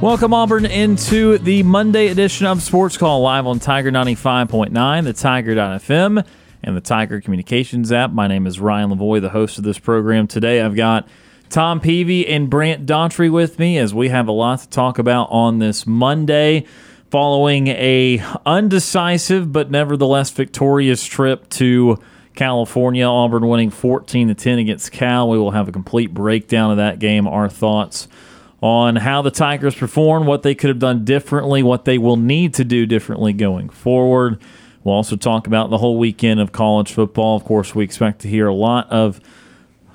Welcome, Auburn, into the Monday edition of Sports Call live on Tiger 95.9, the Tiger.fm, and the Tiger Communications app. My name is Ryan Lavoie, the host of this program. Today I've got Tom Peavy and Brant Daughtry with me as we have a lot to talk about on this Monday following a undecisive but nevertheless victorious trip to California. Auburn winning 14 to 10 against Cal. We will have a complete breakdown of that game, our thoughts on how the Tigers performed, what they could have done differently, what they will need to do differently going forward. We'll also talk about the whole weekend of college football. Of course, we expect to hear a lot of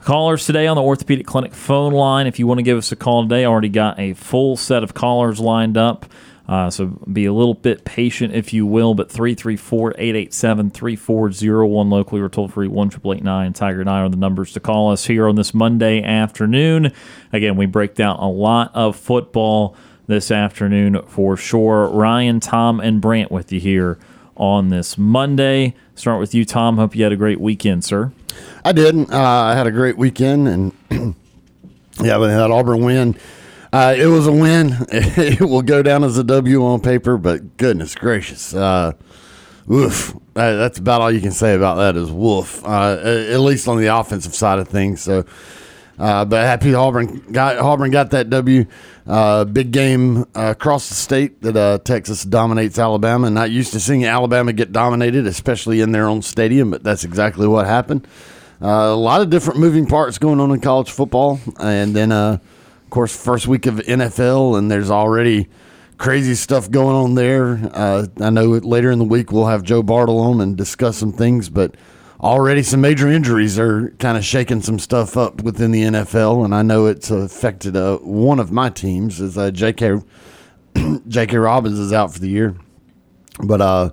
callers today on the Orthopedic Clinic phone line. If you want to give us a call today, I already got a full set of callers lined up. Uh, so be a little bit patient, if you will. But 334 887 3401 locally or toll free 1 Tiger and I are the numbers to call us here on this Monday afternoon. Again, we break down a lot of football this afternoon for sure. Ryan, Tom, and Brant with you here on this Monday. Start with you, Tom. Hope you had a great weekend, sir. I did. Uh, I had a great weekend, and yeah, with that Auburn win uh, it was a win. it will go down as a W on paper, but goodness gracious, uh. Uh, that's about all you can say about that is woof. Uh, at least on the offensive side of things. So, uh, but happy Auburn got Auburn got that W. Uh, big game across the state that Texas dominates Alabama. Not used to seeing Alabama get dominated, especially in their own stadium, but that's exactly what happened. a lot of different moving parts going on in college football, and then course, first week of NFL, and there's already crazy stuff going on there. Uh, I know later in the week we'll have Joe Bartle on and discuss some things, but already some major injuries are kind of shaking some stuff up within the NFL, and I know it's affected uh, one of my teams as uh, J.K. J.K. Dobbins is out for the year. But uh,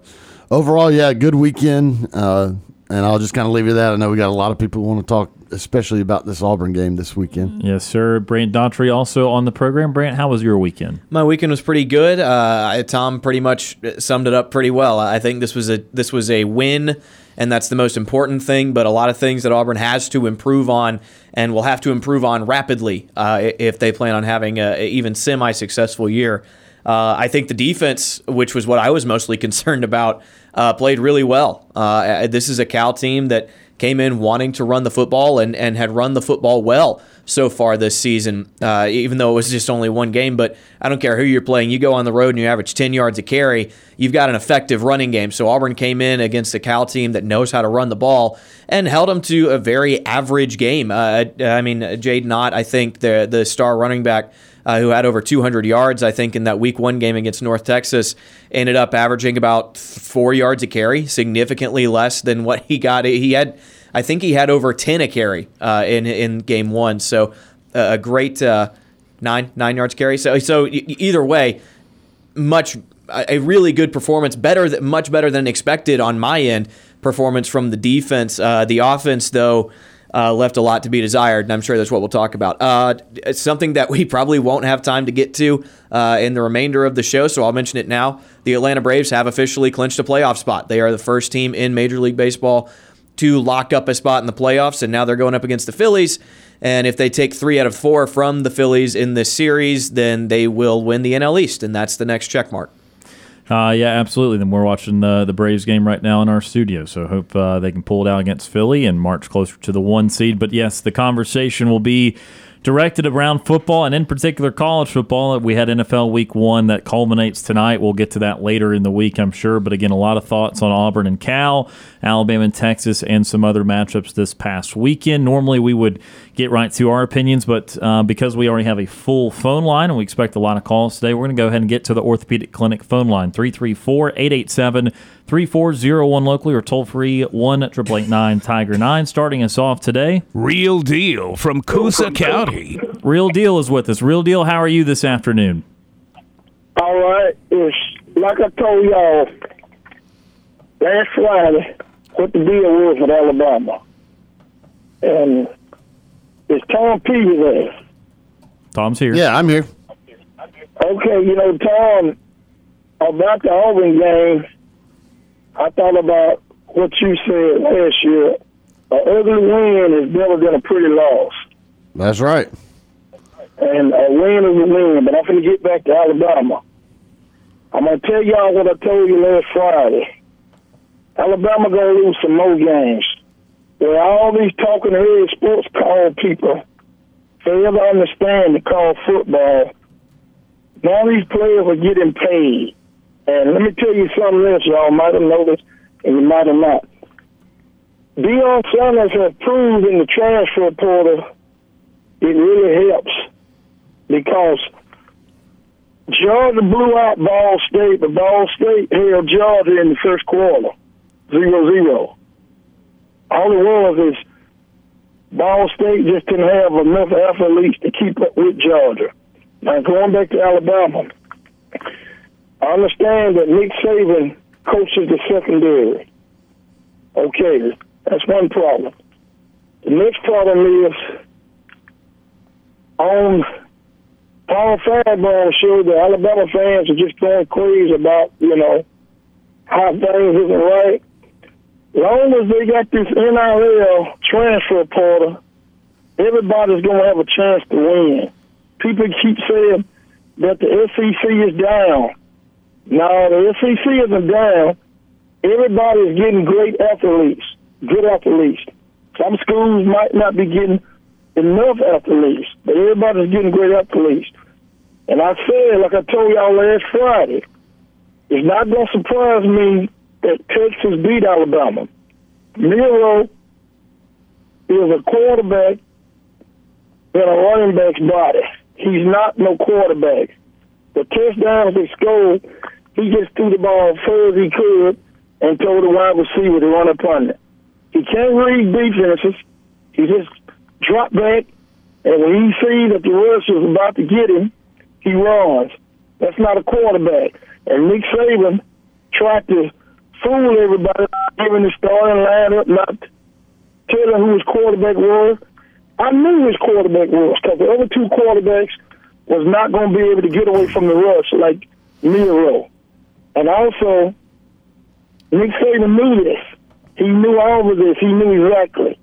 overall, yeah, good weekend. Uh, and I'll just kind of leave you that. I know we got a lot of people who want to talk, especially about this Auburn game this weekend. Yes, sir. Brant Daughtry also on the program. Brant, how was your weekend? My weekend was pretty good. Uh, Tom pretty much summed it up pretty well. I think this was a this was a win, and that's the most important thing. But a lot of things that Auburn has to improve on, and will have to improve on rapidly uh, if they plan on having a, even semi successful year. Uh, I think the defense, which was what I was mostly concerned about, uh, played really well. Uh, this is a Cal team that came in wanting to run the football and, and had run the football well so far this season, uh, even though it was just only one game. But I don't care who you're playing. You go on the road and you average 10 yards a carry, you've got an effective running game. So Auburn came in against a Cal team that knows how to run the ball and held them to a very average game. Uh, I mean, Jaydn Ott, I think, the, the star running back – uh, who had over 200 yards, I think, in that week one game against North Texas, ended up averaging about four yards a carry, significantly less than what he got. He had, I think, he had over 10 a carry uh, in in game one. So a great uh, nine nine yards carry. So so either way, much a really good performance, better much better than expected on my end performance from the defense. Uh, the offense, though uh, left a lot to be desired, and I'm sure that's what we'll talk about. Uh, something that we probably won't have time to get to uh, in the remainder of the show, so I'll mention it now. The Atlanta Braves have officially clinched a playoff spot. They are the first team in Major League Baseball to lock up a spot in the playoffs, and now they're going up against the Phillies. And if they take three out of four from the Phillies in this series, then they will win the NL East, and that's the next check mark. Uh, yeah, absolutely. Then we're watching the the Braves game right now in our studio, so hope uh, they can pull it out against Philly and march closer to the one seed. But yes, the conversation will be directed around football and in particular college football. We had NFL week one that culminates tonight. We'll get to that later in the week, I'm sure. But again, a lot of thoughts on Auburn and Cal, Alabama and Texas, and some other matchups this past weekend. Normally we would get right to our opinions, but uh, because we already have a full phone line and we expect a lot of calls today, we're going to go ahead and get to the Orthopedic Clinic phone line 334 887 3401 locally or toll free 1 889 Tiger 9. Starting us off today, Real deal from Coosa County. Real Deal is with us. Real Deal, how are you this afternoon? All right, it's like I told y'all last Friday what the deal was with Alabama, and it's Tom Peavy there. Tom's here. Yeah, I'm here. Okay, you know Tom about the Auburn game. I thought about what you said last year. An ugly win is better than a pretty loss. That's right. and a win is a win. But I'm going to get back to Alabama. I'm going to tell y'all what I told you last Friday. Alabama going to lose some more games. Where all these talking head sports call people fail to understand to call football. Now these players are getting paid. And let me tell you something else, y'all might have noticed, and you might have not. Deion Sanders has proved in the transfer portal it really helps because Georgia blew out Ball State, but Ball State held Georgia in the first quarter, zero zero. All it was is Ball State just didn't have enough athletes to keep up with Georgia. Now going back to Alabama, I understand that Nick Saban coaches the secondary. Okay, that's one problem. The next problem is on Paul Finebaum showed that Alabama fans are just going crazy about, you know, how things isn't right. Long as they got this NIL transfer portal, everybody's going to have a chance to win. People keep saying that the SEC is down. No, the SEC isn't down. Everybody's getting great athletes, good athletes. Some schools might not be getting enough athletes, but everybody's getting great athletes. And I said, like I told y'all last Friday, it's not going to surprise me that Texas beat Alabama. Miro is a quarterback in a running back's body. He's not no quarterback. The touchdowns he scored, he just threw the ball as far as he could and told the wide receiver to run upon it. He can't read defenses. He just drop back, and when he sees that the rush is about to get him, he runs. That's not a quarterback. And Nick Saban tried to fool everybody, giving the starting lineup, not telling who his quarterback was. I knew his quarterback was because the other two quarterbacks was not going to be able to get away from the rush like Miro. And also, Nick Saban knew this. He knew all of this. He knew exactly.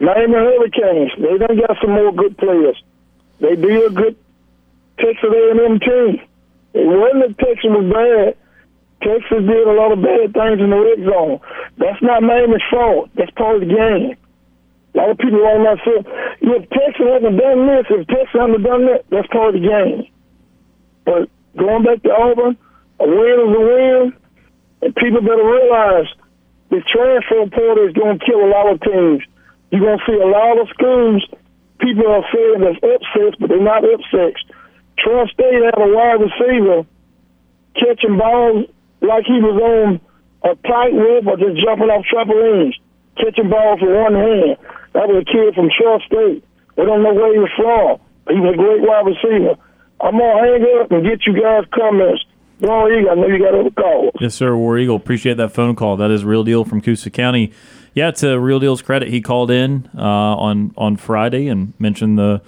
Miami Hurricanes, they done got some more good players. They be a good Texas A&M team. It wasn't that Texas was bad. Texas did a lot of bad things in the red zone. That's not Miami's fault. That's part of the game. A lot of people to say, if Texas hasn't done this, if Texas hasn't done that, that's part of the game. But going back to Auburn, a win is a win, and people better realize the transfer portal is going to kill a lot of teams. You're going to see a lot of schools, people are saying there's upsets, but they're not upsets. Trump State had a wide receiver catching balls like he was on a tightrope or just jumping off trampolines, catching balls with one hand. That was a kid from Trump State. We don't know where he was from. He was a great wide receiver. I'm going to hang up and get you guys comments. War Eagle, I know you got other calls. Yes, sir. War Eagle. Appreciate that phone call. That is real deal from Coosa County. Yeah, to Real Deal's credit, he called in uh, on on Friday and mentioned the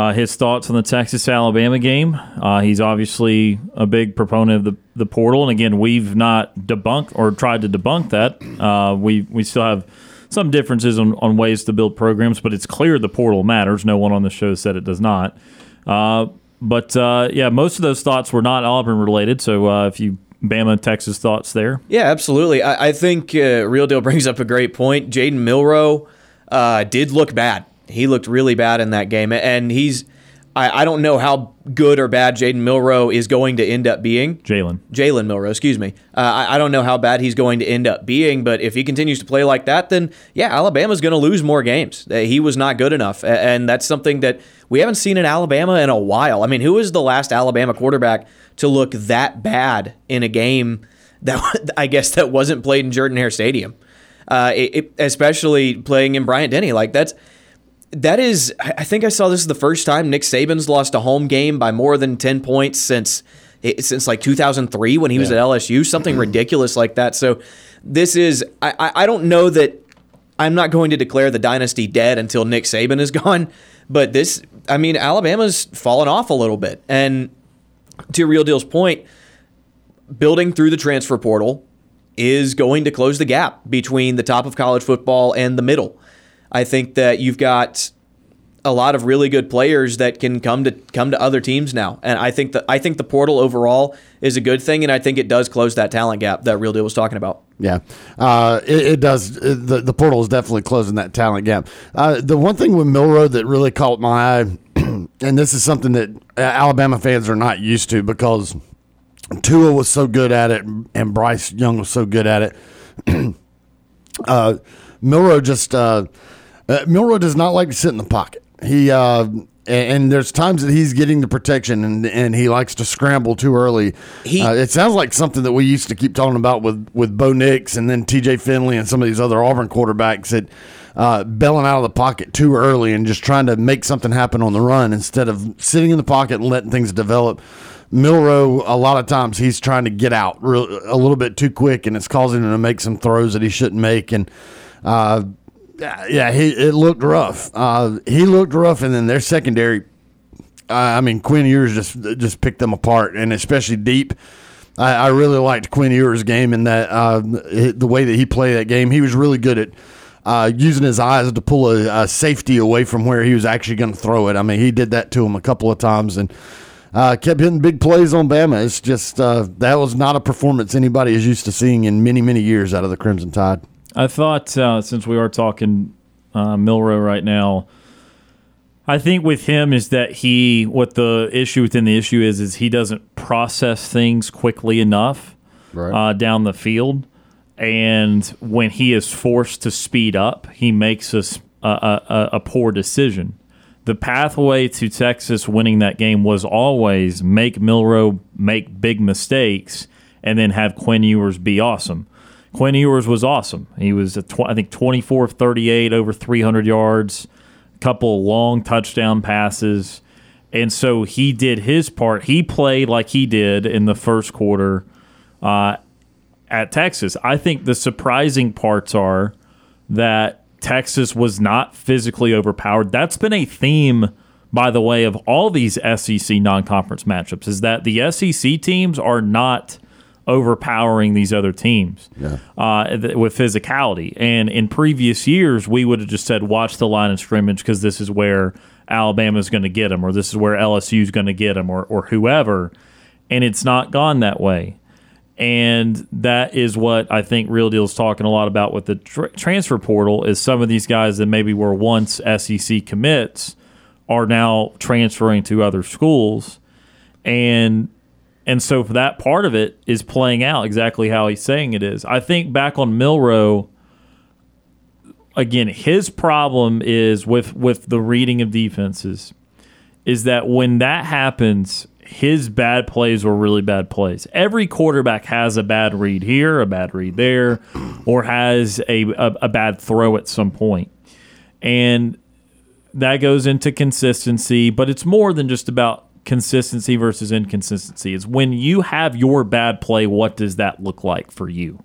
uh, his thoughts on the Texas Alabama game. Uh, he's obviously a big proponent of the, the portal, and again, we've not debunked or tried to debunk that. Uh, we we still have some differences on, on ways to build programs, but it's clear the portal matters. No one on the show said it does not. Uh, but uh, yeah, most of those thoughts were not Auburn related. So uh, if you Bama, Texas thoughts there? Yeah, absolutely. I, I think Real Deal brings up a great point. Jaden Milroe did look bad. He looked really bad in that game, and he's. I, I don't know how good or bad Jaden Milroe is going to end up being. Jalen. Jalen Milroe, excuse me. Uh, I, I don't know how bad he's going to end up being, but if he continues to play like that, then yeah, Alabama's going to lose more games. Uh, He was not good enough, and that's something that we haven't seen in Alabama in a while. I mean, who was the last Alabama quarterback to look that bad in a game that I guess that wasn't played in Jordan Hare Stadium? Uh, it, it- especially playing in Bryant Denny, like that's that is I think I saw this is the first time Nick Saban's lost a home game by more than 10 points since since like 2003 when he was at LSU something mm-hmm. ridiculous like that. So this is I, I I don't know that I'm not going to declare the dynasty dead until Nick Saban is gone but this I mean Alabama's fallen off a little bit. And to Real Deal's point building through the transfer portal is going to close the gap between the top of college football and the middle. I think that you've got a lot of really good players that can come to come to other teams now, and I think that I think the portal overall is a good thing, and I think it does close that talent gap that Real Deal was talking about. Yeah, uh, it, it does. It- the The portal is definitely closing that talent gap. Uh, the one thing with Milroe that really caught my eye, and this is something that uh, Alabama fans are not used to because Tua was so good at it, and Bryce Young was so good at it. uh, Milroe just uh, Milroe does not like to sit in the pocket. He uh, and, there's times that he's getting the protection, and and he likes to scramble too early. He- uh, it sounds like something that we used to keep talking about with with Bo Nix and then T.J. Finley and some of these other Auburn quarterbacks that. Uh, bailing out of the pocket too early and just trying to make something happen on the run instead of sitting in the pocket and letting things develop. Milroe, a lot of times he's trying to get out real, a little bit too quick, and it's causing him to make some throws that he shouldn't make. And uh, yeah, he it looked rough. Uh, he looked rough, and then their secondary. Uh, I mean, Quinn Ewers just just picked them apart, and especially deep. I, I really liked Quinn Ewers' game in that uh, the way that he played that game. He was really good at uh, using his eyes to pull a, a safety away from where he was actually going to throw it. I mean, he did that to him a couple of times and uh, kept hitting big plays on Bama. It's just uh, that was not a performance anybody is used to seeing in many many years out of the Crimson Tide. I thought uh, since we are talking uh, Milroe right now, I think with him is that he what the issue within the issue is is he doesn't process things quickly enough Right. uh, down the field, and when he is forced to speed up, he makes us a, a, a- a poor decision. The pathway to Texas winning that game was always make Milroe make big mistakes and then have Quinn Ewers be awesome. Quinn Ewers was awesome. He was, tw- I think, 24 of 38, over 300 yards, a couple long touchdown passes. And so he did his part. He played like he did in the first quarter uh, at Texas. I think the surprising parts are that Texas was not physically overpowered. That's been a theme, by the way, of all these SEC non-conference matchups. Is that the SEC teams are not overpowering these other teams uh, th- with physicality. And in previous years, we would have just said, "Watch the line of scrimmage because this is where Alabama's going to get them, or this is where LSU's going to get them, or or whoever." And it's not gone that way and that is what I think Real Deal's talking a lot about with the tr- transfer portal is some of these guys that maybe were once SEC commits are now transferring to other schools, and and so for that part of it is playing out exactly how he's saying it is. I think back on Milroe. Again, his problem is with with the reading of defenses is that when that happens, his bad plays were really bad plays. Every quarterback has a bad read here, a bad read there, or has a, a, a bad throw at some point. And that goes into consistency, but it's more than just about consistency versus inconsistency. It's when you have your bad play, what does that look like for you?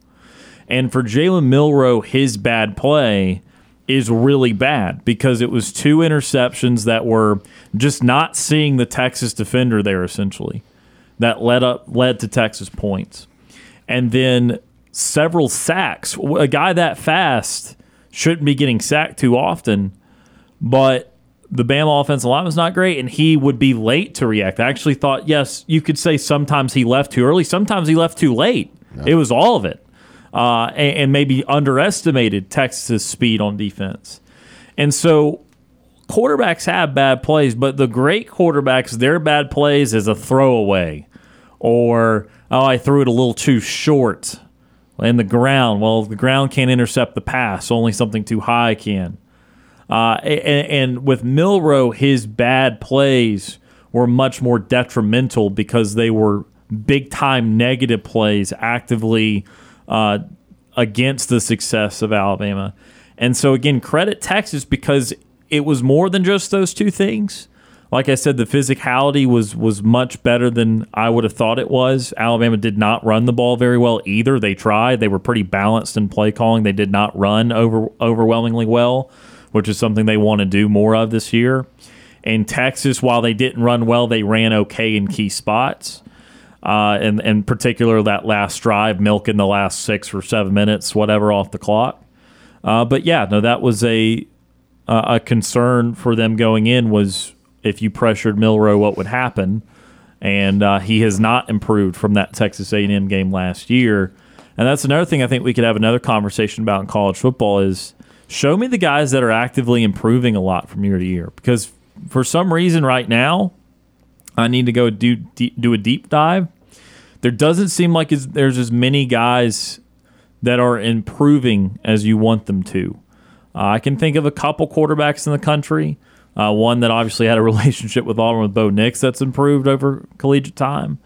And for Jalen Milroe, his bad play is really bad because it was two interceptions that were just not seeing the Texas defender there essentially that led up led to Texas points. And then several sacks. A guy that fast shouldn't be getting sacked too often, but the Bama offensive line was not great, and he would be late to react. I actually thought, yes, you could say sometimes he left too early, sometimes he left too late. It was all of it uh, and, and maybe underestimated Texas' speed on defense. And so quarterbacks have bad plays, but the great quarterbacks, their bad plays is a throwaway, or oh, I threw it a little too short in the ground. Well, the ground can't intercept the pass; only something too high can. Uh, and, and with Milroe, his bad plays were much more detrimental because they were big time negative plays actively uh, against the success of Alabama. And so, again, credit Texas because it was more than just those two things. Like I said, the physicality was was much better than I would have thought it was. Alabama did not run the ball very well either. They tried; they were pretty balanced in play calling. They did not run over overwhelmingly well, which is something they want to do more of this year. In Texas, while they didn't run well, they ran okay in key spots. Uh, and in particular, that last drive, milking the last six or seven minutes, whatever, off the clock. Uh, but yeah, no, that was a a concern for them going in was if you pressured Milroe, what would happen? And uh, he has not improved from that Texas A&M game last year. And that's another thing I think we could have another conversation about in college football is show me the guys that are actively improving a lot from year to year. Because for some reason right now, I need to go do do a deep dive. There doesn't seem like there's as many guys that are improving as you want them to. Uh, I can think of a couple quarterbacks in the country. Uh, one that obviously had a relationship with Auburn with Bo Nix that's improved over collegiate time.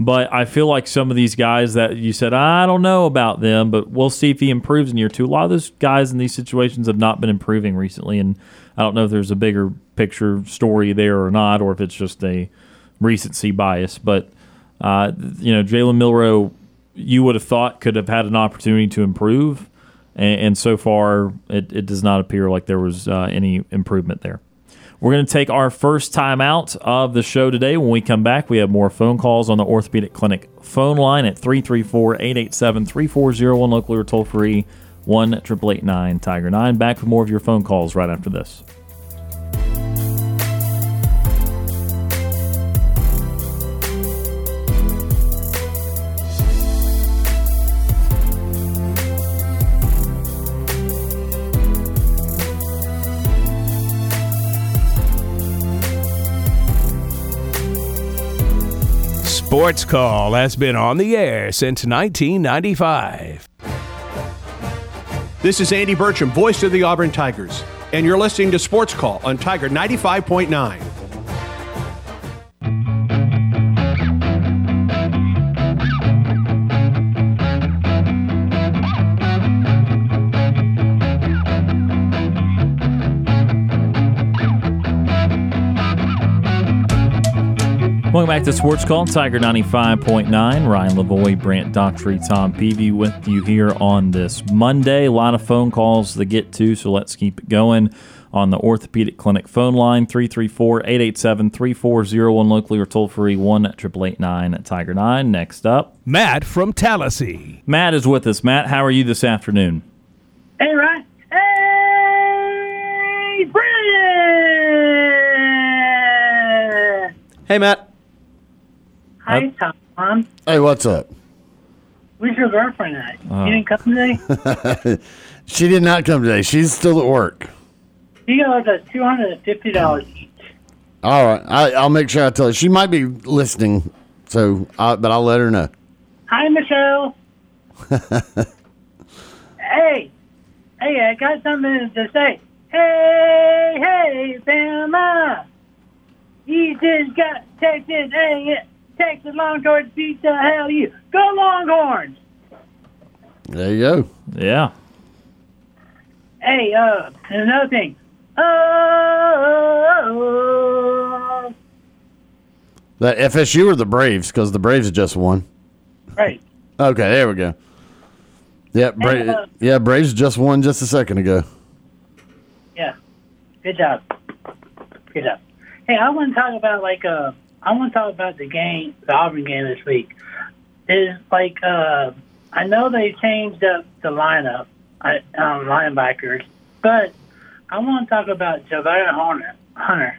But I feel like some of these guys that you said, I don't know about them, but we'll see if he improves in year two. A lot of those guys in these situations have not been improving recently. And I don't know if there's a bigger picture story there or not, or if it's just a recency bias. But, uh, you know, Jalen Milroe, you would have thought could have had an opportunity to improve and, and so far it, it, does not appear like there was uh, any improvement there. We're going to take our first time out of the show today. When we come back, we have more phone calls on the Orthopedic Clinic phone line at 334 887 3401, locally or toll free 1 888 Tiger 9. Back with more of your phone calls right after this. Sports Call has been on the air since 1995. This is Andy Burcham, voice of the Auburn Tigers, and you're listening to Sports Call on Tiger 95.9. Welcome back to Sports Call, Tiger 95.9. Ryan Lavoie, Brant Daughtry, Tom Peavy with you here on this Monday. A lot of phone calls to get to, so let's keep it going on the Orthopedic Clinic phone line, 334-887-3401, locally or toll-free, 1-888-9 Tiger 9. Next up. Matt from Tallahassee. Matt is with us. Matt, how are you this afternoon? Hey, Ryan. Hey, Brandon! Hey, Matt. Hi, Tom. Hey, what's up? Where's your girlfriend at? Oh. She didn't come today? She did not come today. She's still at work. She owes us $250 each. All right, I, I'll make sure I tell her. She might be listening, so I, but I'll let her know. Hi, Michelle. hey, hey, I got something to say. Hey, hey, Bama. You just got Texas A. Texas Longhorns beat the hell you. Go Longhorns. There you go. Yeah. Hey, uh, another thing. Oh, That FSU or the Braves? Because the Braves just won. right. Okay, there we go. Yeah, Bra- Hey, uh, yeah, Braves just won just a second ago. Yeah. Good job. Good job. Hey, I want to talk about like uh, I want to talk about the game, the Auburn game this week. Is like uh, I know they changed up the lineup, I, um, linebackers, but I want to talk about Javon Hunter. Hunter.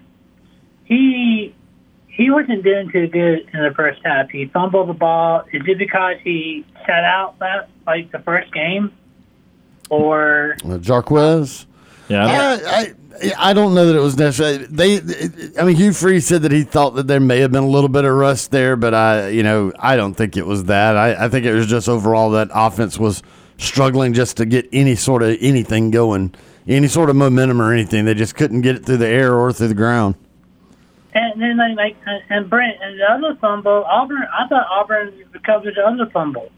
He he wasn't doing too good in the first half. He fumbled the ball. Is it because he sat out that like the first game, or Uh, Jarquez. Yeah, I, I, I don't know that it was necessarily. They, I mean, Hugh Freeze said that he thought that there may have been a little bit of rust there, but I, you know, I don't think it was that. I, I think it was just overall that offense was struggling just to get any sort of anything going, any sort of momentum or anything. They just couldn't get it through the air or through the ground. And then like, like and Brent and the other fumble, Auburn. I thought Auburn recovered the other fumble.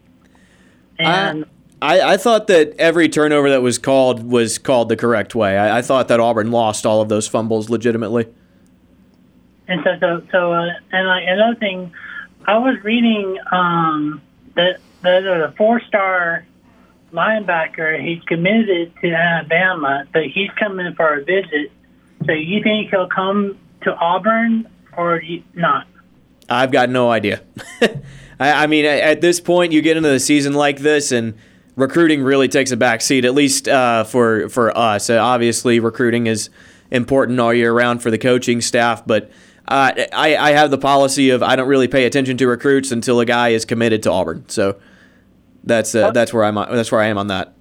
And I, I I, thought that every turnover that was called was called the correct way. I, I thought that Auburn lost all of those fumbles legitimately. and so so so uh, and like another thing, I was reading um that the four star linebacker. He's committed to Alabama, but he's coming for a visit. So you think he'll come to Auburn or not? I've got no idea. I, I mean, at, at this point, you get into the season like this, and recruiting really takes a back seat, at least uh, for for us. Uh, obviously, recruiting is important all year round for the coaching staff, but uh, I, I have the policy of I don't really pay attention to recruits until a guy is committed to Auburn. So that's uh, that's where I'm that's where I am on that.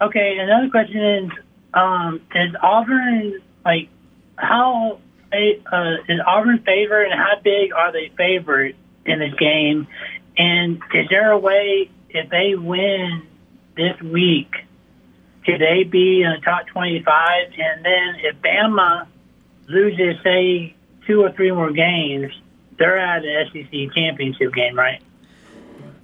Okay, another question is, um, is Auburn like how uh, is Auburn favored, and how big are they favored in this game? And is there a way if they win this week, could they be in the top twenty-five? And then if Bama loses, say two or three more games, they're at the SEC championship game, right?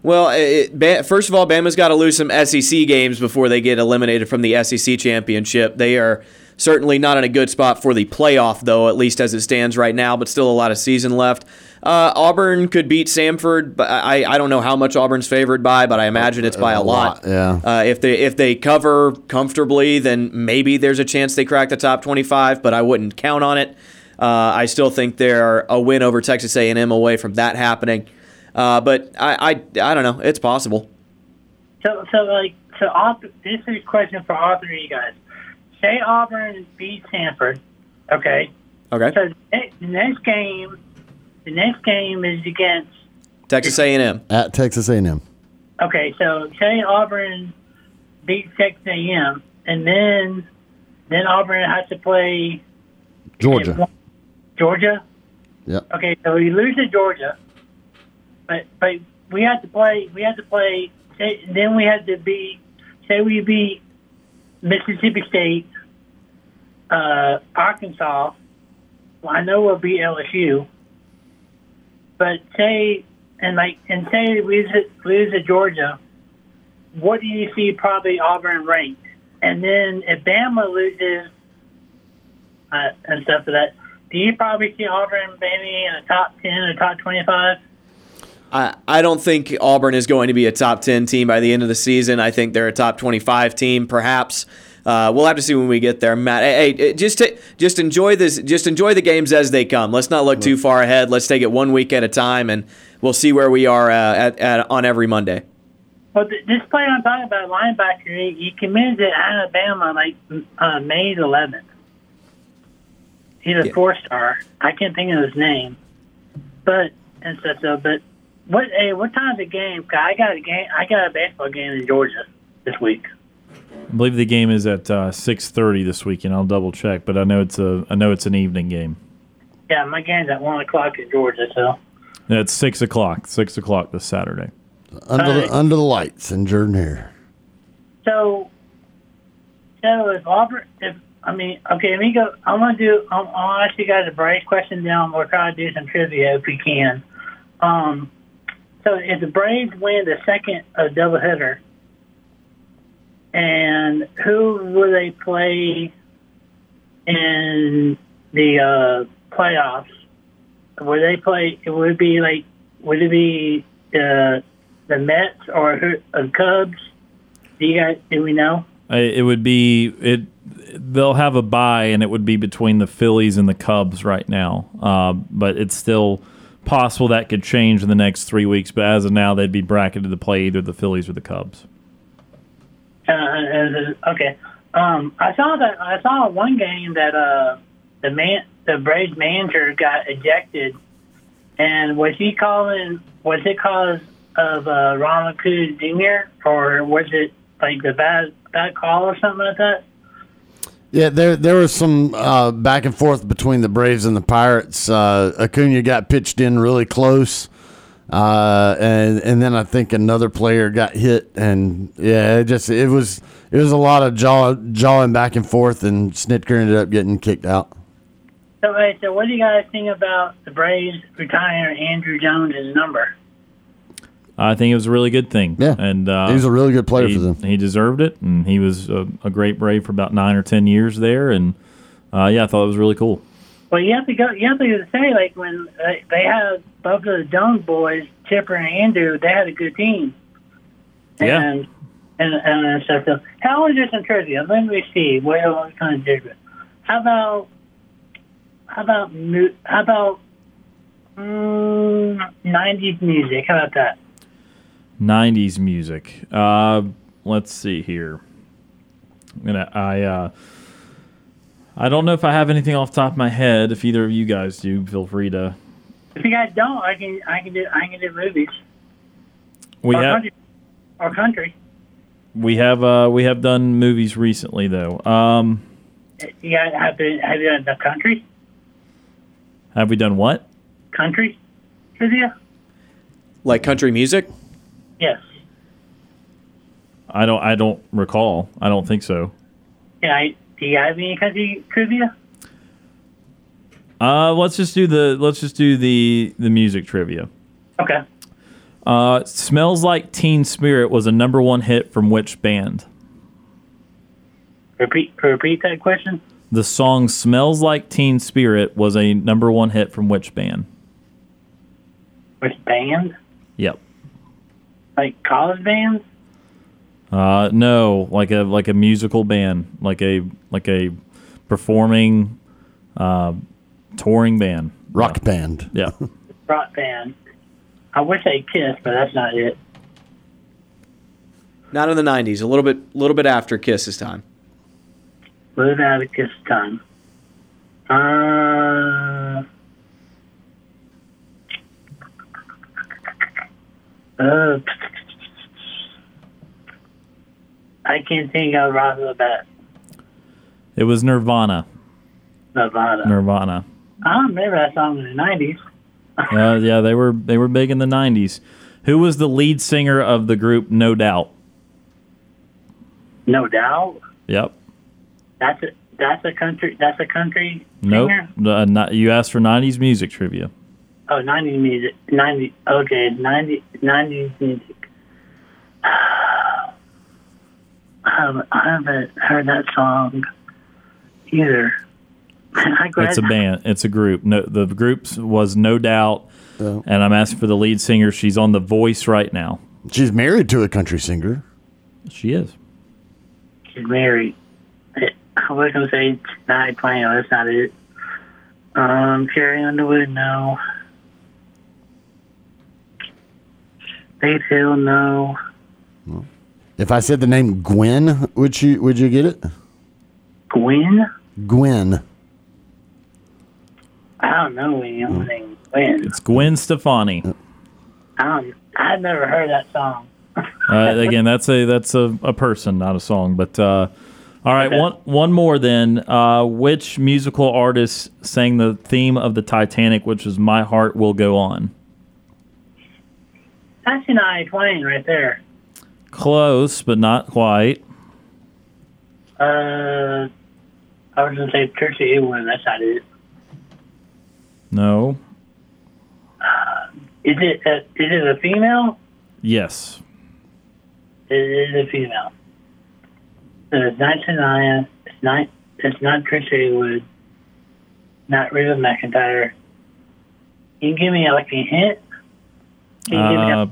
Well, it, first of all, Bama's got to lose some SEC games before they get eliminated from the SEC championship. They are certainly not in a good spot for the playoff, though, at least as it stands right now, but still a lot of season left. Uh, Auburn could beat Samford, but I, I don't know how much Auburn's favored by, but I imagine it's by a, A lot. lot, yeah. Uh, if they if they cover comfortably, then maybe there's a chance they crack the top 25, but I wouldn't count on it. Uh, I still think they're a win over Texas A&M away from that happening. Uh, but I, I I don't know. It's possible. So, so like, so all, this is a question for all three of you guys. Say Auburn beats Stanford, okay? Okay. So the next- game, the next game is against. Texas A&M. At Texas A&M. Okay, so say Auburn beats Texas A&M, and then then Auburn has to play Georgia. Georgia. Yeah. Okay, so we lose to Georgia, but but we have to play. We have to play. Say, then we have to beat. Say we beat Mississippi State, uh, Arkansas. Well, I know we'll beat LSU, but say and like and say we lose to- lose to Georgia. What do you see probably Auburn ranked? And then if Bama loses uh, and stuff like that, do you probably see Auburn maybe in the top ten or top twenty-five? I, I don't think Auburn is going to be a top 10 team by the end of the season. I think they're a top 25 team, perhaps. Uh, we'll have to see when we get there, Matt. Hey, hey, just ta- just enjoy this. Just enjoy the games as they come. Let's not look too far ahead. Let's take it one week at a time, and we'll see where we are uh, at, at on every Monday. Well, th- this player I'm talking about, linebacker, he, he committed to Alabama like uh, May 11th. He's a Yeah. four-star. I can't think of his name, but and stuff. So, but what? Hey, what time's the game? 'Cause I got a game. I got a baseball game in Georgia this week. I believe the game is at uh, six thirty this weekend. I'll double check, but I know it's a I know it's an evening game. Yeah, my game's at one o'clock in Georgia. So, No, It's six o'clock. Six o'clock this Saturday. Under Alright. the, under the lights in Jordan Hare. so, so if Auburn, if I mean, okay, let me go. I want to do. I'll, I'll ask you guys a Braves question. Then we'll try to do some trivia if we can. Um, so if the Braves win the second uh, doubleheader, and who will they play in the uh, playoffs? Would they play? It would be like, would it be uh, the Mets or the uh, Cubs? Do you guys? Do we know? It would be it. They'll have a bye, and it would be between the Phillies and the Cubs right now. Uh, but it's still possible that could change in the next three weeks. But as of now, they'd be bracketed to play either the Phillies or the Cubs. Uh, uh, okay. Um, I saw that. I saw one game that uh, the man, the Braves manager got ejected, and was he calling? Was it cause of uh, Ronald Cruz Jr. or was it like the bad bad call or something like that? Yeah, there there was some uh, back and forth between the Braves and the Pirates. Uh, Acuna got pitched in really close, uh, and and then I think another player got hit, and yeah, it just it was it was a lot of jaw jawing back and forth, and Snitker ended up getting kicked out. So, wait, so what do you guys think about the Braves retiring Andruw Jones' number? I think it was a really good thing. Yeah. and uh, He was a really good player he, for them. He deserved it, and he was a, a great Brave for about nine or ten years there. And uh, yeah, I thought it was really cool. Well, you have to go. You have to say like when uh, they had both of the Jones boys, Chipper and Andruw, they had a good team. Yeah. And and and, and stuff. So, how is this in trivia? Let me see. What what kind of different? How about how about how about mm, 90s music? How about that? 90s music. Uh, let's see here. I'm gonna, I uh, I don't know if I have anything off the top of my head. If either of you guys do, feel free to. If you guys don't, I can I can do I can do movies We or have country or country. we have uh, we have done movies recently though. Um, You guys have to have you done the country have we done what? country trivia? Like country music? Yes. I don't I don't recall. I don't think so. Yeah. I, do you have any country trivia? Uh, let's just do the let's just do the the music trivia. Okay. Uh, "Smells Like Teen Spirit" was a number one hit from which band? Repeat repeat that question. The song "Smells Like Teen Spirit" was a number one hit from which band? Which band? Yep. Like college bands? Uh, no, like a like a musical band, like a like a performing, uh, touring band. Rock band. Yeah. Rock band. I wish they Kiss, but that's not it. Not in the '90s. A little bit, A little bit after Kiss's time. Live out of Kiss time. Uh. Uh, I can't think of right off the bat. It was Nirvana. Nevada. Nirvana. I remember that song in the nineties. Uh, yeah, they were they were big in the '90s. Who was the lead singer of the group No Doubt? No doubt. Yep. That's a that's a country that's a country Nope. singer. Uh, not, you asked for '90s music trivia. Oh, 90s music. 90 okay, 90 90s music. I haven't, I haven't heard that song either. I It's a band. It's a group. No, the group was No Doubt, Oh. and I'm asking for the lead singer. She's on The Voice right now. She's married to a country singer. She is. She's married. I was gonna say Night Plane. That's not it. Um, Carrie Underwood, no. Faith Hill, no. If I said the name Gwen, would you would you get it? Gwen? Gwen. I don't know anyone named Gwen. It's Gwen Stefani. I I've never heard that song. Uh, again, that's a that's a, a person, not a song. But uh, all right, Okay. one one more then. Uh, which musical artist sang the theme of the Titanic, which is "My Heart Will Go On"? That's Shania Twain right there. Close, but not quite. Uh, I was gonna say Tracy Ewen. That's not it. No. Is it? A, is it a female? Yes. It is a female. So it's not Shania. It's not. It's not Tracy Ewen. Not Reba McEntire. Can you give me like a hint? Can you give me Uh,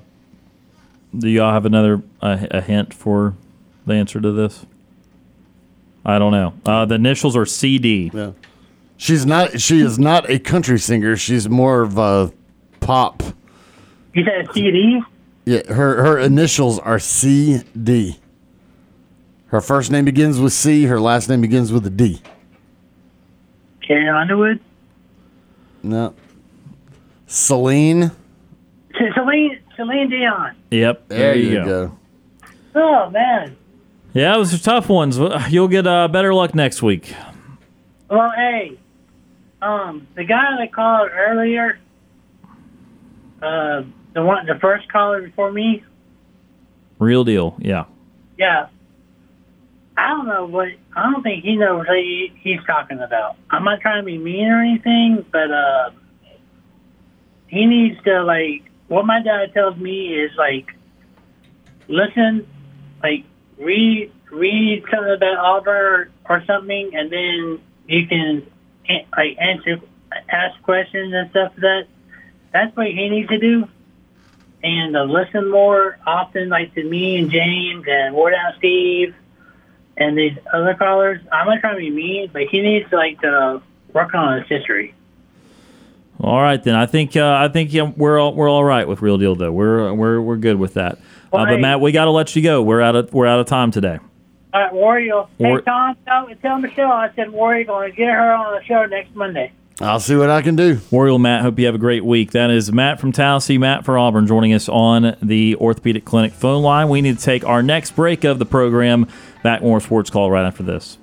do y'all have another uh, a hint for the answer to this? I don't know. Uh, the initials are CD. Yeah. She's not. She is not a country singer. She's more of a pop. you said CD? Yeah, her her initials are C D. Her first name begins with C. Her last name begins with a D. Carrie Underwood? No. Celine. Celine Celine Dion. Yep. There, you, go. Oh man. Yeah, those are tough ones. You'll get uh, better luck next week. Well, hey, um, the guy that called earlier, uh, the one, the first caller before me, Real deal. Yeah. yeah. I don't know what I don't think he knows what he, he's talking about. I'm not trying to be mean or anything, but uh, he needs to like what my dad tells me is like listen, like read read something about Auburn or, something, and then you can like answer ask questions and stuff. Like that that's what he needs to do, and uh, listen more often, like to me and James and Ward Out Steve and these other callers. I'm not trying to be mean, but he needs to like to work on his history. All right then. I think uh, I think yeah, we're all, we're all right with real deal though. We're we're we're good with that. Well, uh, but Matt, we got to let you go. We're out of we're out of time today. All right, Warrior. War- hey, Tom, tell, tell Michelle I said Warrior going to get her on the show next Monday. I'll see what I can do. Oriole Matt, hope you have a great week. That is Matt from Tallahassee, Matt for Auburn, joining us on the Orthopedic Clinic phone line. We need to take our next break of the program. Back more sports call right after this.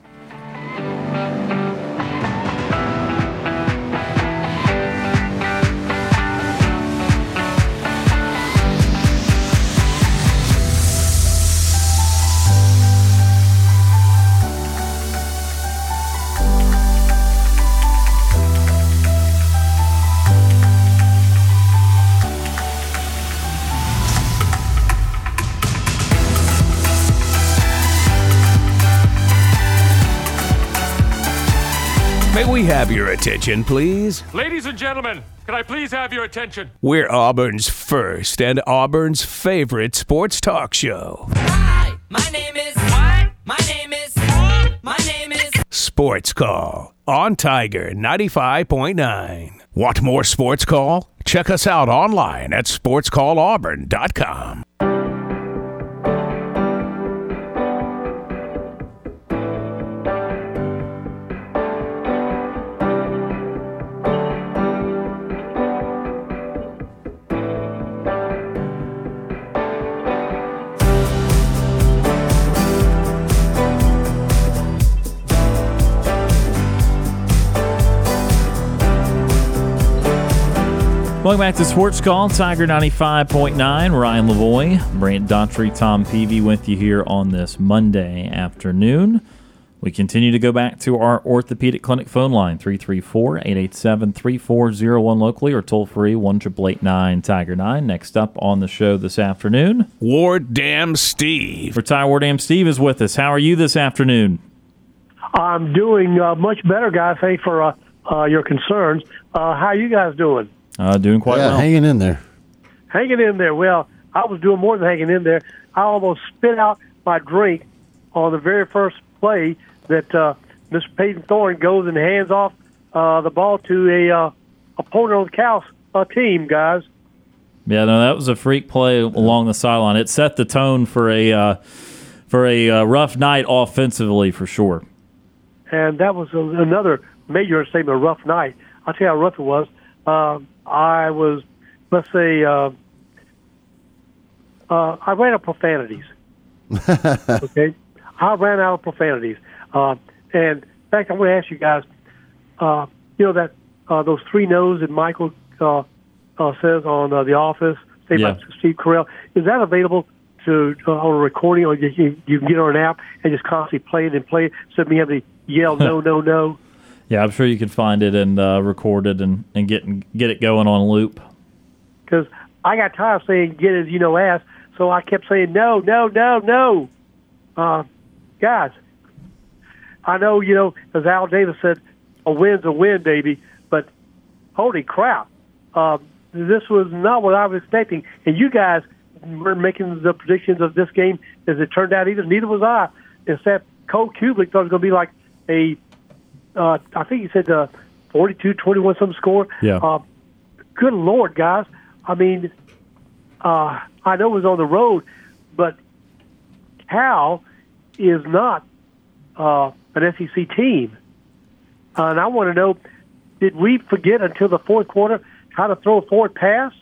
May we have your attention, please? Ladies and gentlemen, can I please have your attention? We're Auburn's first and Auburn's favorite sports talk show. Hi, my name is. What? My name is. My name is. Sports Call on Tiger 95.9. Want more Sports Call? Check us out online at sportscallauburn.com. Welcome back to Sports Call, Tiger 95.9. Ryan Lavoie, Brant Daughtry, Tom Peavy with you here on this Monday afternoon. We continue to go back to our orthopedic clinic phone line, 334 887 3401 locally or toll free 1 Tiger 9. Next up on the show this afternoon, Ward Dam Steve. Retire Ward Dam Steve is with us. How are you this afternoon? I'm doing uh, much better, guys. Thanks for uh, uh, your concerns. Uh, how you guys doing? Uh, doing quite yeah, well. hanging in there. Hanging in there. Well, I was doing more than hanging in there. I almost spit out my drink on the very first play that uh, Mr. Payton Thorne goes and hands off uh, the ball to a uh, opponent on the Cal's uh, team, guys. Yeah, no, that was a freak play along the sideline. It set the tone for a uh, for a uh, rough night offensively for sure. and that was a, another major statement, a rough night. I'll tell you how rough it was. Um, I was, let's say, uh, uh, I ran out of profanities. okay, I ran out of profanities. Uh, and in fact, I want to ask you guys, uh, you know that uh, those three no's that Michael uh, uh, says on uh, The Office, say Yeah. by Steve Carell, is that available to uh, on a recording, or you, you, can get on an app and just constantly play it and play it, so me have to yell no, no, no. Yeah, I'm sure you can find it and uh, record it and, and get get it going on loop. because I got tired of saying "get as you know ass," so I kept saying no, no, no, no. Uh, guys, I know you know as Al Davis said, "A win's a win, baby." But holy crap, uh, this was not what I was expecting. And you guys were making the predictions of this game as it turned out. Either neither was I. Except Cole Cubelic thought it was going to be like a, uh, I think he said uh, 42-21 some score. Yeah. Uh, good lord, guys. I mean, uh, I know it was on the road, but Cal is not uh, an SEC team. Uh, and I want to know, did we forget until the fourth quarter how to throw a forward pass?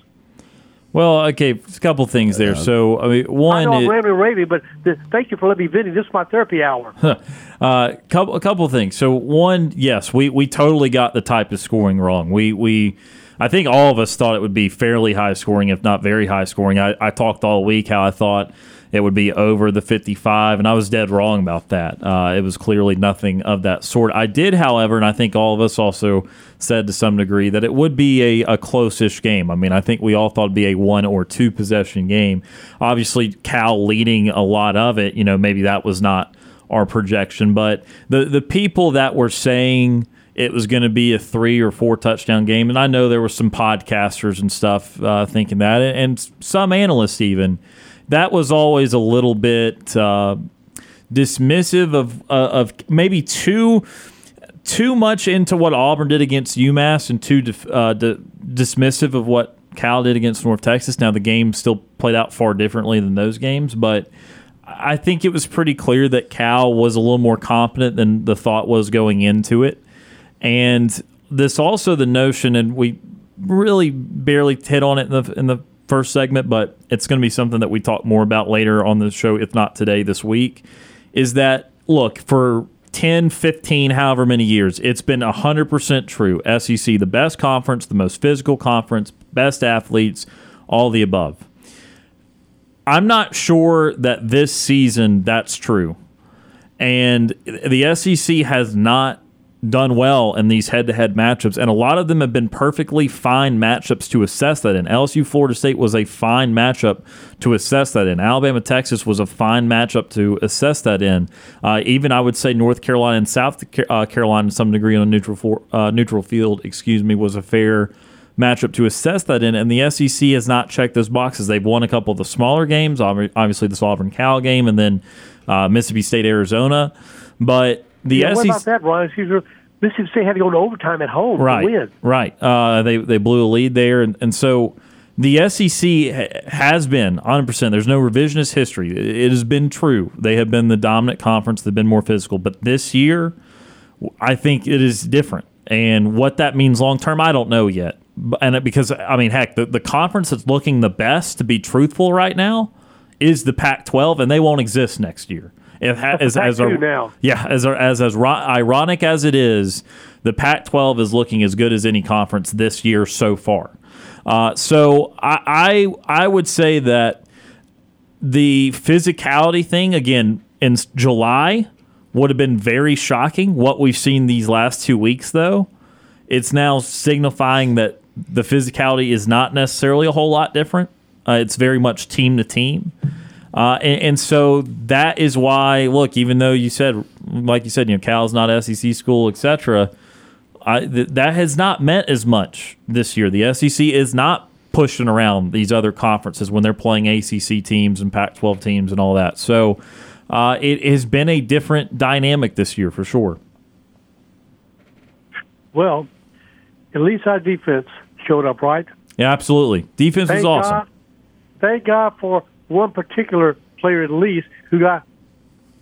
Well, okay, a couple things there. So, I mean, I one, know I'm it- rambling, raving, but th- thank you for letting me vent. This is my therapy hour. uh, couple a couple things. So one, yes, we we totally got the type of scoring wrong. We we I think all of us thought it would be fairly high scoring, if not very high scoring. I, I talked all week how I thought it would be over the 55, and I was dead wrong about that. Uh, it was clearly nothing of that sort. I did, however, and I think all of us also said to some degree that it would be a, a close-ish game. I mean, I think we all thought it'd be a one or two possession game. Obviously, Cal leading a lot of it. You know, maybe that was not our projection, but the the people that were saying it was going to be a three or four touchdown game, and I know there were some podcasters and stuff uh, thinking that, and some analysts even. That was always a little bit uh, dismissive of uh, of maybe too too much into what Auburn did against UMass and too uh, di- dismissive of what Cal did against North Texas. Now the game still played out far differently than those games, but I think it was pretty clear that Cal was a little more competent than the thought was going into it. And this also the notion, and we really barely hit on it in the in the first segment, but it's going to be something that we talk more about later on the show, if not today, this week. Is that look for 10, 15, however many years, it's been 100% true. SEC, the best conference, the most physical conference, best athletes, all the above. I'm not sure that this season that's true. And the SEC has not done well in these head to head matchups. And a lot of them have been perfectly fine matchups to assess that in. LSU Florida State was a fine matchup to assess that in. Alabama Texas was a fine matchup to assess that in. Uh, even I would say North Carolina and South uh, Carolina, to some degree, on a neutral, for, uh, neutral field, excuse me, was a fair matchup to assess that in, and the SEC has not checked those boxes. They've won a couple of the smaller games, obviously the Auburn Cal game, and then uh, Mississippi State Arizona. But the yeah, what about that, Ryan? Excuse me. Mississippi State had to go to overtime at home right, to win. right, uh, they they blew a lead there, and, and so the SEC has been 100. percent There's no revisionist history. It, it has been true. They have been the dominant conference. They've been more physical, but this year, I think it is different. And what that means long term, I don't know yet. And because I mean, heck, the, the conference that's looking the best, to be truthful, right now, is the Pac-12, and they won't exist next year. It ha- as, as a, now. yeah, as as as ro- ironic as it is, the Pac-12 is looking as good as any conference this year so far. Uh, so I, I I would say that the physicality thing again in July would have been very shocking. What we've seen these last two weeks, though, it's now signifying that the physicality is not necessarily a whole lot different. Uh, it's very much team to team. Uh, and, and so that is why, look, even though you said, like you said, you know, Cal's not SEC school, etc., I, th- that has not meant as much this year. The SEC is not pushing around these other conferences when they're playing ACC teams and Pac 12 teams and all that. So uh, it has been a different dynamic this year for sure. Well, at least our defense showed up, right? Yeah, absolutely. Defense Thank was awesome. God, thank God for one particular player at least who got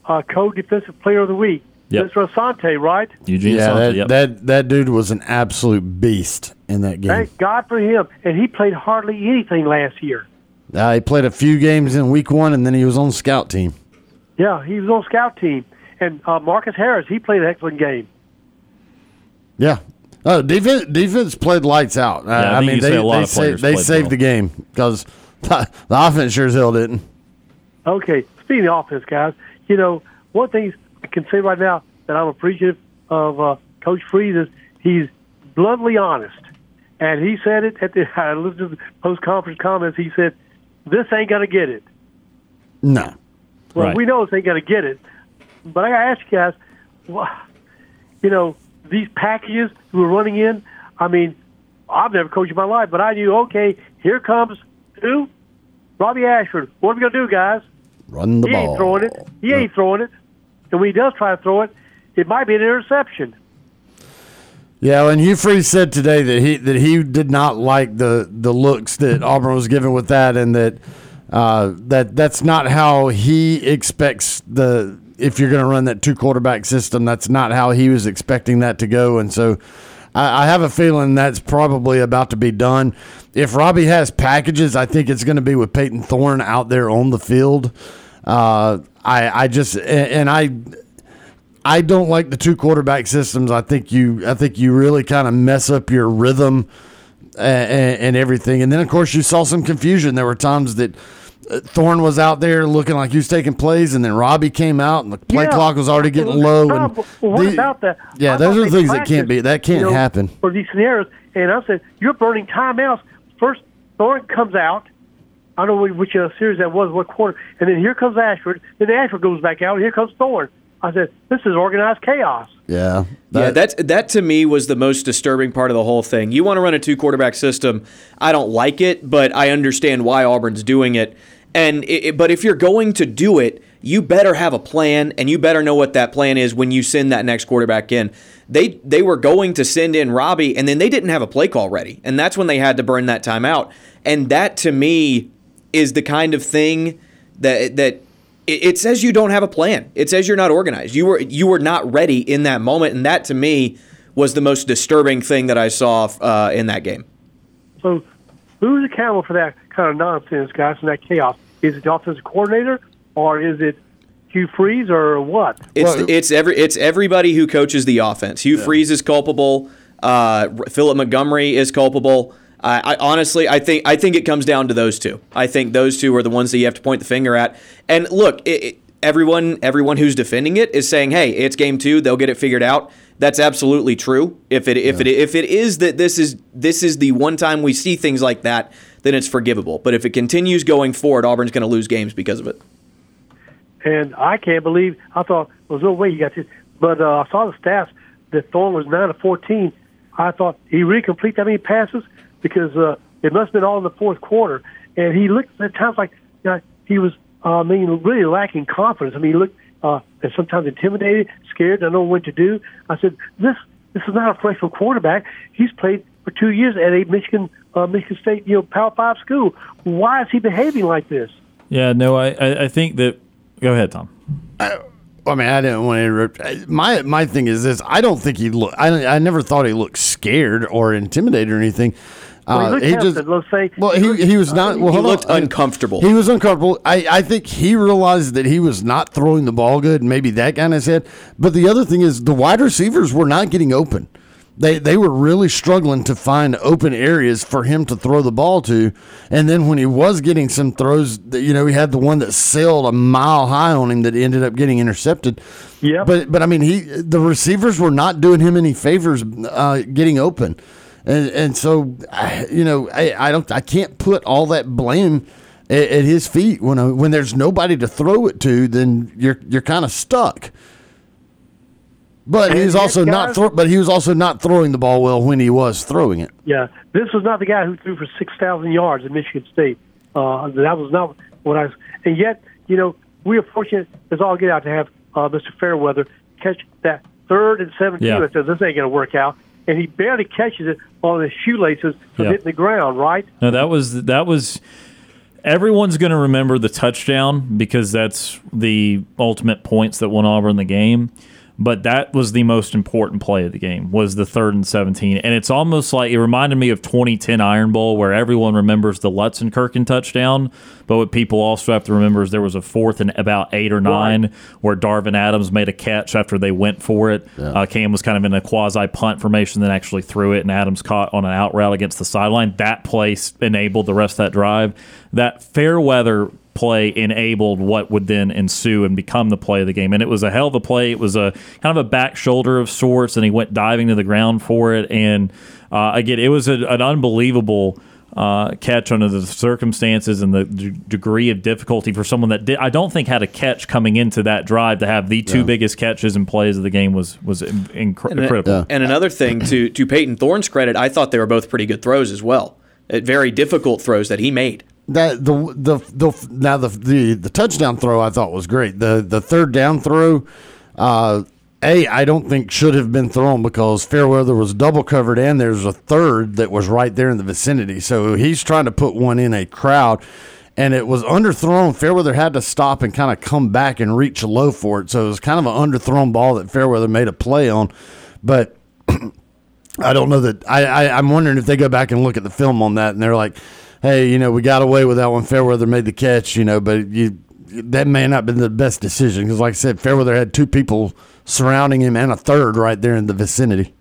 uh, co-defensive player of the week. Yep. Mr. Asante, right? Eugene yeah, Asante, that, yep. that that dude was an absolute beast in that game. Thank God for him. And he played hardly anything last year. Uh, he played a few games in week one, and then he was on scout team. Yeah, he was on scout team. And uh, Marcus Harris, he played an excellent game. Yeah. Oh, defense defense played lights out. Uh, I I, mean, you say they a lot they, of sa- they saved well. the game because the offense sure as hell didn't. Okay, speaking of offense, guys, you know, one thing I can say right now that I'm appreciative of uh, Coach Freeze is he's bluntly honest. And he said it at the, I listened to the post conference comments. He said, This ain't to get it. No. Well, Right. we know this ain't to get it. But I got to ask you guys, wha- you know, these packages we're running in, I mean, I've never coached in my life, but I knew, okay, here comes who? Robby Ashford. What are we going to do, guys? Run the he ball. ain't throwing it. He ain't throwing it. And when he does try to throw it, it might be an interception. Yeah, and Hugh Freeze said today that he that he did not like the the looks that Auburn was given with that, and that uh, that that's not how he expects the if you're going to run that two quarterback system. That's not how he was expecting that to go, and so I, I have a feeling that's probably about to be done. If Robby has packages, I think it's going to be with Payton Thorne out there on the field. Uh, I, I just and, and I I don't like the two quarterback systems. I think you I think you really kind of mess up your rhythm and, and everything. And then of course you saw some confusion. There were times that uh, Thorne was out there looking like he was taking plays, and then Robbie came out, and the play Yeah. clock was already getting low. And what the- about that? Yeah, I those are things that can't be. That can't you know, happen. for these scenarios. And I said, you're burning timeouts. First, Thorne comes out. I don't know which uh, series that was, what quarter. And then here comes Ashford. Then Ashford goes back out. And here comes Thorne. I said, this is organized chaos. Yeah, yeah, that's that to me was the most disturbing part of the whole thing. You want to run a two quarterback system. I don't like it, but I understand why Auburn's doing it. And it, it- but if you're going to do it, you better have a plan, and you better know what that plan is when you send that next quarterback in. They they were going to send in Robby, and then they didn't have a play call ready, and that's when they had to burn that timeout. And that to me is the kind of thing that that it, says you don't have a plan. It says you're not organized. You were you were not ready in that moment, and that to me was the most disturbing thing that I saw uh, in that game. So who's accountable for that kind of nonsense, guys, and that chaos? Is it the offensive coordinator or is it Hugh Freeze or what? It's it's every it's everybody who coaches the offense. Hugh Freeze is culpable. Uh, Philip Montgomery is culpable. I, I honestly, I think I think it comes down to those two. I think those two are the ones that you have to point the finger at. And look, it, it, everyone everyone who's defending it is saying, "Hey, it's game two. They'll get it figured out." That's absolutely true. If it if it if it is that this is this is the one time we see things like that, then it's forgivable. But if it continues going forward, Auburn's going to lose games because of it. And I can't believe I thought there's no way you got this, but uh, I saw the stats that Thorne was nine of fourteen. I thought he really complete that many passes because uh, it must have been all in the fourth quarter, and he looked at times like you know, he was. Uh, I mean, really lacking confidence. I mean, he looked uh, and sometimes intimidated, scared, don't know what to do. I said, this this is not a freshman quarterback. He's played for two years at a Michigan uh, Michigan State, you know, Power Five school. Why is he behaving like this? Yeah, no, I, I, I think that. Go ahead, Tom. I mean, I didn't want to interrupt. My my thing is this: I don't think he look. I I never thought he looked scared or intimidated or anything. Well, he Uh, looked he just let's say. well, he he was not. Well, he hold on. looked uncomfortable. He was uncomfortable. I, I think he realized that he was not throwing the ball good. and Maybe that got in his head. But the other thing is the wide receivers were not getting open. They they were really struggling to find open areas for him to throw the ball to. And then when he was getting some throws, you know, he had the one that sailed a mile high on him that ended up getting intercepted. Yeah. But but I mean, he the receivers were not doing him any favors uh, getting open. And and so, I- you know, I, I don't, I can't put all that blame at, at his feet when I, when there's nobody to throw it to. Then you're you're kind of stuck. But And he's yet, also not, guys- throw, but he was also not throwing the ball well when he was throwing it. Yeah, this was not the guy who threw for six thousand yards at Michigan State. Uh, that was not what I. Was, and yet, you know, we are fortunate as all get out to have uh, Mr. Fairweather catch that third and seventeen. Yeah. I said this ain't going to work out, and he barely catches it on his shoelaces from Yeah. hitting the ground. Right? No, that was that was. Everyone's going to remember the touchdown because that's the ultimate points that won Auburn the game. But that was the most important play of the game was the third and seventeen, and it's almost like it reminded me of 2010 Iron Bowl where everyone remembers the Lutzenkirchen touchdown, but what people also have to remember is there was a fourth and about eight or nine where Darvin Adams made a catch after they went for it. Uh, Cam was kind of in a quasi punt formation, then actually threw it, and Adams caught on an out route against the sideline. That place enabled the rest of that drive. That Fairweather play enabled what would then ensue and become the play of the game. And it was a hell of a play. It was a kind of a back shoulder of sorts, and he went diving to the ground for it. And uh, again, it was a, an unbelievable. Uh, catch under the circumstances and the d- degree of difficulty for someone that did, I don't think had a catch coming into that drive to have the two biggest catches and plays of the game was was in, inc- And, critical. and another thing to to Payton Thorne's credit, I thought they were both pretty good throws as well. Uh, Very difficult throws that he made. That the the the now the the the touchdown throw I thought was great. The the third down throw, uh, a I don't think should have been thrown because Fairweather was double covered and there's a third that was right there in the vicinity. So he's trying to put one in a crowd, and it was underthrown. Fairweather had to stop and kind of come back and reach low for it. So it was kind of an underthrown ball that Fairweather made a play on, but. I don't know that. I, I I'm wondering if they go back and look at the film on that and they're like, hey, you know, we got away with that one. Fairweather made the catch, you know, but you that may not have been the best decision because, like I said, Fairweather had two people surrounding him and a third right there in the vicinity.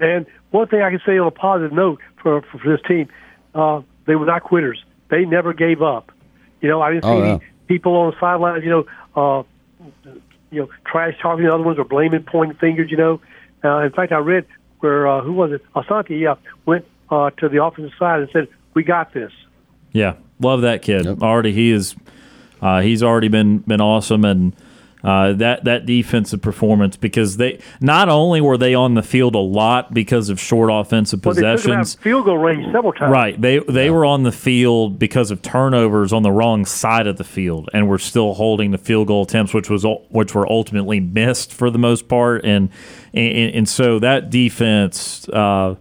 And one thing I can say on a positive note for for, for this team, uh, they were not quitters. They never gave up. You know, I didn't see Oh, any yeah. people on the sidelines. You know, uh, you know, trash talking the other ones or blaming, pointing fingers. You know, uh, in fact, I read where uh, who was it? Asante, yeah, went uh, to the offensive side and said, "We got this." Yeah, love that kid. Already, he is. Uh, he's already been been awesome, and uh, that that defensive performance because they not only were they on the field a lot because of short offensive Well, they took them out possessions. of field goal range several times. Right. They they were on the field because of turnovers on the wrong side of the field, and were still holding the field goal attempts, which was which were ultimately missed for the most part, and and, and so that defense uh,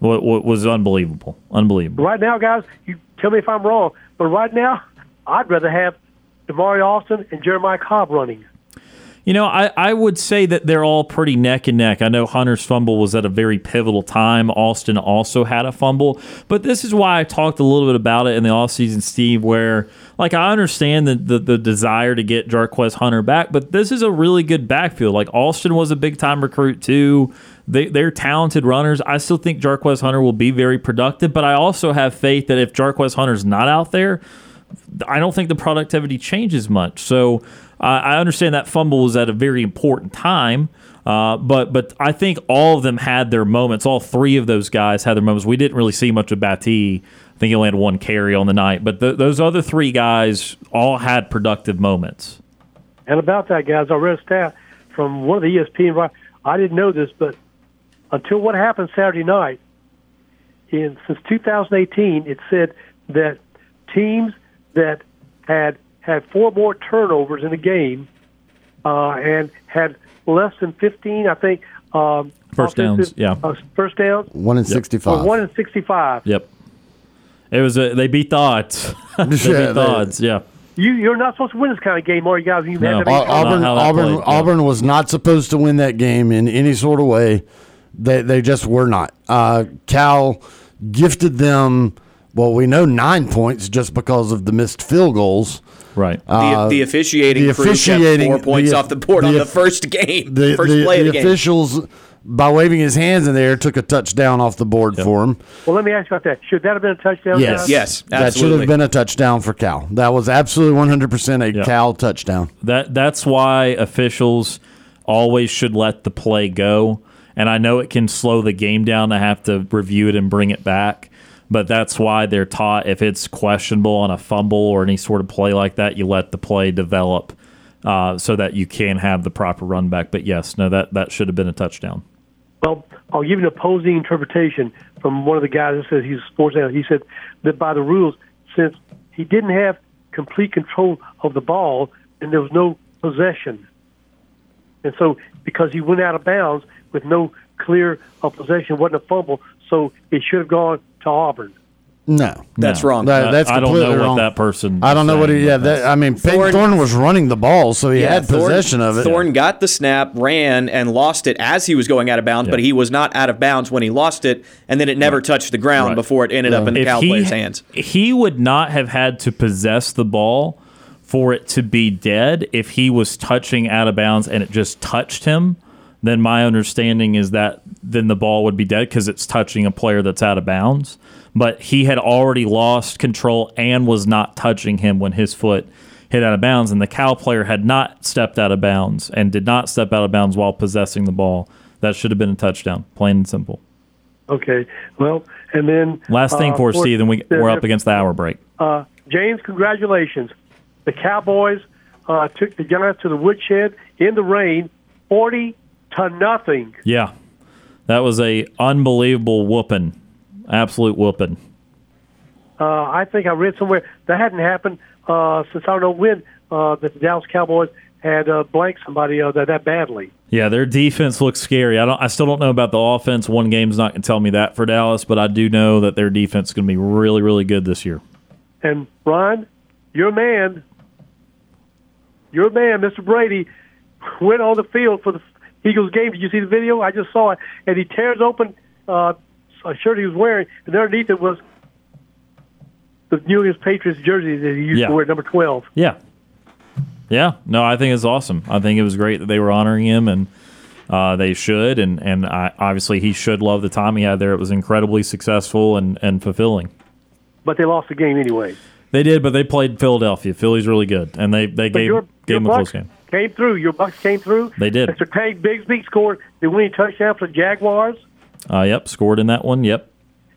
wa- wa- was unbelievable, unbelievable. Right now, guys, you tell me if I'm wrong, but right now, I'd rather have Damari Alston and Jeremiah Cobb running. You know, I, I would say that they're all pretty neck and neck. I know Hunter's fumble was at a very pivotal time. Alston also had a fumble. But this is why I talked a little bit about it in the offseason, Steve, where, like, I understand the, the, the desire to get Jarquez Hunter back, but this is a really good backfield. Like, Alston was a big time recruit, too. They, they're talented runners. I still think Jarquez Hunter will be very productive, but I also have faith that if Jarquez Hunter's not out there, I don't think the productivity changes much. So uh, I understand that fumble was at a very important time, uh, but but I think all of them had their moments. All three of those guys had their moments. We didn't really see much of Battie. I think he only had one carry on the night, but th- those other three guys all had productive moments. And about that, guys, I read a stat from one of the ESPN. I didn't know this, but until what happened Saturday night, in since 2018, it said that teams that had had four more turnovers in a game uh, and had less than 15, I think, um, First downs, yeah. uh, first downs, One in Yep. or 65. one in 65. Yep. It was a, they beat the odds. they Yeah, beat the they- odds. Yeah. You, you're not supposed to win this kind of game, are you guys? You No. have to Auburn, how that Auburn, yeah. Auburn was not supposed to win that game in any sort of way. They they just were not. Uh, Cal gifted them. Well, we know nine points just because of the missed field goals. Right. The, Uh, the officiating the crew kept officiating- four points the- off the board the- on the first game, The, first the, play of the the game. officials, by waving his hands in the air, took a touchdown off the board for him. Well, let me ask you about that. Should that have been a touchdown? Yes, guys? Yes, that should have been a touchdown for Cal. That was absolutely one hundred percent a Yeah. Cal touchdown. That that's why officials always should let the play go. And I know it can slow the game down to have to review it and bring it back. But that's why they're taught if it's questionable on a fumble or any sort of play like that, you let the play develop uh, so that you can have the proper run back. But yes, no, that, that should have been a touchdown. Well, I'll give an opposing interpretation from one of the guys that says he's a sports analyst. He said that by the rules, since he didn't have complete control of the ball and there was no possession, and so because he went out of bounds with no clear of possession, wasn't a fumble, so it should have gone to Auburn. No, That's No. wrong. That- that's I don't completely know wrong. what that person. I don't know what he. saying, Yeah, that, I mean, Payton Thorne- Thorne was running the ball, so he Yeah, had Thorne- possession of it. Thorne got the snap, ran, and lost it as he was going out of bounds, Yeah. but he was not out of bounds when he lost it, and then it never touched the ground Right. before it ended up in the if Cal he, hands. He would not have had to possess the ball for it to be dead if he was touching out of bounds and it just touched him. Then my understanding is that then the ball would be dead because it's touching a player that's out of bounds. But he had already lost control and was not touching him when his foot hit out of bounds, and the Cal player had not stepped out of bounds and did not step out of bounds while possessing the ball. That should have been a touchdown, plain and simple. Okay. Well, and then Last thing uh, for Steve, then we, we're up against the hour break. Uh, James, congratulations. The Cowboys uh, took the Giants to the woodshed in the rain, forty to nothing. Yeah, that was a unbelievable whooping, absolute whooping. Uh, I think I read somewhere that hadn't happened uh, since I don't know when uh, that the Dallas Cowboys had uh, blanked somebody uh, that that badly. Yeah, their defense looks scary. I don't. I still don't know about the offense. One game's not going to tell me that for Dallas, but I do know that their defense is going to be really, really good this year. And Ron, your man, your man, Mr. Brady, went on the field for the Eagles game. Did you see the video? I just saw it, and he tears open uh, a shirt he was wearing, and underneath it was the New England Patriots jersey that he used Yeah. to wear, number twelve. Yeah. Yeah. No, I think it's awesome. I think it was great that they were honoring him, and uh, they should. And and I, obviously he should love the time he had there. It was incredibly successful and and fulfilling. But they lost the game anyway. They did, but they played Philadelphia. Philly's really good, and they they But gave your, gave your them a close game. came through. Your Bucks came through. They did. Mr. Tank Bigsby scored the winning touchdown for the Jaguars. Uh, yep, scored in that one. Yep.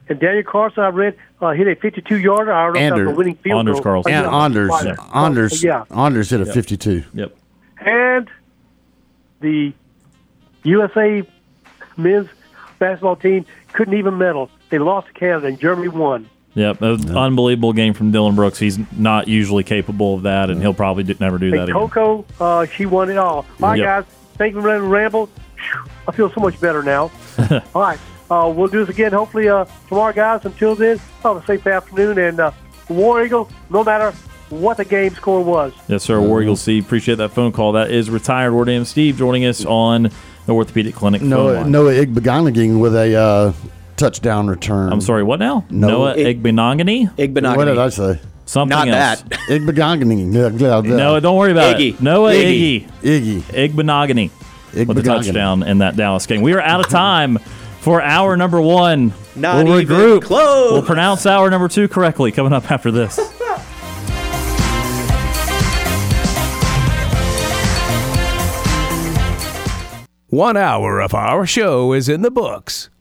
And Daniel Carlson, I read, uh, hit a 52-yarder. I don't know if that was a winning field Anders goal. Carlson. And Yeah. Anders, Yeah. Anders, Yeah. Anders hit a 52. Yep. And the USA men's basketball team couldn't even medal. They lost to Canada, and Germany won. Yep. That was an unbelievable game from Dillon Brooks. He's not usually capable of that, and he'll probably do, never do that again. Coco, uh, she won it all. All right, Yep. guys. Thank you for letting me ramble. I feel so much better now. all right. Uh, we'll do this again hopefully uh, tomorrow, guys. Until then, have a safe afternoon. And uh, War Eagle, no matter what the game score was. Yes, sir. War Eagle Steve. Appreciate that phone call. That is retired War Dam Steve joining us on the Orthopedic Clinic No, Noah, line. Noah Igbeganaging with a uh, touchdown return. I'm sorry, what now? No. Noah Ig- Igbenogany? Igbenogany. What did I say? Something Not else. that. Igbeganaging. Yeah, yeah, yeah. No, don't worry about Iggy. it. Noah Iggy. Iggy. Igbenogany with a Igbenogany. touchdown in that Dallas game. We are out of time for hour number one. Not we'll even regroup. close. We'll pronounce hour number two correctly coming up after this. One hour of our show is in the books.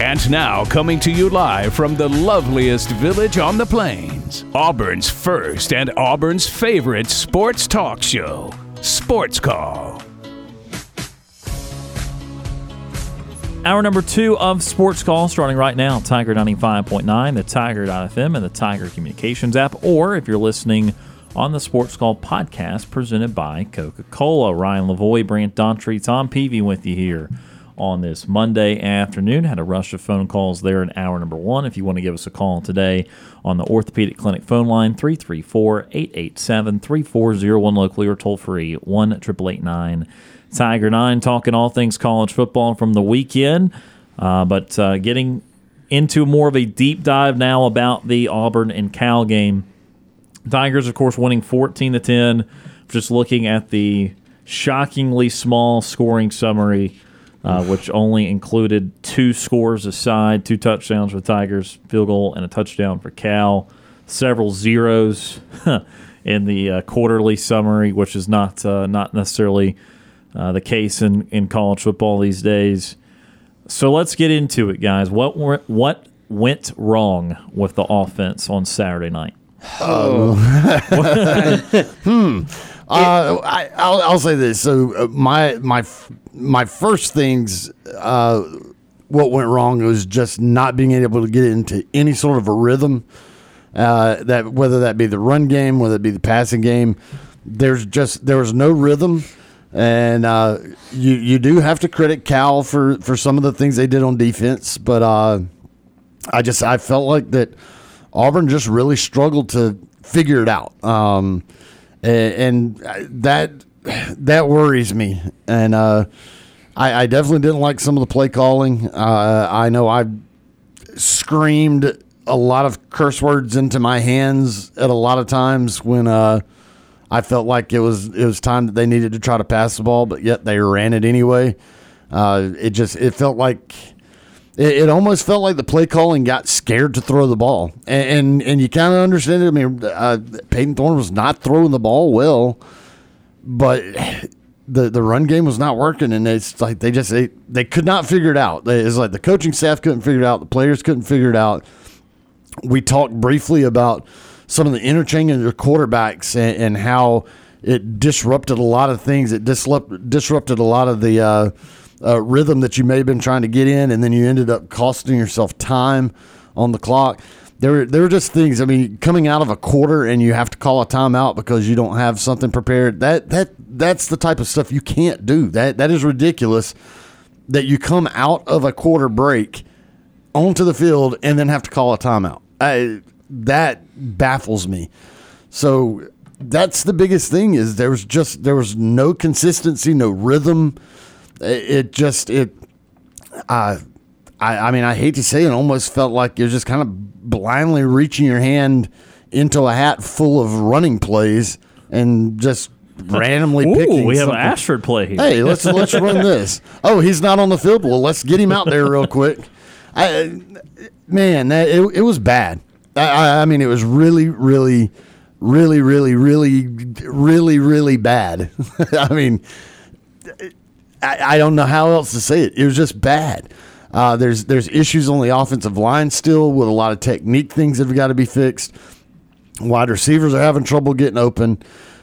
And now, coming to you live from the loveliest village on the plains, Auburn's first and Auburn's favorite sports talk show, Sports Call. Hour number two of Sports Call starting right now. Tiger 95.9, the Tiger.fm, and the Tiger Communications app. Or if you're listening on the Sports Call podcast presented by Coca Cola. Ryan Lavoie, Brant Daughtry, Tom Peavy with you here on this Monday afternoon. Had a rush of phone calls there in hour number one. If you want to give us a call today on the Orthopedic Clinic phone line, 334 887 3401 locally or toll free 1 888 Tiger 9, talking all things college football from the weekend. Uh, but uh, getting into more of a deep dive now about the Auburn and Cal game. Tigers, of course, winning 14 to 10. Just looking at the shockingly small scoring summary, uh, which only included two scores aside, two touchdowns for Tigers, field goal and a touchdown for Cal, several zeros in the uh, quarterly summary, which is not uh, not necessarily uh, the case in, in college football these days. So let's get into it, guys. What were, what went wrong with the offense on Saturday night? Uh, I'll, I'll say this. So uh, my my my first things, uh, what went wrong was just not being able to get into any sort of a rhythm. Uh, that whether that be the run game, whether it be the passing game, there's just there was no rhythm, and uh, you you do have to credit Cal for for some of the things they did on defense, but I just I felt like that Auburn just really struggled to figure it out, um, and, that that worries me. And uh, I, I definitely didn't like some of the play calling. Uh, I know I screamed a lot of curse words into my hands at a lot of times when uh, I felt like it was it was time that they needed to try to pass the ball, but yet they ran it anyway. Uh, it just it felt like it, it almost felt like the play calling got scared to throw the ball, and and, and you kind of understand it. I mean, uh, Payton Thorne was not throwing the ball well, but the the run game was not working, and it's like they just they, they could not figure it out. It's like the coaching staff couldn't figure it out, the players couldn't figure it out, we talked briefly about some of the interchange of quarterbacks and, and how it disrupted a lot of things. It disrupt, disrupted a lot of the uh, uh, rhythm that you may have been trying to get in, and then you ended up costing yourself time on the clock. There were, there were just things. I mean, coming out of a quarter and you have to call a timeout because you don't have something prepared. That that that's the type of stuff you can't do. That that is ridiculous. That you come out of a quarter break onto the field and then have to call a timeout. I, that baffles me. So that's the biggest thing is there was just there was no consistency, no rhythm. It, just it. Uh, I I mean I hate to say it, it almost felt like you're just kind of blindly reaching your hand into a hat full of running plays and just randomly Ooh, picking. we have an. Ashford play here. Hey, let's let's run this. Oh, he's not on the field. Well, let's get him out there real quick. I, man, that it, it was bad. I, I, I mean, it was really, really, really, really, really, really, really bad. I mean, I, I don't know how else to say it. It was just bad. Uh, there's there's issues on the offensive line still with a lot of technique things that have got to be fixed. Wide receivers are having trouble getting open.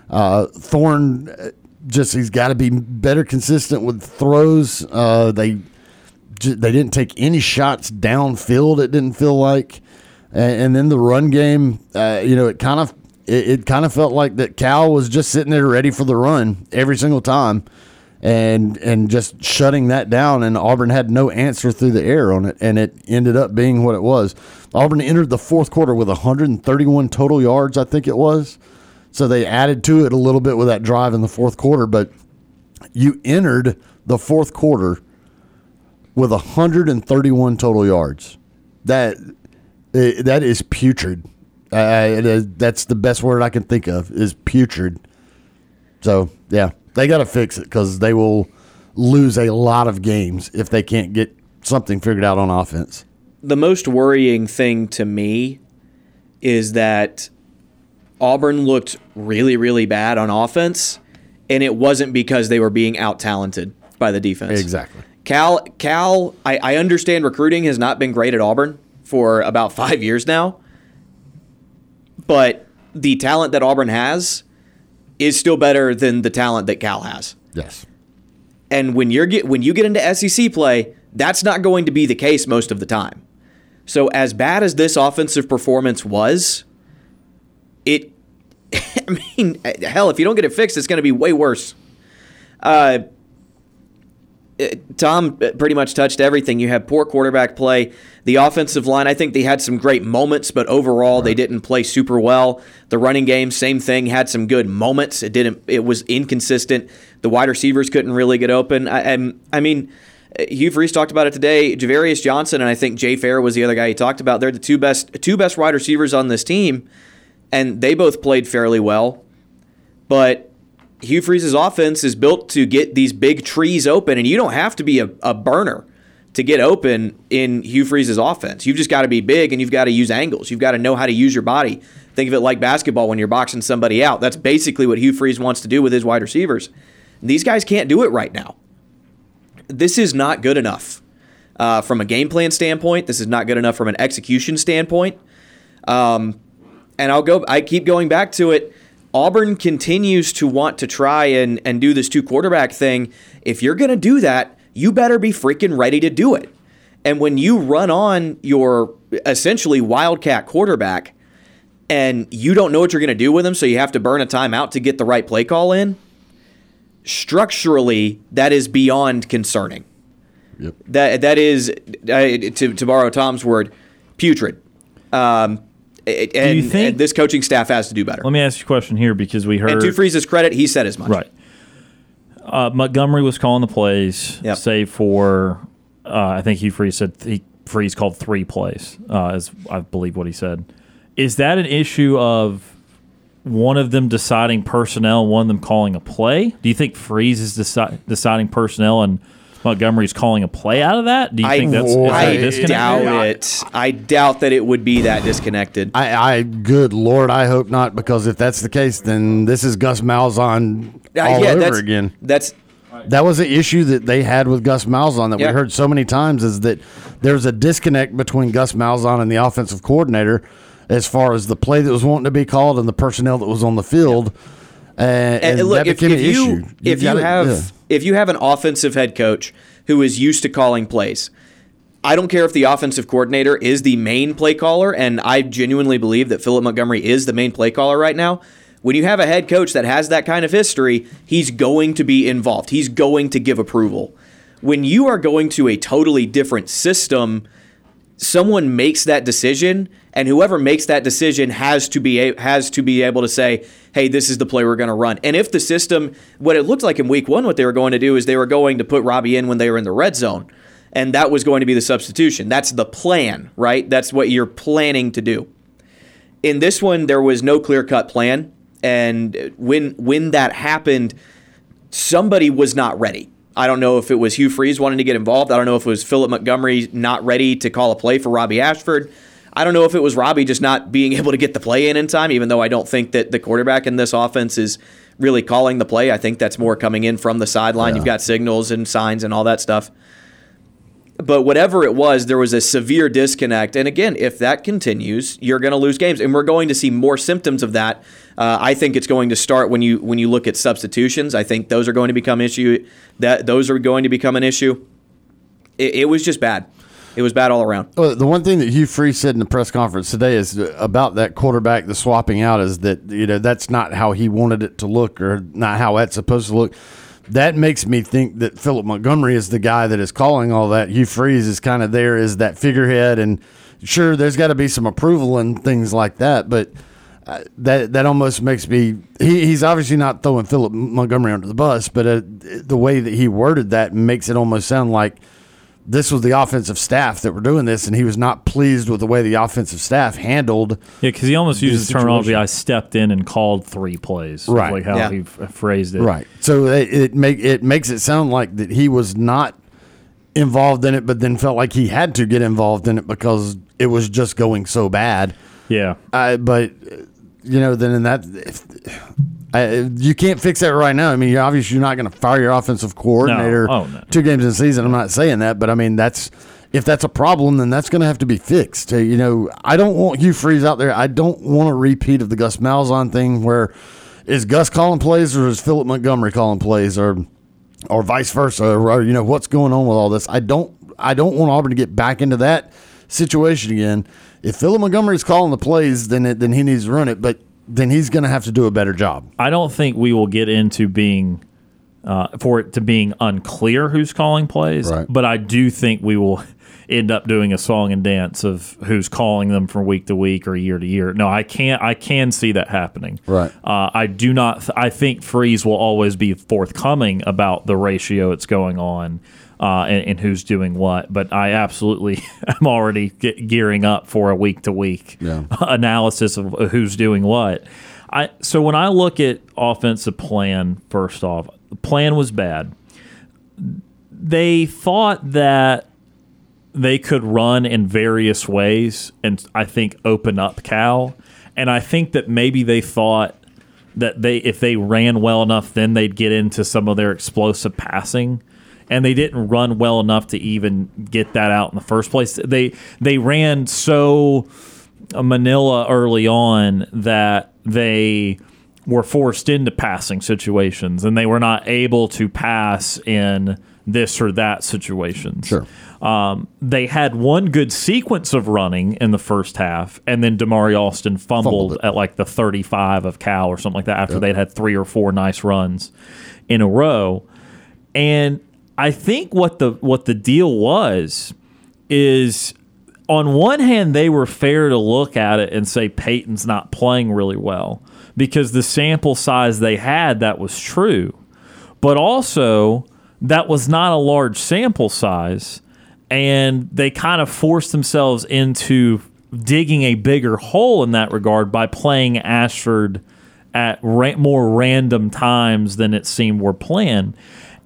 Uh, Thorne uh, just he's got to be better consistent with throws. Uh, they they didn't take any shots downfield. It didn't feel like, and, and then the run game. Uh, you know, it kind of it, it kind of felt like that Cal was just sitting there ready for the run every single time, and and just shutting that down. And Auburn had no answer through the air on it, and it ended up being what it was. Auburn entered the fourth quarter with 131 total yards, I think it was. So they added to it a little bit with that drive in the fourth quarter, but you entered the fourth quarter with 131 total yards. That eh, that is putrid. Uh, that's the best word I can think of is putrid. So yeah, they got to fix it because they will lose a lot of games if they can't get something figured out on offense. the most worrying thing to me is that Auburn looked really, really bad on offense, and it wasn't because they were being out talented by the defense. Exactly. Cal, Cal, I, I understand recruiting has not been great at Auburn for about five years now, but the talent that Auburn has is still better than the talent that Cal has. Yes. And when you're get when you get into SEC play, that's not going to be the case most of the time. So as bad as this offensive performance was, it I mean, hell, if you don't get it fixed, it's going to be way worse. Uh, Tom pretty much touched everything. You had poor quarterback play. The offensive line, I think they had some great moments, but overall they didn't play super well. The running game, same thing, had some good moments. It didn't. It was inconsistent. The wide receivers couldn't really get open. I, I'm- I mean, Hugh Freeze talked about it today. Ja'Varrius Johnson and I think Jay Fair was the other guy he talked about. They're the two best two best wide receivers on this team, and they both played fairly well. But Hugh Freeze's offense is built to get these big trees open, and you don't have to be a, a burner to get open in Hugh Freeze's offense. You've just got to be big and you've got to use angles. You've got to know how to use your body. Think of it like basketball when you're boxing somebody out. That's basically what Hugh Freeze wants to do with his wide receivers. These guys can't do it right now. This is not good enough uh, from a game plan standpoint. This is not good enough from an execution standpoint. Um, and I'll go. I keep going back to it. Auburn continues to want to try and and do this two quarterback thing. If you're going to do that, you better be freaking ready to do it. And when you run on your essentially wildcat quarterback, and you don't know what you're going to do with him, so you have to burn a timeout to get the right play call in. Structurally, that is beyond concerning. Yep. That that is, uh, to to borrow Tom's word, putrid. Um, and, you think- and this coaching staff has to do better. Let me ask you a question here because we heard And to Freeze's credit, he said as much. right. Uh, Montgomery was calling the plays, Yep. save for uh, I think Hugh Freeze said he Freeze called three plays, uh, is I believe what he said. Is that an issue of one of them deciding personnel, one of them calling a play? Do you think Freeze is deci- deciding personnel and Montgomery's calling a play out of that? Do you I, think that's is that a I disconnect? doubt it. I doubt that it would be that disconnected. I, I good lord, I hope not, because if that's the case, then this is Gus Malzahn Uh, all yeah, over that's, again. That's That was the issue that they had with Gus Malzahn that Yeah. we heard so many times is that there's a disconnect between Gus Malzahn and the offensive coordinator as far as the play that was wanting to be called and the personnel that was on the field. Uh, And, And, look, if, if an you issue. if you gotta- have yeah. if you have an offensive head coach who is used to calling plays, I don't care if the offensive coordinator is the main play caller, and I genuinely believe that Philip Montgomery is the main play caller right now. When you have a head coach that has that kind of history, he's going to be involved. He's going to give approval. When you are going to a totally different system, someone makes that decision and whoever makes that decision has to be has to be able to say hey this is the play we're going to run and if the system what it looked like in week 1 what they were going to do is they were going to put Robby in when they were in the red zone and that was going to be the substitution that's the plan right that's what you're planning to do in this one there was no clear cut plan and when when that happened somebody was not ready. I don't know if it was Hugh Freeze wanting to get involved. I don't know if it was Philip Montgomery not ready to call a play for Robby Ashford. I don't know if it was Robby just not being able to get the play in in time, even though I don't think that the quarterback in this offense is really calling the play. I think that's more coming in from the sideline. You've got signals and signs and all that stuff. But whatever it was, there was a severe disconnect. And again, if that continues, you're going to lose games, and we're going to see more symptoms of that. Uh, I think it's going to start when you when you look at substitutions. I think those are going to become issue. That those are going to become an issue. It, it was just bad. It was bad all around. Well, the one thing that Hugh Freeze said in the press conference today is about that quarterback, the swapping out, is that you know that's not how he wanted it to look, or not how that's supposed to look. That makes me think that Philip Montgomery is the guy that is calling all that. Hugh Freeze is kind of there as that figurehead, and sure, there's got to be some approval and things like that, but uh, that that almost makes me. He, he's obviously not throwing Philip Montgomery under the bus, but uh, the way that he worded that makes it almost sound like this was the offensive staff that were doing this, and he was not pleased with the way the offensive staff handled. Yeah, because he almost the used the terminology. I stepped in and called three plays. Right. Like how Yeah. he f- phrased it. Right. So it, it make it makes it sound like that he was not involved in it, but then felt like he had to get involved in it because it was just going so bad. Yeah. Uh, but uh, you know, then in that, if, uh, you can't fix that right now. I mean, you're obviously you're not going to fire your offensive coordinator Oh, no. two games in the season. I'm not saying that, but I mean that's if that's a problem, then that's going to have to be fixed. You know, I don't want Hugh Freeze out there. I don't want a repeat of the Gus Malzahn thing where is Gus calling plays or is Philip Montgomery calling plays or or vice versa or you know what's going on with all this. I don't I don't want Auburn to get back into that situation again. If Philip Montgomery is calling the plays, then it, then he needs to run it, but then he's going to have to do a better job. I don't think we will get into being uh, for it to being unclear who's calling plays, Right. but I do think we will end up doing a song and dance of who's calling them from week to week or year to year. No, I can't. I can see that happening. Right. Uh, I do not. Th- I think Freeze will always be forthcoming about the ratio it's going on. Uh, and, and who's doing what, but I absolutely am already ge- gearing up for a week to week analysis of who's doing what. I so when I look at offensive plan, first off, the plan was bad. They thought that they could run in various ways and I think open up Cal. And I think that maybe they thought that they if they ran well enough then they'd get into some of their explosive passing. And they didn't run well enough to even get that out in the first place. They they ran so uh, Manila early on that they were forced into passing situations and they were not able to pass in this or that situations. Sure. Um, they had one good sequence of running in the first half, and then Damari Alston fumbled, Fumbled at like the 35 of Cal or something like that after they'd had three or four nice runs in a row. And I think what the what the deal was is on one hand, they were fair to look at it and say Payton's not playing really well because the sample size they had, that was true. But also, that was not a large sample size. And they kind of forced themselves into digging a bigger hole in that regard by playing Ashford at ra- more random times than it seemed were planned.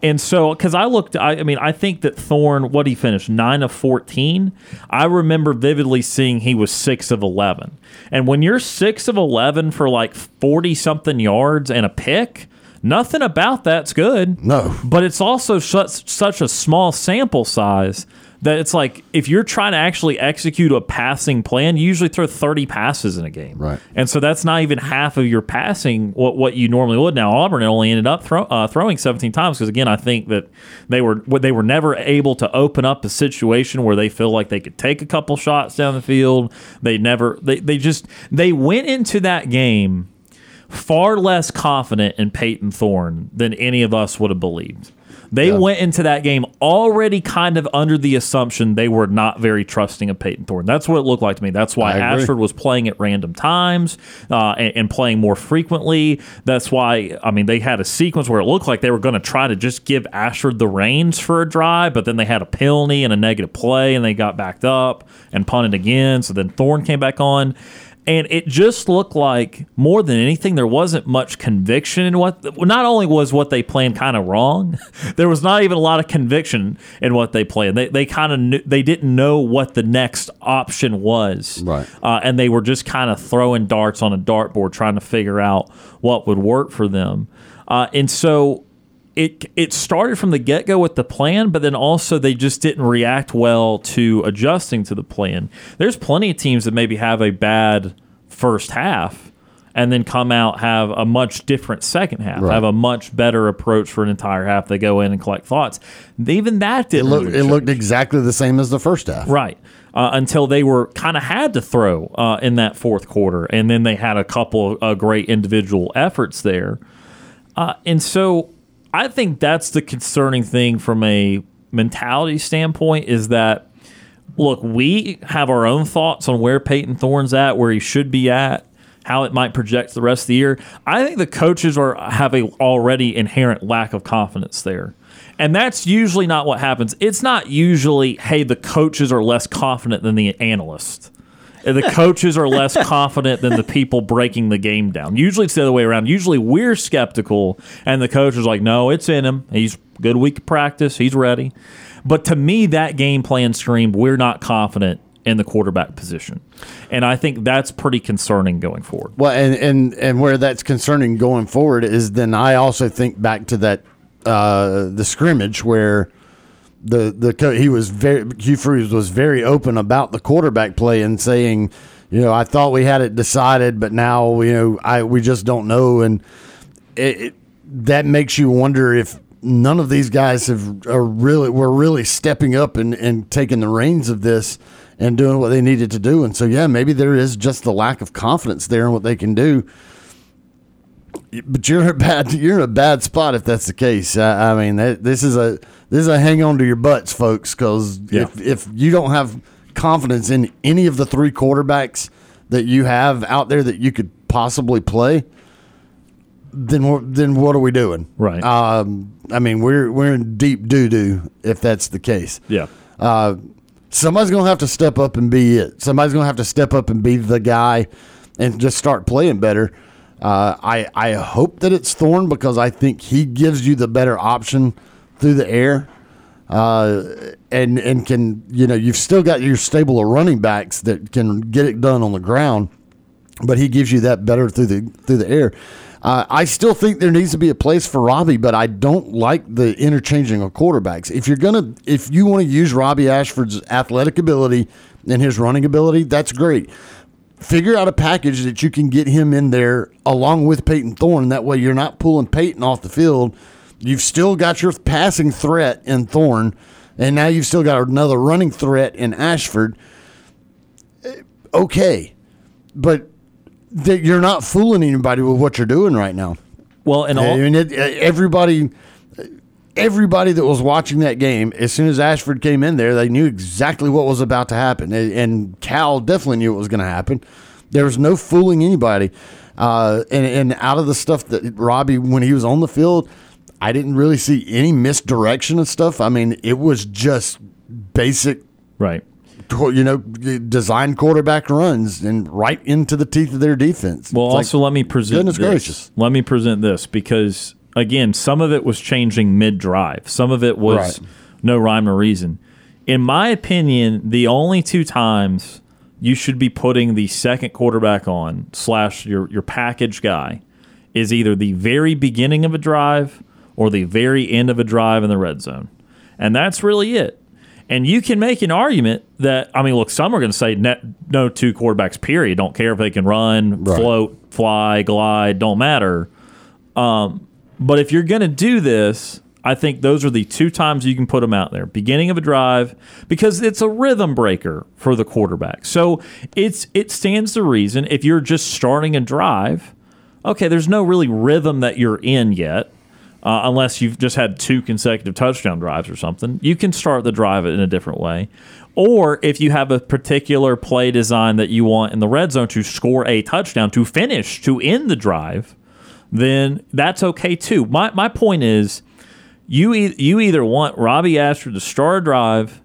And so, because I looked, I, I mean, I think that Thorne, what he finished, nine of 14. I remember vividly seeing he was six of 11. And when you're six of 11 for like 40 something yards and a pick, Nothing about that's good. No. But it's also such, such a small sample size that it's like if you're trying to actually execute a passing plan, you usually throw 30 passes in a game. Right. And so that's not even half of your passing what, what you normally would. Now Auburn only ended up throw, uh, throwing 17 times because again I think that they were they were never able to open up a situation where they feel like they could take a couple shots down the field. They never they they just they went into that game far less confident in Payton Thorne than any of us would have believed. They Yeah. went into that game already kind of under the assumption they were not very trusting of Payton Thorne. That's what it looked like to me. That's why Ashford was playing at random times uh, and, and playing more frequently. That's why, I mean, they had a sequence where it looked like they were going to try to just give Ashford the reins for a drive, but then they had a penalty and a negative play, and they got backed up and punted again. So then Thorne came back on. And it just looked like more than anything, there wasn't much conviction in what. Not only was what they planned kind of wrong, there was not even a lot of conviction in what they planned. They they kind of knew, they didn't know what the next option was, Right. Uh, and they were just kind of throwing darts on a dartboard, trying to figure out what would work for them. Uh, and so it it started from the get go with the plan, but then also they just didn't react well to adjusting to the plan. There's plenty of teams that maybe have a bad first half and then come out have a much different second half, Right. have a much better approach for an entire half. They go in and collect thoughts. Even that It didn't looked really it looked exactly the same as the first half. Right. Uh, until they were kind of had to throw uh, in that fourth quarter. And then they had a couple of uh, great individual efforts there. Uh, and so I think that's the concerning thing from a mentality standpoint is that, look, we have our own thoughts on where Payton Thorne's at, where he should be at. How it might project the rest of the year. I think the coaches are have a already inherent lack of confidence there. And that's usually not what happens. It's not usually, hey, the coaches are less confident than the analyst. The coaches are less confident than the people breaking the game down. Usually it's the other way around. Usually we're skeptical, and the coach is like, no, it's in him. He's good week of practice. He's ready. But to me, that game plan screamed, we're not confident in the quarterback position. And I think that's pretty concerning going forward. Well, and, and and where that's concerning going forward is then I also think back to that uh, the scrimmage where the the co- he was very Hugh Freeze was very open about the quarterback play and saying, you know, I thought we had it decided, but now you know I we just don't know, and it, it, that makes you wonder if none of these guys have are really were really stepping up and, and taking the reins of this and doing what they needed to do. And so yeah, maybe there is just the lack of confidence there in what they can do. But you're in a bad you're in a bad spot if that's the case. I, I mean, that, this is a this is a hang on to your butts, folks, because Yeah. if if you don't have confidence in any of the three quarterbacks that you have out there that you could possibly play, then what then what are we doing? Right. Um, I mean, we're we're in deep doo doo if that's the case. Yeah. Uh, somebody's gonna have to step up and be it. Somebody's gonna have to step up and be the guy, and just start playing better. Uh, I I hope that it's Thorne because I think he gives you the better option through the air, uh, and and can you know you've still got your stable of running backs that can get it done on the ground, but he gives you that better through the through the air. Uh, I still think there needs to be a place for Robby, but I don't like the interchanging of quarterbacks. If you're gonna, if you want to use Robby Ashford's athletic ability and his running ability, that's great. Figure out a package that you can get him in there along with Payton Thorne. That way, you're not pulling Payton off the field. You've still got your passing threat in Thorne, and now you've still got another running threat in Ashford. Eh, Okay, but that you're not fooling anybody with what you're doing right now. Well, and all, I mean, it, everybody, everybody that was watching that game, as soon as Ashford came in there, they knew exactly what was about to happen, and, and Cal definitely knew what was going to happen. There was no fooling anybody, uh, and and out of the stuff that Robby, when he was on the field, I didn't really see any misdirection and stuff. I mean, it was just basic right. you know, design quarterback runs and right into the teeth of their defense. Well, It's like, also let me present goodness this. gracious. Let me present this because again, some of it was changing mid drive. Some of it was Right. no rhyme or reason. In my opinion, the only two times you should be putting the second quarterback on slash your your package guy is either the very beginning of a drive or the very end of a drive in the red zone. And that's really it. And you can make an argument that, I mean, look, some are going to say net, no two quarterbacks, period. Don't care if they can run, Right. float, fly, glide, don't matter. Um, but if you're going to do this, I think those are the two times you can put them out there. Beginning of a drive, because it's a rhythm breaker for the quarterback. So it's it stands to reason if you're just starting a drive, okay, there's no really rhythm that you're in yet. Uh, unless you've just had two consecutive touchdown drives or something, you can start the drive in a different way. Or if you have a particular play design that you want in the red zone to score a touchdown, to finish, to end the drive, then that's okay too. My my point is, you e- you either want Robby Ashford to start a drive,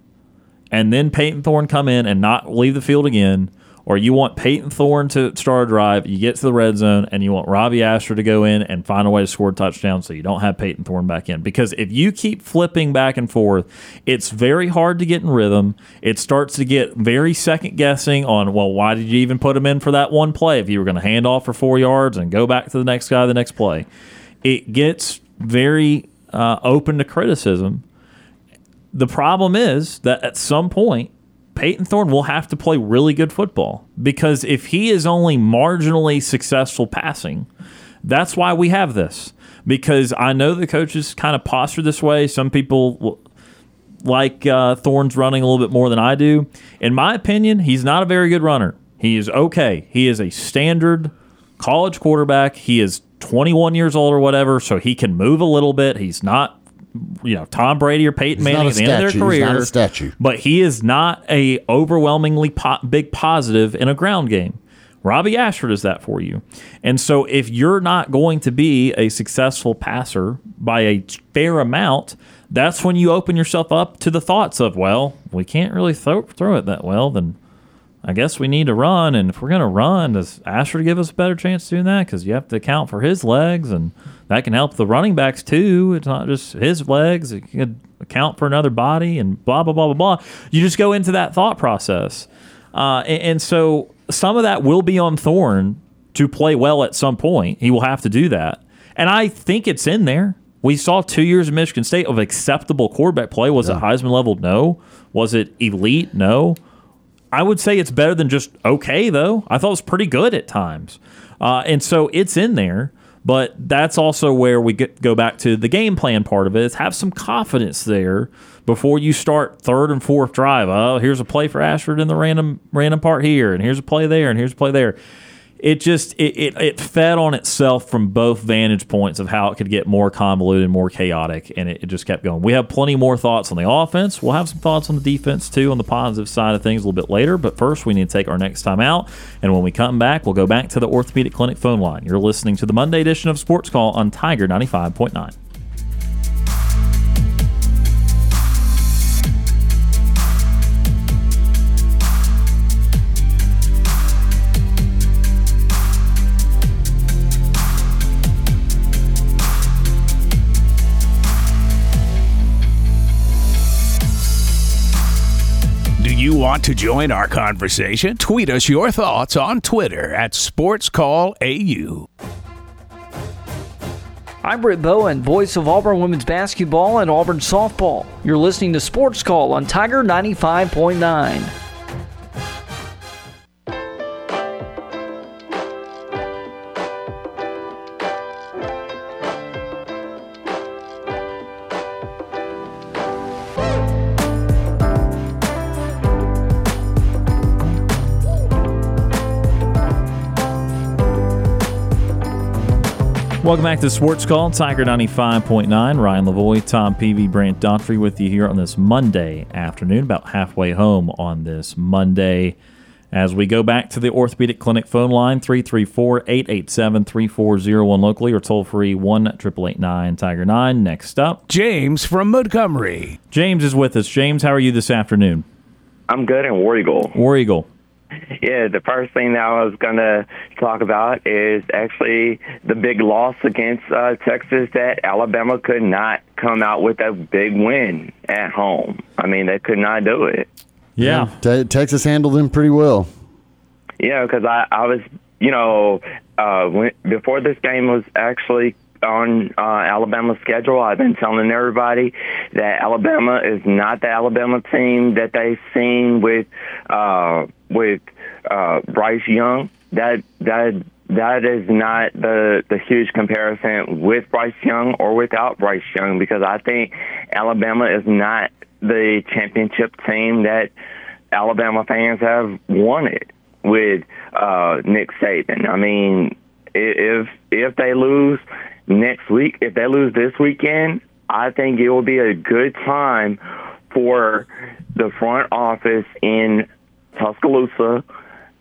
and then Payton Thorne come in and not leave the field again, or you want Payton Thorne to start a drive, you get to the red zone, and you want Robby Ashford to go in and find a way to score a touchdown, so you don't have Payton Thorne back in. Because if you keep flipping back and forth, it's very hard to get in rhythm. It starts to get very second guessing on well, why did you even put him in for that one play if you were going to hand off for four yards and go back to the next guy the next play? It gets very uh, open to criticism. The problem is that at some point, Payton Thorne will have to play really good football because if he is only marginally successful passing, that's why we have this. Because I know the coaches kind of posture this way. Some people like uh, Thorne's running a little bit more than I do. In my opinion, he's not a very good runner. He is okay. He is a standard college quarterback. He is 21 years old or whatever, so he can move a little bit. He's not, you know, Tom Brady or Peyton He's Manning at the end of their statue. career. He's not a statue. But he is not a overwhelmingly po- big positive in a ground game. Robby Ashford is that for you. And so if you're not going to be a successful passer by a fair amount, that's when you open yourself up to the thoughts of, well, we can't really throw, throw it that well, then I guess we need to run. And if we're going to run, does Ashford give us a better chance doing that? Because you have to account for his legs, and that can help the running backs too. It's not just his legs, it can account for another body, and blah, blah, blah, blah, blah. You just go into that thought process. Uh, and, and so some of that will be on Thorne to play well at some point. He will have to do that. And I think it's in there. We saw two years of Michigan State of acceptable quarterback play. Was it Heisman level? No. Was it elite? No. I would say it's better than just okay, though. I thought it was pretty good at times. Uh, and so it's in there. But that's also where we get, go back to the game plan part of it is have some confidence there before you start third and fourth drive. Oh, here's a play for Ashford in the random random part here, and here's a play there, and here's a play there it just it, it, it, fed on itself from both vantage points of how it could get more convoluted more chaotic and it, it, just kept going. We have plenty more thoughts on the offense. We'll have some thoughts on the defense too on the positive side of things a little bit later but first we need to take our next time out and when we come back we'll go back to the orthopedic clinic phone line. You're listening to the monday edition of sports call on tiger 95.9 you want to join our conversation? Tweet us your thoughts on Twitter at SportsCallAU. I'm Britt Bowen, voice of Auburn women's basketball and Auburn softball. You're listening to Sports Call on Tiger 95.9. Welcome back to Sports Call, Tiger 95.9. Ryan Lavoie, Tom Peavy, Brant Daughtry with you here on this Monday afternoon, about halfway home on this Monday. As we go back to the Orthopedic Clinic phone line, 334 887 3401 locally or toll free 1 888 Tiger 9. Next up, James from Montgomery. James is with us. James, how are you this afternoon? I'm good and War Eagle. War Eagle. Yeah, the first thing that I was going to talk about is actually the big loss against uh, Texas that Alabama could not come out with a big win at home. I mean, they could not do it. Yeah. Te- Texas handled them pretty well. Yeah, because I, I was you know, uh, when, before this game was actually on uh, Alabama's schedule, I've been telling everybody that Alabama is not the Alabama team that they've seen with uh, with uh, Bryce Young. That that that is not the the huge comparison with Bryce Young or without Bryce Young because I think Alabama is not the championship team that Alabama fans have wanted with uh, Nick Saban. I mean, if if they lose next week, if they lose this weekend, I think it will be a good time for the front office in Tuscaloosa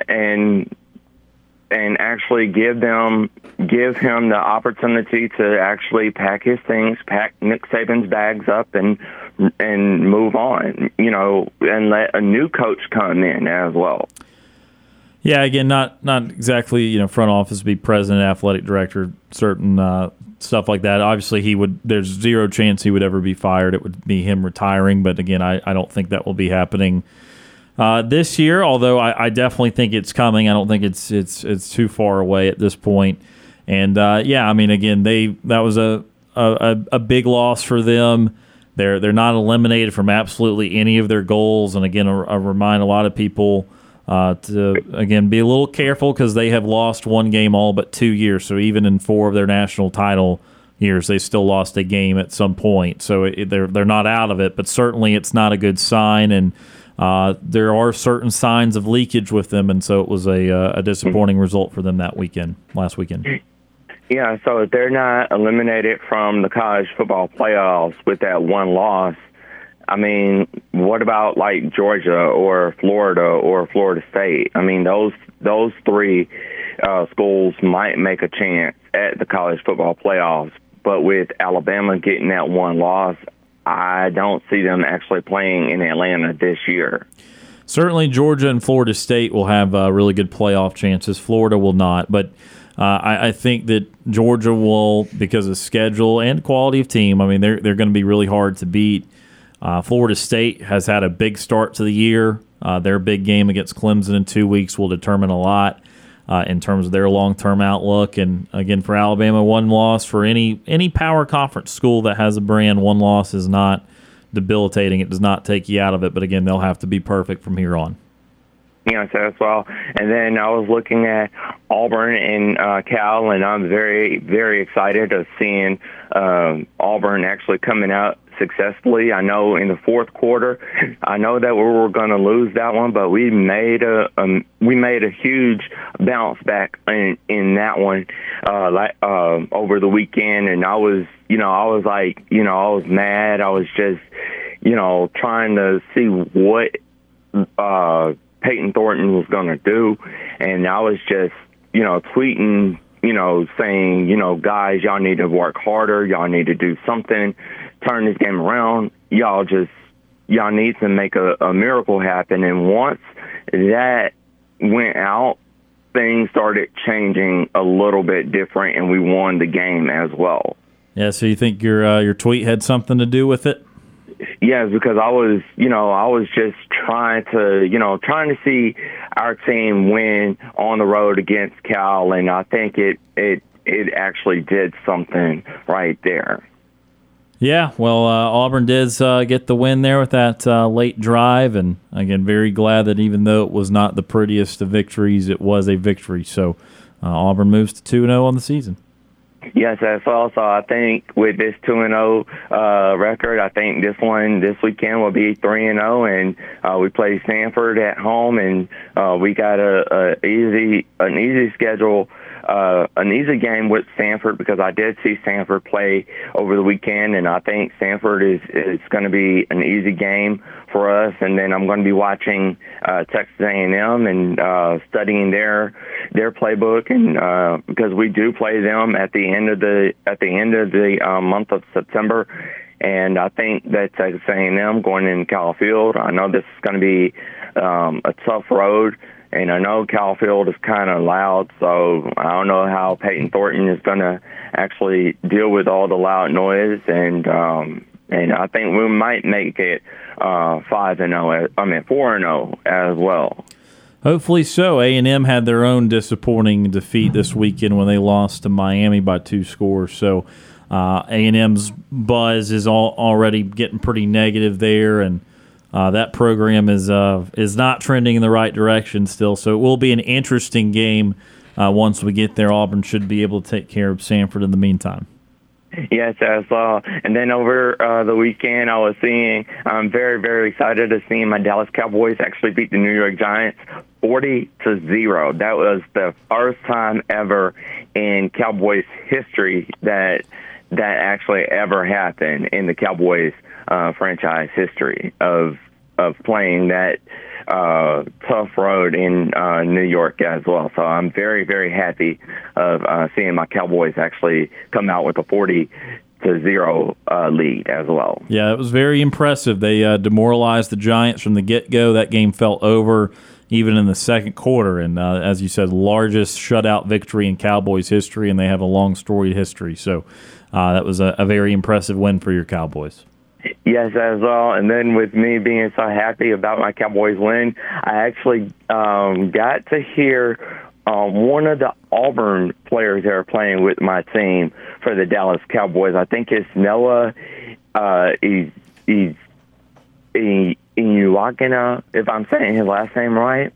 and and actually give them give him the opportunity to actually pack his things, pack Nick Saban's bags up and and move on, you know, and let a new coach come in as well. Yeah, again, not not exactly you know front office, be president, athletic director, certain uh, stuff like that. Obviously, he would. There's zero chance he would ever be fired. It would be him retiring. But again, I, I don't think that will be happening uh, this year. Although I, I, definitely think it's coming. I don't think it's it's it's too far away at this point. And uh, yeah, I mean, again, they that was a, a a big loss for them. They're they're not eliminated from absolutely any of their goals. And again, I, remind a lot of people. Uh, to again be a little careful because they have lost one game all but two years. So even in four of their national title years, they still lost a game at some point. So it, they're they're not out of it, but certainly it's not a good sign. And uh, there are certain signs of leakage with them, and so it was a, uh, a disappointing result for them that weekend, last weekend. Yeah, so they're not eliminated from the college football playoffs with that one loss, I mean, what about like Georgia or Florida or Florida State? I mean, those those three uh, schools might make a chance at the college football playoffs, but with Alabama getting that one loss, I don't see them actually playing in Atlanta this year. Certainly, Georgia and Florida State will have uh, really good playoff chances. Florida will not, but uh, I, I, think that Georgia will, because of schedule and quality of team. I mean, they're they're going to be really hard to beat. Uh, Florida State has had a big start to the year. Uh, their big game against Clemson in two weeks will determine a lot uh, in terms of their long term outlook. And again, for Alabama, one loss for any any power conference school that has a brand, one loss is not debilitating. It does not take you out of it. But again, they'll have to be perfect from here on. Yeah, so as well. And then I was looking at Auburn and uh, Cal, and I'm very, very excited of seeing um, Auburn actually coming out successfully. I know in the fourth quarter, I know that we were going to lose that one, but we made a um, we made a huge bounce back in in that one uh, like uh, over the weekend, and I was you know I was like you know I was mad. I was just you know trying to see what uh, Payton Thornton was going to do, and I was just you know tweeting you know, saying, you know, guys, y'all need to work harder. Y'all need to do something turn this game around. Y'all just y'all need to make a, a miracle happen. And once that went out, things started changing a little bit different, and we won the game as well. Yeah. So you think your uh, your tweet had something to do with it? Yes, because I was, you know, I was just trying to, you know, trying to see our team win on the road against Cal, and I think it it it actually did something right there. Yeah, well, uh, Auburn did uh, get the win there with that uh, late drive, and again, very glad that even though it was not the prettiest of victories, it was a victory. So uh, Auburn moves to two zero oh on the season. Yes, that's also. I think with this two and zero uh, record, I think this one this weekend will be three and zero, and uh, we play Stanford at home, and we got a, a easy an easy schedule uh, an easy game with Stanford because I did see Stanford play over the weekend, and I think Stanford is is going to be an easy game for us. And then I'm going to be watching uh, Texas A&M and uh, studying their their playbook, and uh, because we do play them at the end of the at the end of the uh, month of September. And I think that Texas A&M going in Kyle Field, I know this is going to be um, a tough road and I know Kyle Field is kind of loud, so I don't know how Peyton Thornton is going to actually deal with all the loud noise. And um, and I think we might make it uh, five and zero. I mean four and zero as well. Hopefully so. A and M had their own disappointing defeat this weekend when they lost to Miami by two scores. So uh, A and M's buzz is all, already getting pretty negative there, and uh, that program is uh, is not trending in the right direction still. So it will be an interesting game uh, once we get there. Auburn should be able to take care of Stanford in the meantime. Yes, I saw. And then over uh, the weekend, I was seeing. I'm very, very excited to see my Dallas Cowboys actually beat the New York Giants 40 to zero. That was the first time ever in Cowboys history that that actually ever happened in the Cowboys uh, franchise history of of playing that uh, tough road in uh, New York as well. So I'm very, very happy of uh, seeing my Cowboys actually come out with a 40 to zero uh, lead as well. Yeah, it was very impressive. They uh, demoralized the Giants from the get go. That game felt over even in the second quarter. And uh, as you said, largest shutout victory in Cowboys history, and they have a long storied history. So uh, that was a, a very impressive win for your Cowboys. Yes, as well. And then with me being so happy about my Cowboys win, I actually um, got to hear um, one of the Auburn players that are playing with my team for the Dallas Cowboys. I think it's Noah. Uh, he's he's Inuakina, if I'm saying his last name right.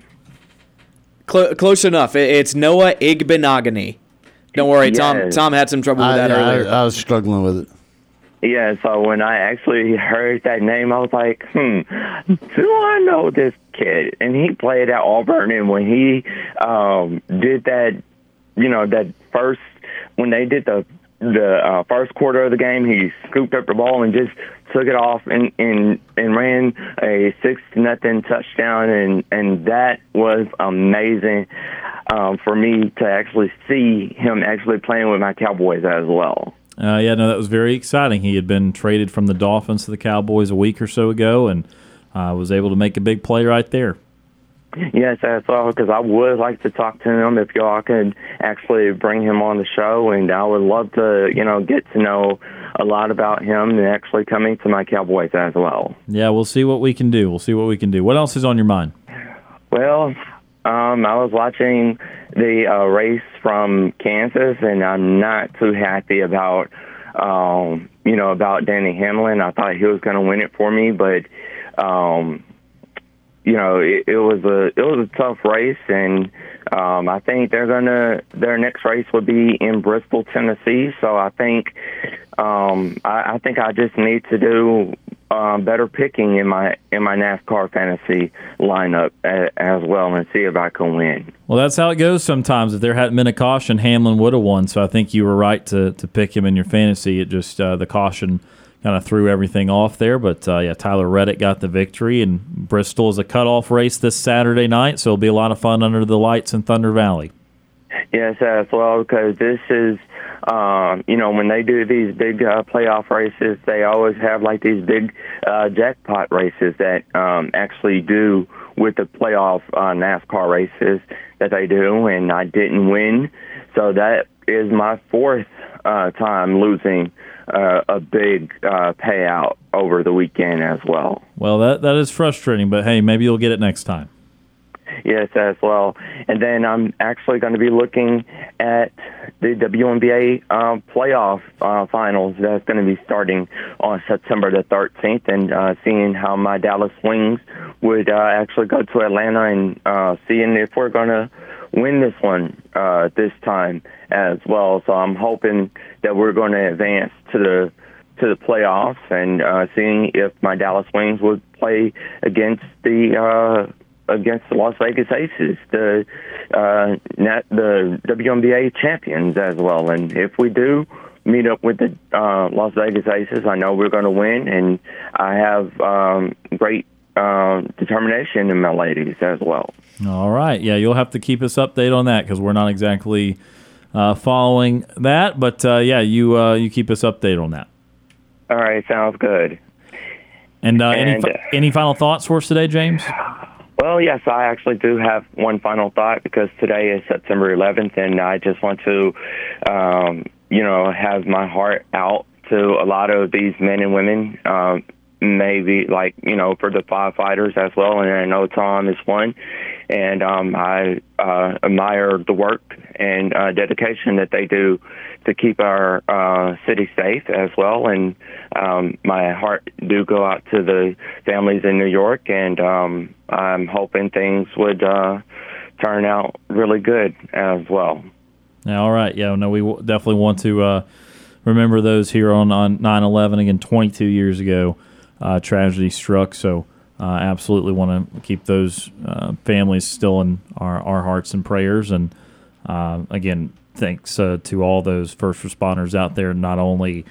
Cl- close enough. It's Noah Igbinoghene. Don't worry, Tom. Yes. Tom had some trouble with that I- earlier. I was struggling with it. Yeah, so when I actually heard that name, I was like, hmm, do I know this kid? And he played at Auburn, and when he um, did that, you know, that first, when they did the the uh, first quarter of the game, he scooped up the ball and just took it off and and, and ran a six nothing touchdown, and and that was amazing um, for me to actually see him actually playing with my Cowboys as well. Uh, yeah, no, that was very exciting. He had been traded from the Dolphins to the Cowboys a week or so ago, and uh, was able to make a big play right there. Yes, that's all. Because I would like to talk to him if y'all could actually bring him on the show, and I would love to, you know, get to know a lot about him and actually coming to my Cowboys as well. Yeah, we'll see what we can do. We'll see what we can do. What else is on your mind? Well, um, I was watching the uh, race from Kansas, and I'm not too happy about, um, you know, about Denny Hamlin. I thought he was going to win it for me, but, um, you know, it, it was a it was a tough race, and um, I think they're gonna their next race will be in Bristol, Tennessee. So I think um, I, I think I just need to do um, better picking in my in my NASCAR fantasy lineup a, as well, and see if I can win. Well, that's how it goes sometimes. If there hadn't been a caution, Hamlin would have won. So I think you were right to, to pick him in your fantasy. It just uh, the caution kind of threw everything off there. But uh, yeah, Tyler Reddick got the victory, and Bristol is a cutoff race this Saturday night, so it'll be a lot of fun under the lights in Thunder Valley. Yes, as well, because this is, um, you know, when they do these big uh, playoff races, they always have like these big uh, jackpot races that um, actually do with the playoff uh, NASCAR races that they do, and I didn't win, so that is my fourth uh, time losing uh, a big uh, payout over the weekend as well. Well, that that is frustrating, but hey, maybe you'll get it next time. Yes, as well. And then I'm actually going to be looking at the WNBA um, playoff uh, finals that's going to be starting on September the 13th and uh, seeing how my Dallas Wings would uh, actually go to Atlanta and uh, seeing if we're going to win this one uh, this time as well. So I'm hoping that we're going to advance to the to the playoffs and uh, seeing if my Dallas Wings would play against the uh, against the Las Vegas Aces, the uh, net, the WNBA champions as well. And if we do meet up with the uh, Las Vegas Aces, I know we're going to win, and I have um, great uh, determination in my ladies as well. All right. Yeah, you'll have to keep us updated on that because we're not exactly uh, following that. But uh, yeah, you uh, you keep us updated on that. All right, sounds good. And, uh, any fi- any final thoughts for us today, James? Well, yes, I actually do have one final thought because today is September 11th, and I just want to, um, you know, have my heart out to a lot of these men and women. Um, maybe like you know for the firefighters as well, and I know Tom is one. And um, I uh, admire the work and uh, dedication that they do to keep our uh, city safe as well. And um, my heart do go out to the families in New York, and um, I'm hoping things would uh, turn out really good as well. Yeah, all right. Yeah, no, we definitely want to uh, remember those here on on 9/11 again. 22 years ago, uh, tragedy struck. So, uh, absolutely want to keep those uh, families still in our, our hearts and prayers. And uh, again, thanks uh, to all those first responders out there, not only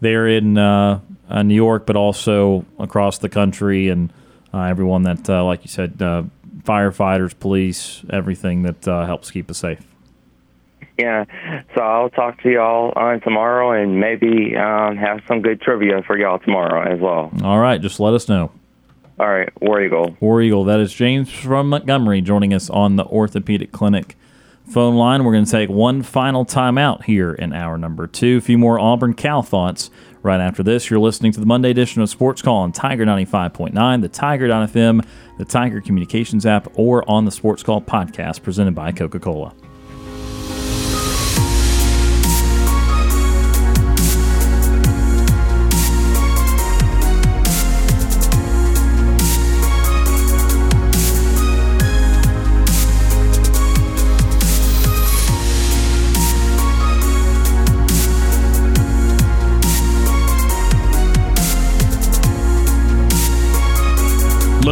there in uh, uh, New York, but also across the country, and uh, everyone that, uh, like you said, uh, firefighters, police, everything that uh, helps keep us safe. Yeah, so I'll talk to y'all on tomorrow and maybe um, have some good trivia for y'all tomorrow as well. All right, just let us know. All right, War Eagle. War Eagle. That is James from Montgomery joining us on the Orthopedic Clinic phone line. We're going to take one final time out here in hour number two. A few more Auburn Cal thoughts right after this. You're listening to the Monday edition of Sports Call on Tiger 95.9, the Tiger.fm, the Tiger Communications app, or on the Sports Call podcast presented by Coca Cola.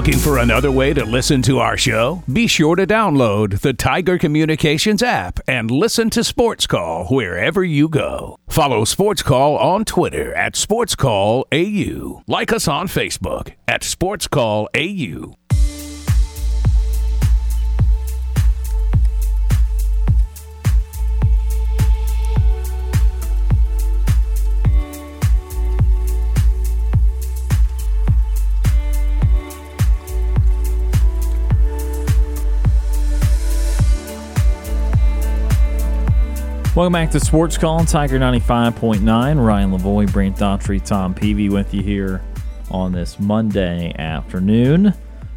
Looking for another way to listen to our show? Be sure to download the Tiger Communications app and listen to Sports Call wherever you go. Follow Sports Call on Twitter at Sports Call AU. Like us on Facebook at Sports Call AU. Welcome back to Sports Call Tiger 95.9. Ryan Lavoie, Brant Daughtry, Tom Peavy with you here on this Monday afternoon.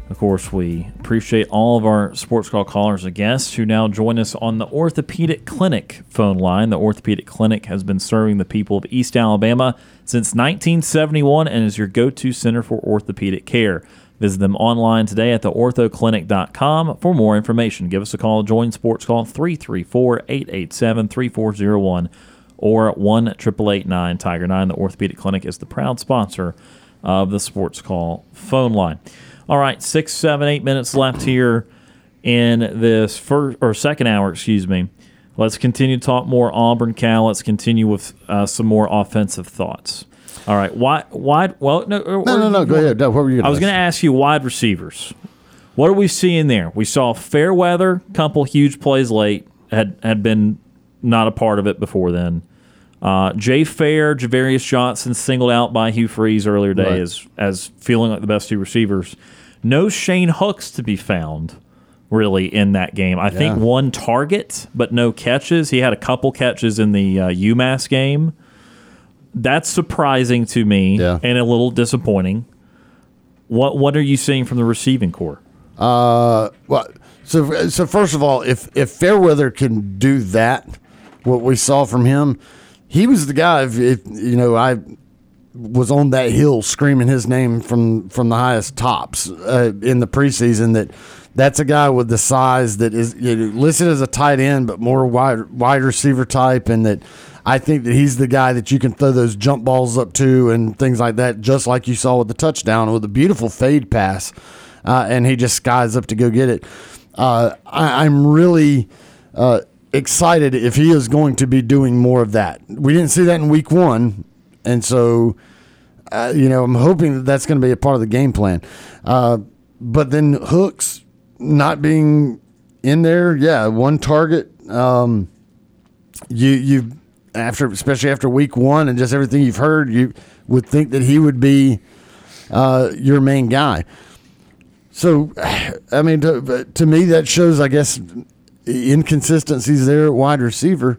Of course, we appreciate all of our Sports Call callers and guests who now join us on the Orthopedic Clinic phone line. The Orthopedic Clinic has been serving the people of East Alabama since 1971 and is your go to center for orthopedic care. Visit them online today at theorthoclinic.com for more information. Give us a call. Join Sports Call 334 887 3401 or 1 888 Tiger 9. The Orthopedic Clinic is the proud sponsor of the Sports Call phone line. All right, six, seven, eight minutes left here in this first or second hour, excuse me. Let's continue to talk more Auburn Cal. Let's continue with uh, some more offensive thoughts. All right, wide, wide. Well, no, No, no, no. Go ahead. No, what were you? I was going to ask you wide receivers. What are we seeing there? We saw Fairweather, couple huge plays late, had had been not a part of it before then. Uh, Jay Fair, Ja'Varrius Johnson singled out by Hugh Freeze earlier today Right. as as feeling like the best two receivers. No Shane Hooks to be found really in that game. I think one target, but no catches. He had a couple catches in the uh, UMass game. That's surprising to me Yeah. and a little disappointing. What what are you seeing from the receiving corps? Uh, well, so so first of all, if if Fairweather can do that, what we saw from him, he was the guy. If, if you know, I was on that hill screaming his name from from the highest tops uh, in the preseason. That that's a guy with the size that is you know, listed as a tight end, but more wide wide receiver type, and that. I think that he's the guy that you can throw those jump balls up to and things like that, just like you saw with the touchdown with a beautiful fade pass uh, and he just skies up to go get it. Uh, I, I'm really uh, excited if he is going to be doing more of that. We didn't see that in week one, and so uh, you know I'm hoping that that's going to be a part of the game plan. Uh, but then hooks not being in there, yeah, one target. Um, you you after especially after week one and just everything you've heard, you would think that he would be uh, your main guy. So, I mean, to, to me, that shows, I guess, inconsistencies there at wide receiver.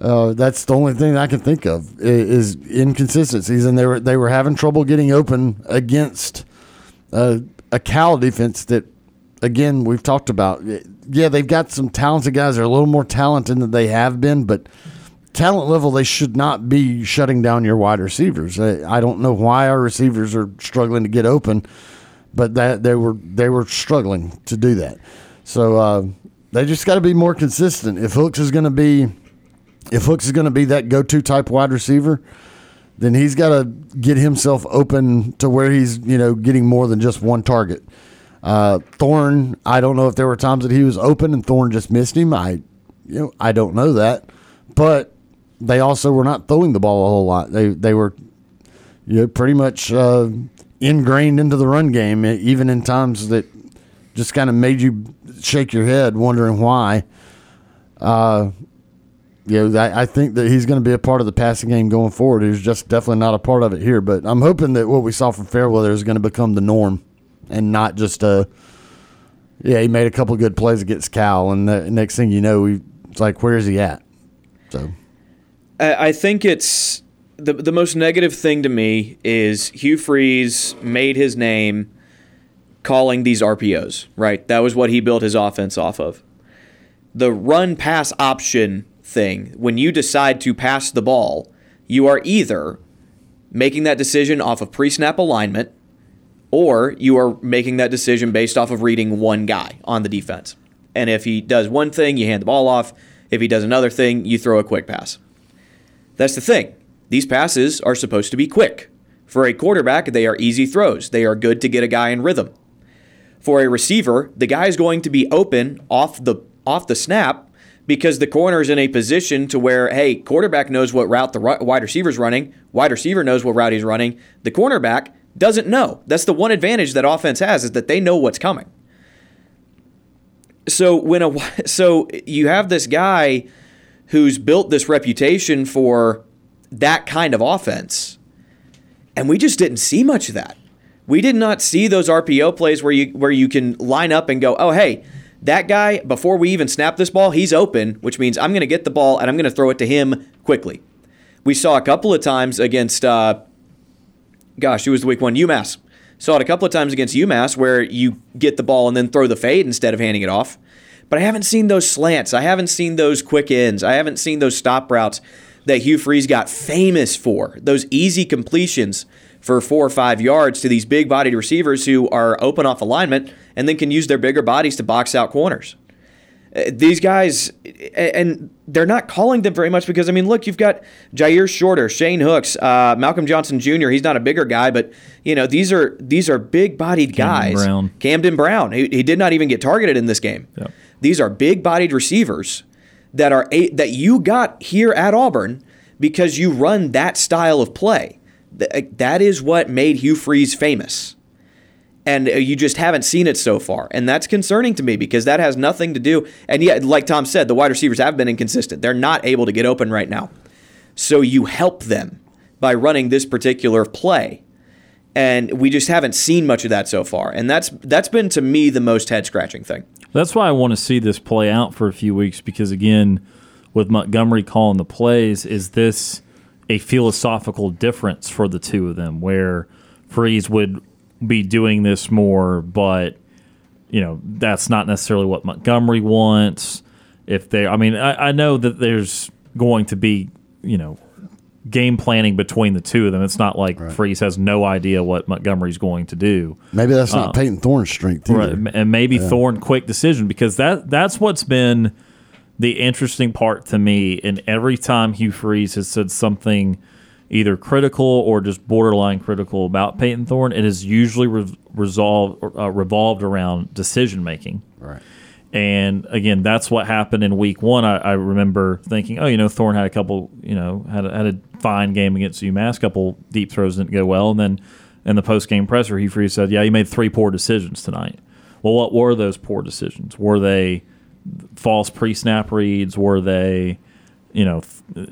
Uh, that's the only thing I can think of is inconsistencies, and they were they were having trouble getting open against uh, a Cal defense that again, we've talked about. Yeah, they've got some talented guys. They're a little more talented than they have been, but talent level, they should not be shutting down your wide receivers. I, don't know why our receivers are struggling to get open, but that they were they were struggling to do that. So uh, they just got to be more consistent. If Hooks is going to be if Hooks is going to be that go to type wide receiver, then he's got to get himself open to where he's you know getting more than just one target. Uh, Thorne, I don't know if there were times that he was open and Thorne just missed him. I, you know, I don't know that, but they also were not throwing the ball a whole lot. They they were, you know, pretty much uh, ingrained into the run game, even in times that just kind of made you shake your head, wondering why. Uh, you know, I, I think that he's going to be a part of the passing game going forward. He's just definitely not a part of it here. But I'm hoping that what we saw from Fairweather is going to become the norm and not just a. Yeah, he made a couple good plays against Cal, and the next thing you know, we, it's like, where is he at? So, I think it's the the most negative thing to me is Hugh Freeze made his name calling these RPOs. Right, that was what he built his offense off of. The run pass option thing. When you decide to pass the ball, you are either making that decision off of pre snap alignment or you are making that decision based off of reading one guy on the defense. And if he does one thing, you hand the ball off. If he does another thing, you throw a quick pass. That's the thing. These passes are supposed to be quick. For a quarterback, they are easy throws. They are good to get a guy in rhythm. For a receiver, the guy is going to be open off the off the snap because the corner is in a position to where, hey, quarterback knows what route the wide receiver's running, wide receiver knows what route he's running. The cornerback doesn't know. That's the one advantage that offense has is that they know what's coming. So when a so you have this guy who's built this reputation for that kind of offense, and we just didn't see much of that. We did not see those RPO plays where you where you can line up and go, oh hey, that guy before we even snap this ball, he's open, which means I'm going to get the ball and I'm going to throw it to him quickly. We saw a couple of times against, uh, gosh, who was the week one? UMass. Saw it a couple of times against UMass where you get the ball and then throw the fade instead of handing it off. But I haven't seen those slants. I haven't seen those quick ends. I haven't seen those stop routes that Hugh Freeze got famous for. Those easy completions for four or five yards to these big bodied receivers who are open off alignment and then can use their bigger bodies to box out corners. Uh, these guys, and they're not calling them very much because, I mean, look, you've got Jyaire Shorter, Shane Hooks, uh, Malcolm Johnson Jr. He's not a bigger guy, but, you know, these are these are big bodied guys. Camden Brown. Camden Brown. He, he, did not even get targeted in this game. Yep. These are big bodied receivers that are a, that you got here at Auburn because you run that style of play. That is what made Hugh Freeze famous and uh, you just haven't seen it so far. And that's concerning to me because that has nothing to do. And yet, like Tom said, the wide receivers have been inconsistent. They're not able to get open right now. So you help them by running this particular play. And we just haven't seen much of that so far. And that's that's been to me the most head scratching thing. That's why I want to see this play out for a few weeks because again, with Montgomery calling the plays, is this a philosophical difference for the two of them where Freeze would be doing this more, but you know that's not necessarily what Montgomery wants. If they, I mean, I, I know that there's going to be you know game planning between the two of them. It's not like right. Freeze has no idea what Montgomery's going to do. Maybe that's not uh, Payton Thorne's strength either. Right. And maybe yeah. Thorne quick decision because that that's what's been the interesting part to me. And every time Hugh Freeze has said something either critical or just borderline critical about Payton Thorne, it is usually re- resolved uh, revolved around decision making. Right. And again, that's what happened in week one. I, I, remember thinking, oh, you know, Thorne had a couple, you know, had a, had a fine game against UMass. A couple deep throws didn't go well, and then in the post game presser, he free said, yeah, you made three poor decisions tonight. Well, what were those poor decisions? Were they false pre snap reads? Were they, you know,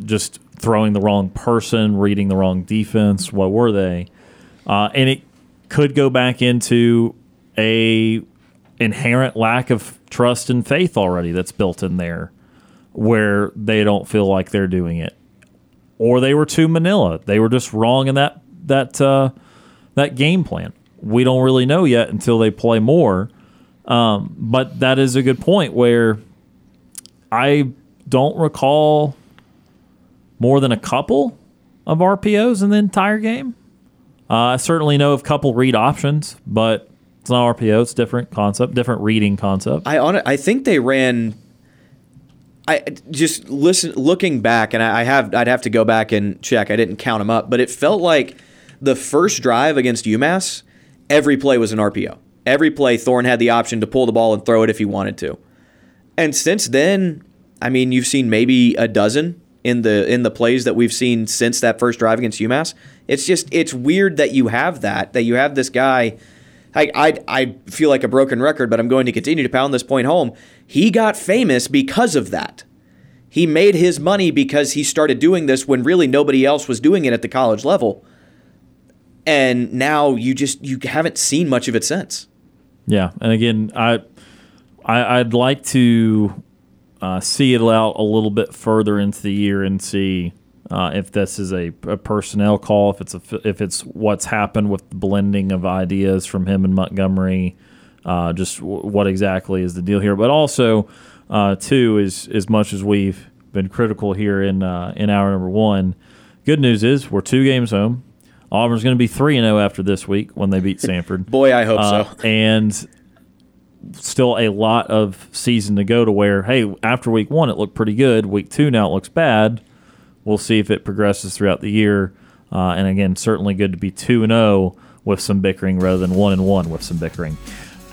just throwing the wrong person, reading the wrong defense. What were they? Uh, and it could go back into a inherent lack of trust and faith already that's built in there, where they don't feel like they're doing it, or they were too Manila. They were just wrong in that that uh, that game plan. We don't really know yet until they play more. Um, but that is a good point where I don't recall more than a couple of RPOs in the entire game. Uh, I certainly know of a couple read options, but it's not RPO. It's different concept, different reading concept. I on I think they ran. I just listen looking back, and I have I'd have to go back and check. I didn't count them up, but it felt like the first drive against UMass, every play was an RPO. Every play, Thorne had the option to pull the ball and throw it if he wanted to. And since then, I mean, you've seen maybe a dozen in the in the plays that we've seen since that first drive against UMass. It's just it's weird that you have that that you have this guy. I, I, I feel like a broken record, but I'm going to continue to pound this point home. He got famous because of that. He made his money because he started doing this when really nobody else was doing it at the college level. And now you just you haven't seen much of it since. Yeah, and again, I, I I'd like to uh, see it out a little bit further into the year and see uh, if this is a, a, personnel call, if it's a, if it's what's happened with the blending of ideas from him and Montgomery, uh, just w- what exactly is the deal here. But also, uh, too, is as much as we've been critical here in uh, in hour number one, good news is we're two games home. Auburn's going to be three and zero after this week when they beat Samford. Boy, I hope Uh, so. And still a lot of season to go to where, hey, after week one, it looked pretty good. Week two, now it looks bad. We'll see if it progresses throughout the year. Uh, and again, certainly good to be 2 and 0 with some bickering rather than 1 and 1 with some bickering.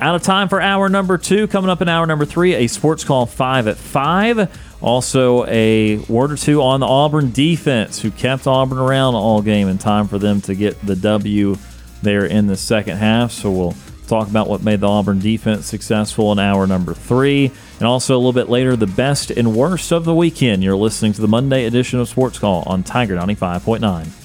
Out of time for hour number two. Coming up in hour number three, a sports call five at five. Also, a word or two on the Auburn defense, who kept Auburn around all game in time for them to get the W there in the second half. So we'll talk about what made the Auburn defense successful in hour number three. And also a little bit later, the best and worst of the weekend. You're listening to the Monday edition of Sports Call on Tiger 95.9.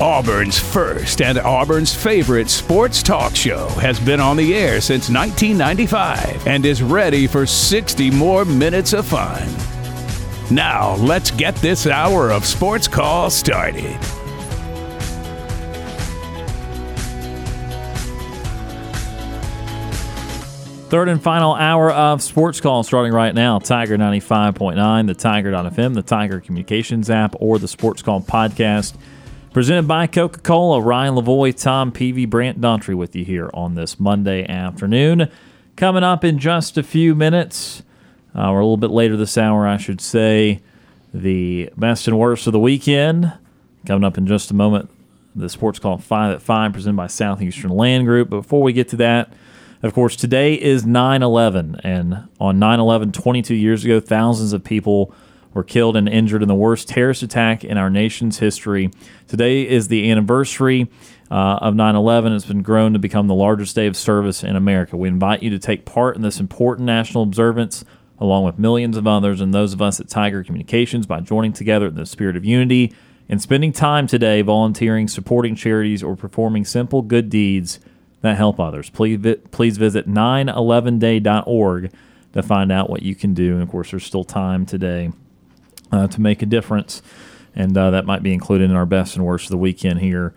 Auburn's first and Auburn's favorite sports talk show has been on the air since 1995 and is ready for 60 more minutes of fun. Now, let's get this hour of sports call started. Third and final hour of Sports Call starting right now. Tiger 95.9, the Tiger.fm, the Tiger Communications app, or the Sports Call podcast. Presented by Coca Cola. Ryan Lavoie, Tom Peavy, Brant Daughtry with you here on this Monday afternoon. Coming up in just a few minutes, uh, or a little bit later this hour, I should say, the best and worst of the weekend. Coming up in just a moment, the Sports Call 5 at 5, presented by Southeastern Land Group. But before we get to that, of course, today is 9 11, and on 9 11, 22 years ago, thousands of people were killed and injured in the worst terrorist attack in our nation's history. Today is the anniversary uh, of 9 11. It's been grown to become the largest day of service in America. We invite you to take part in this important national observance along with millions of others and those of us at Tiger Communications by joining together in the spirit of unity and spending time today volunteering, supporting charities, or performing simple good deeds that help others. Please, vi- please visit 911day.org to find out what you can do. And of course, there's still time today uh, to make a difference, and uh, that might be included in our best and worst of the weekend here.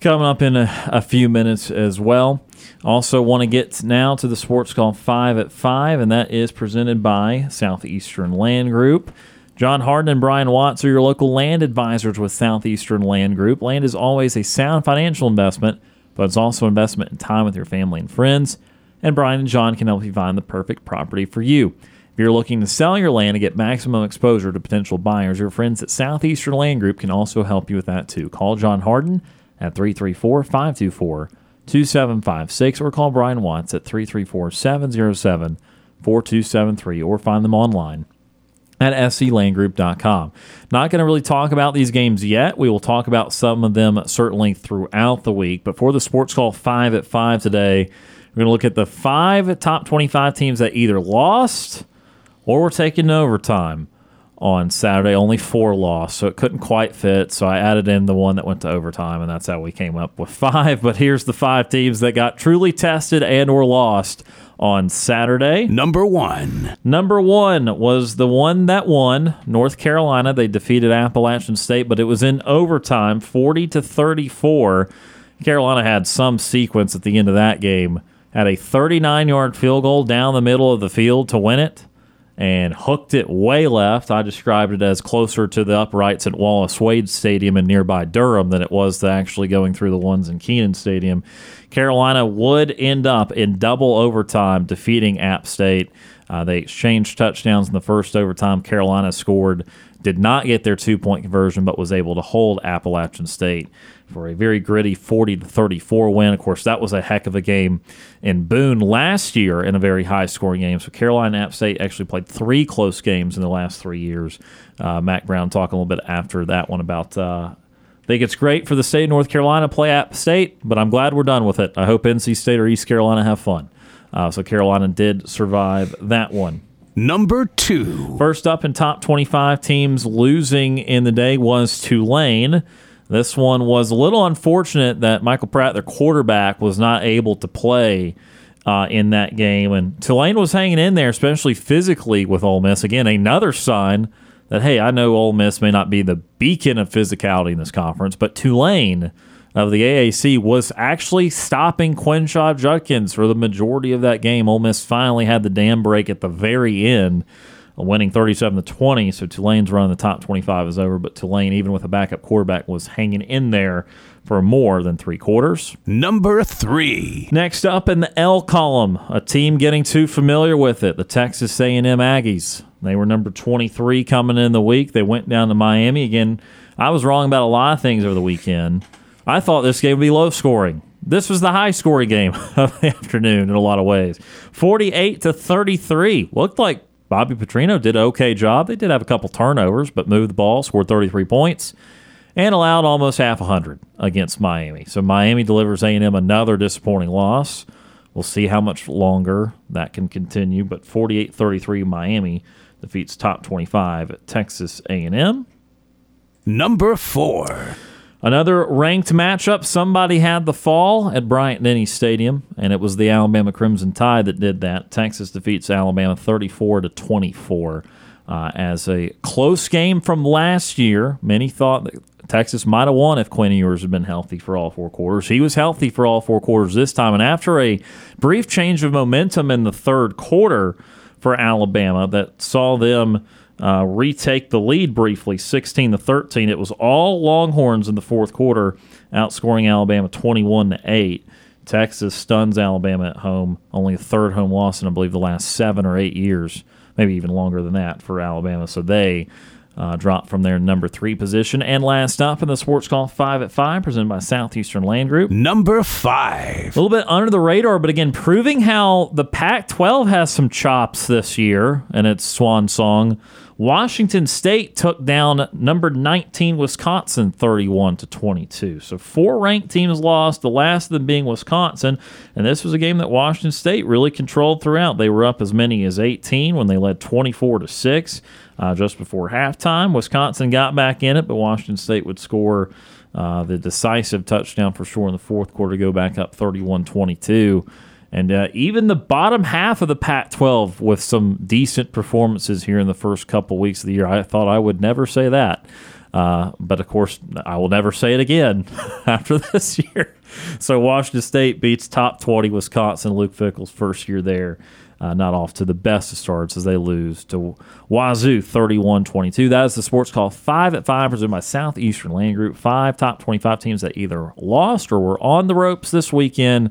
Coming up in a, a few minutes as well. Also, want to get now to the Sports Call 5 at 5, and that is presented by Southeastern Land Group. John Harden and Brian Watts are your local land advisors with Southeastern Land Group. Land is always a sound financial investment, but it's also an investment in time with your family and friends. and Brian and John can help you find the perfect property for you. You're looking to sell your land and get maximum exposure to potential buyers, your friends at Southeastern Land Group can also help you with that too. Call John Harden at 334 524 2756 or call Brian Watts at 334 707 4273 or find them online at sclandgroup.com. Not going to really talk about these games yet. We will talk about some of them certainly throughout the week. But for the Sports Call 5 at 5 today, we're going to look at the five top 25 teams that either lost or we're taking overtime on Saturday. Only four lost, so it couldn't quite fit. So I added in the one that went to overtime, and that's how we came up with five. But here's the five teams that got truly tested and or lost on Saturday. Number one. Number one was the one that won North Carolina. They defeated Appalachian State, but it was in overtime, 40 to 34. Carolina had some sequence at the end of that game. Had a 39 yard field goal down the middle of the field to win it and hooked it way left. I described it as closer to the uprights at Wallace Wade Stadium in nearby Durham than it was to actually going through the ones in Kenan Stadium. Carolina would end up in double overtime defeating App State. Uh, they exchanged touchdowns in the first overtime. Carolina scored, did not get their two point conversion, but was able to hold Appalachian State for a very gritty 40 to 34 win. Of course, that was a heck of a game in Boone last year in a very high scoring game. So Carolina App State actually played three close games in the last three years. Uh, Mack Brown talking a little bit after that one about. Uh, I think it's great for the state of North Carolina to play App State, but I'm glad we're done with it. I hope NC State or East Carolina have fun. Uh, so Carolina did survive that one. Number two. First up in top 25 teams losing in the day was Tulane. This one was a little unfortunate that Michael Pratt, their quarterback, was not able to play uh, in that game. And Tulane was hanging in there, especially physically with Ole Miss. Again, another sign that, hey, I know Ole Miss may not be the beacon of physicality in this conference, but Tulane of the AAC was actually stopping Quinshon Judkins for the majority of that game. Ole Miss finally had the dam break at the very end winning 37 to 20. So Tulane's run in the top 25 is over, but Tulane, even with a backup quarterback, was hanging in there for more than three quarters. Number three. Next up in the L column, a team getting too familiar with it, the Texas A&M Aggies. They were number 23 coming in the week. They went down to Miami again. I was wrong about a lot of things over the weekend. I thought this game would be low scoring. This was the high scoring game of the afternoon in a lot of ways. 48 to 33. Looked like Bobby Petrino did an okay job. They did have a couple turnovers, but moved the ball, scored 33 points, and allowed almost half a hundred against Miami. So Miami delivers A&M another disappointing loss. We'll see how much longer that can continue. But 48-33 Miami defeats top 25 at Texas A&M. Number four. Another ranked matchup. Somebody had the fall at Bryant Denny Stadium, and it was the Alabama Crimson Tide that did that. Texas defeats Alabama 34 to 24 uh, as a close game from last year. Many thought that Texas might have won if Quinn Ewers had been healthy for all four quarters. He was healthy for all four quarters this time, and after a brief change of momentum in the third quarter for Alabama that saw them uh, retake the lead briefly, 16 to 13. It was all Longhorns in the fourth quarter, outscoring Alabama 21 to 8. Texas stuns Alabama at home, only a third home loss in I believe the last seven or eight years, maybe even longer than that for Alabama. So they uh, dropped from their number three position. And last up in the sports call five at five, presented by Southeastern Land Group. Number five. A little bit under the radar, but again, proving how the Pac 12 has some chops this year and its swan song. Washington State took down number 19 Wisconsin 31 to 22. So four ranked teams lost, the last of them being Wisconsin, and this was a game that Washington State really controlled throughout. They were up as many as 18 when they led 24 to 6 uh, just before halftime. Wisconsin got back in it, but Washington State would score uh, the decisive touchdown for sure in the fourth quarter to go back up 31-22. And uh, even the bottom half of the Pac 12 with some decent performances here in the first couple weeks of the year. I thought I would never say that. Uh, but of course, I will never say it again after this year. So Washington State beats top 20 Wisconsin. Luke Fickell's first year there. Uh, not off to the best of starts as they lose to Wazoo 31 22. That is the sports call 5 at 5, presented by Southeastern Land Group. Five top 25 teams that either lost or were on the ropes this weekend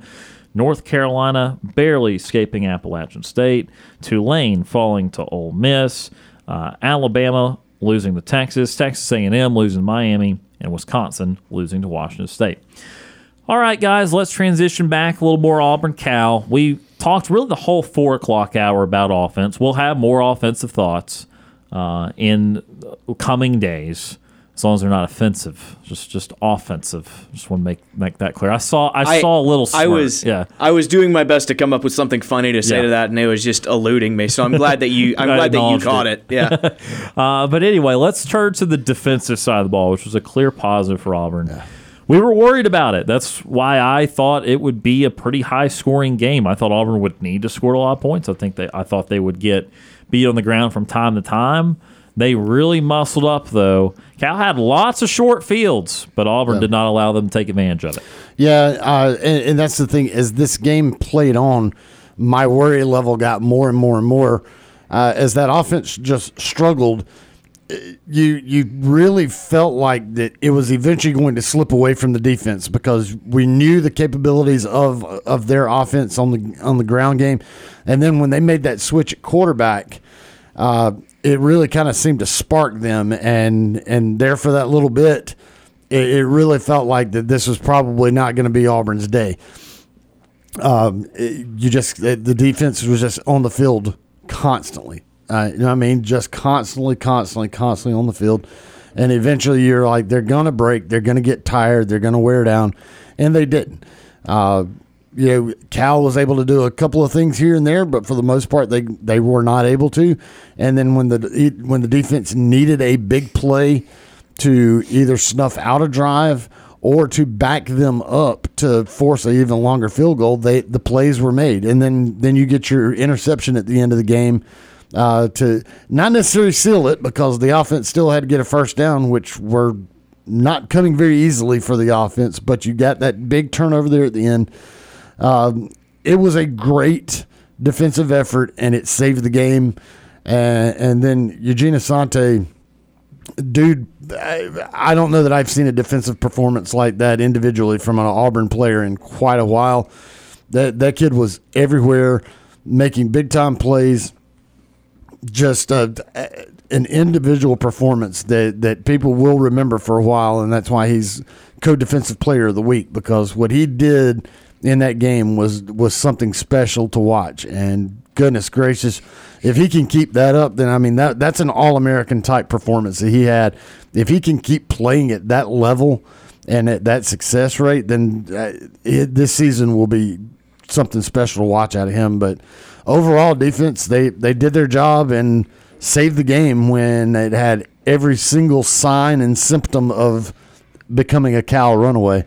North Carolina barely escaping Appalachian State, Tulane falling to Ole Miss, uh, Alabama losing to Texas, Texas A&M losing to Miami, and Wisconsin losing to Washington State. All right, guys, let's transition back a little more Auburn Cal. We talked really the whole four o'clock hour about offense. We'll have more offensive thoughts uh, in coming days, as long as they're not offensive, just just offensive. Just want to make make that clear. I saw I, saw a little. I smirk. was yeah. I was doing my best to come up with something funny to say Yeah. to that, and it was just eluding me. So I'm glad that you I'm glad that you caught it. it. Yeah. Uh, but anyway, let's turn to the defensive side of the ball, which was a clear positive for Auburn. We were worried about it. That's why I thought it would be a pretty high scoring game. I thought Auburn would need to score a lot of points. I think they I thought they would get beat on the ground from time to time. They really muscled up though. Cal had lots of short fields, but Auburn did not allow them to take advantage of it. Yeah, uh, and, and that's the thing. As this game played on, my worry level got more and more and more. Uh, as that offense just struggled, uh, you you really felt like that it was eventually going to slip away from the defense because we knew the capabilities of of their offense on the on the ground game, and then when they made that switch at quarterback. Uh, it really kind of seemed to spark them, and and there for that little bit, it, it really felt like that this was probably not going to be Auburn's day. Um, it- you just the the defense was just on the field constantly. Uh, you know what I mean? Just constantly, constantly, constantly on the field, and eventually you're like, they're gonna break, they're gonna get tired, they're gonna wear down, and they didn't. Uh, you know, Cal was able to do a couple of things here and there, but for the most part, they they were not able to. And then when the when the defense needed a big play to either snuff out a drive or to back them up to force an even longer field goal, they the plays were made, and then then you get your interception at the end of the game uh, to not necessarily seal it because the offense still had to get a first down, which were not coming very easily for the offense. But you got that big turnover there at the end. Um, it was a great defensive effort, and it saved the game. And, and then Eugene Asante dude, I, I don't know that I've seen a defensive performance like that individually from an Auburn player in quite a while. That that kid was everywhere, making big time plays. Just uh, an individual performance that that people will remember for a while, and that's why he's co-defensive player of the week because what he did in that game was was something special to watch. And goodness gracious, if he can keep that up, then I mean that that's an all American type performance that he had. If he can keep playing at that level and at that success rate, then uh, it, this season will be something special to watch out of him. But overall defense, they they did their job and saved the game when it had every single sign and symptom of becoming a cow runaway.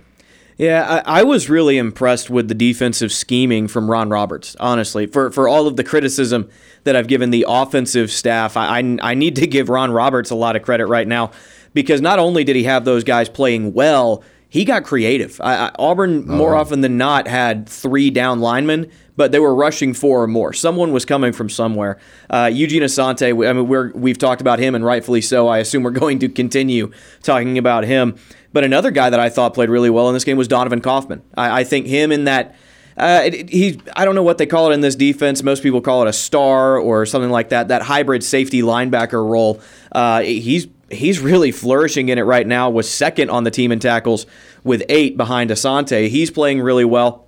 Yeah, I, I was really impressed with the defensive scheming from Ron Roberts. Honestly, for for all of the criticism that I've given the offensive staff, I I, I need to give Ron Roberts a lot of credit right now because not only did he have those guys playing well, he got creative. I, I, Auburn more often than not had three down linemen, but they were rushing four or more. Someone was coming from somewhere. Uh, Eugene Asante, I mean, we're, we've talked about him, and rightfully so. I assume we're going to continue talking about him. But another guy that I thought played really well in this game was Donovan Kaufman. I, I think him in that. Uh, he, I don't know what they call it in this defense. Most people call it a star or something like that. That hybrid safety linebacker role. Uh, he's he's really flourishing in it right now. Was second on the team in tackles with eight behind Asante. He's playing really well.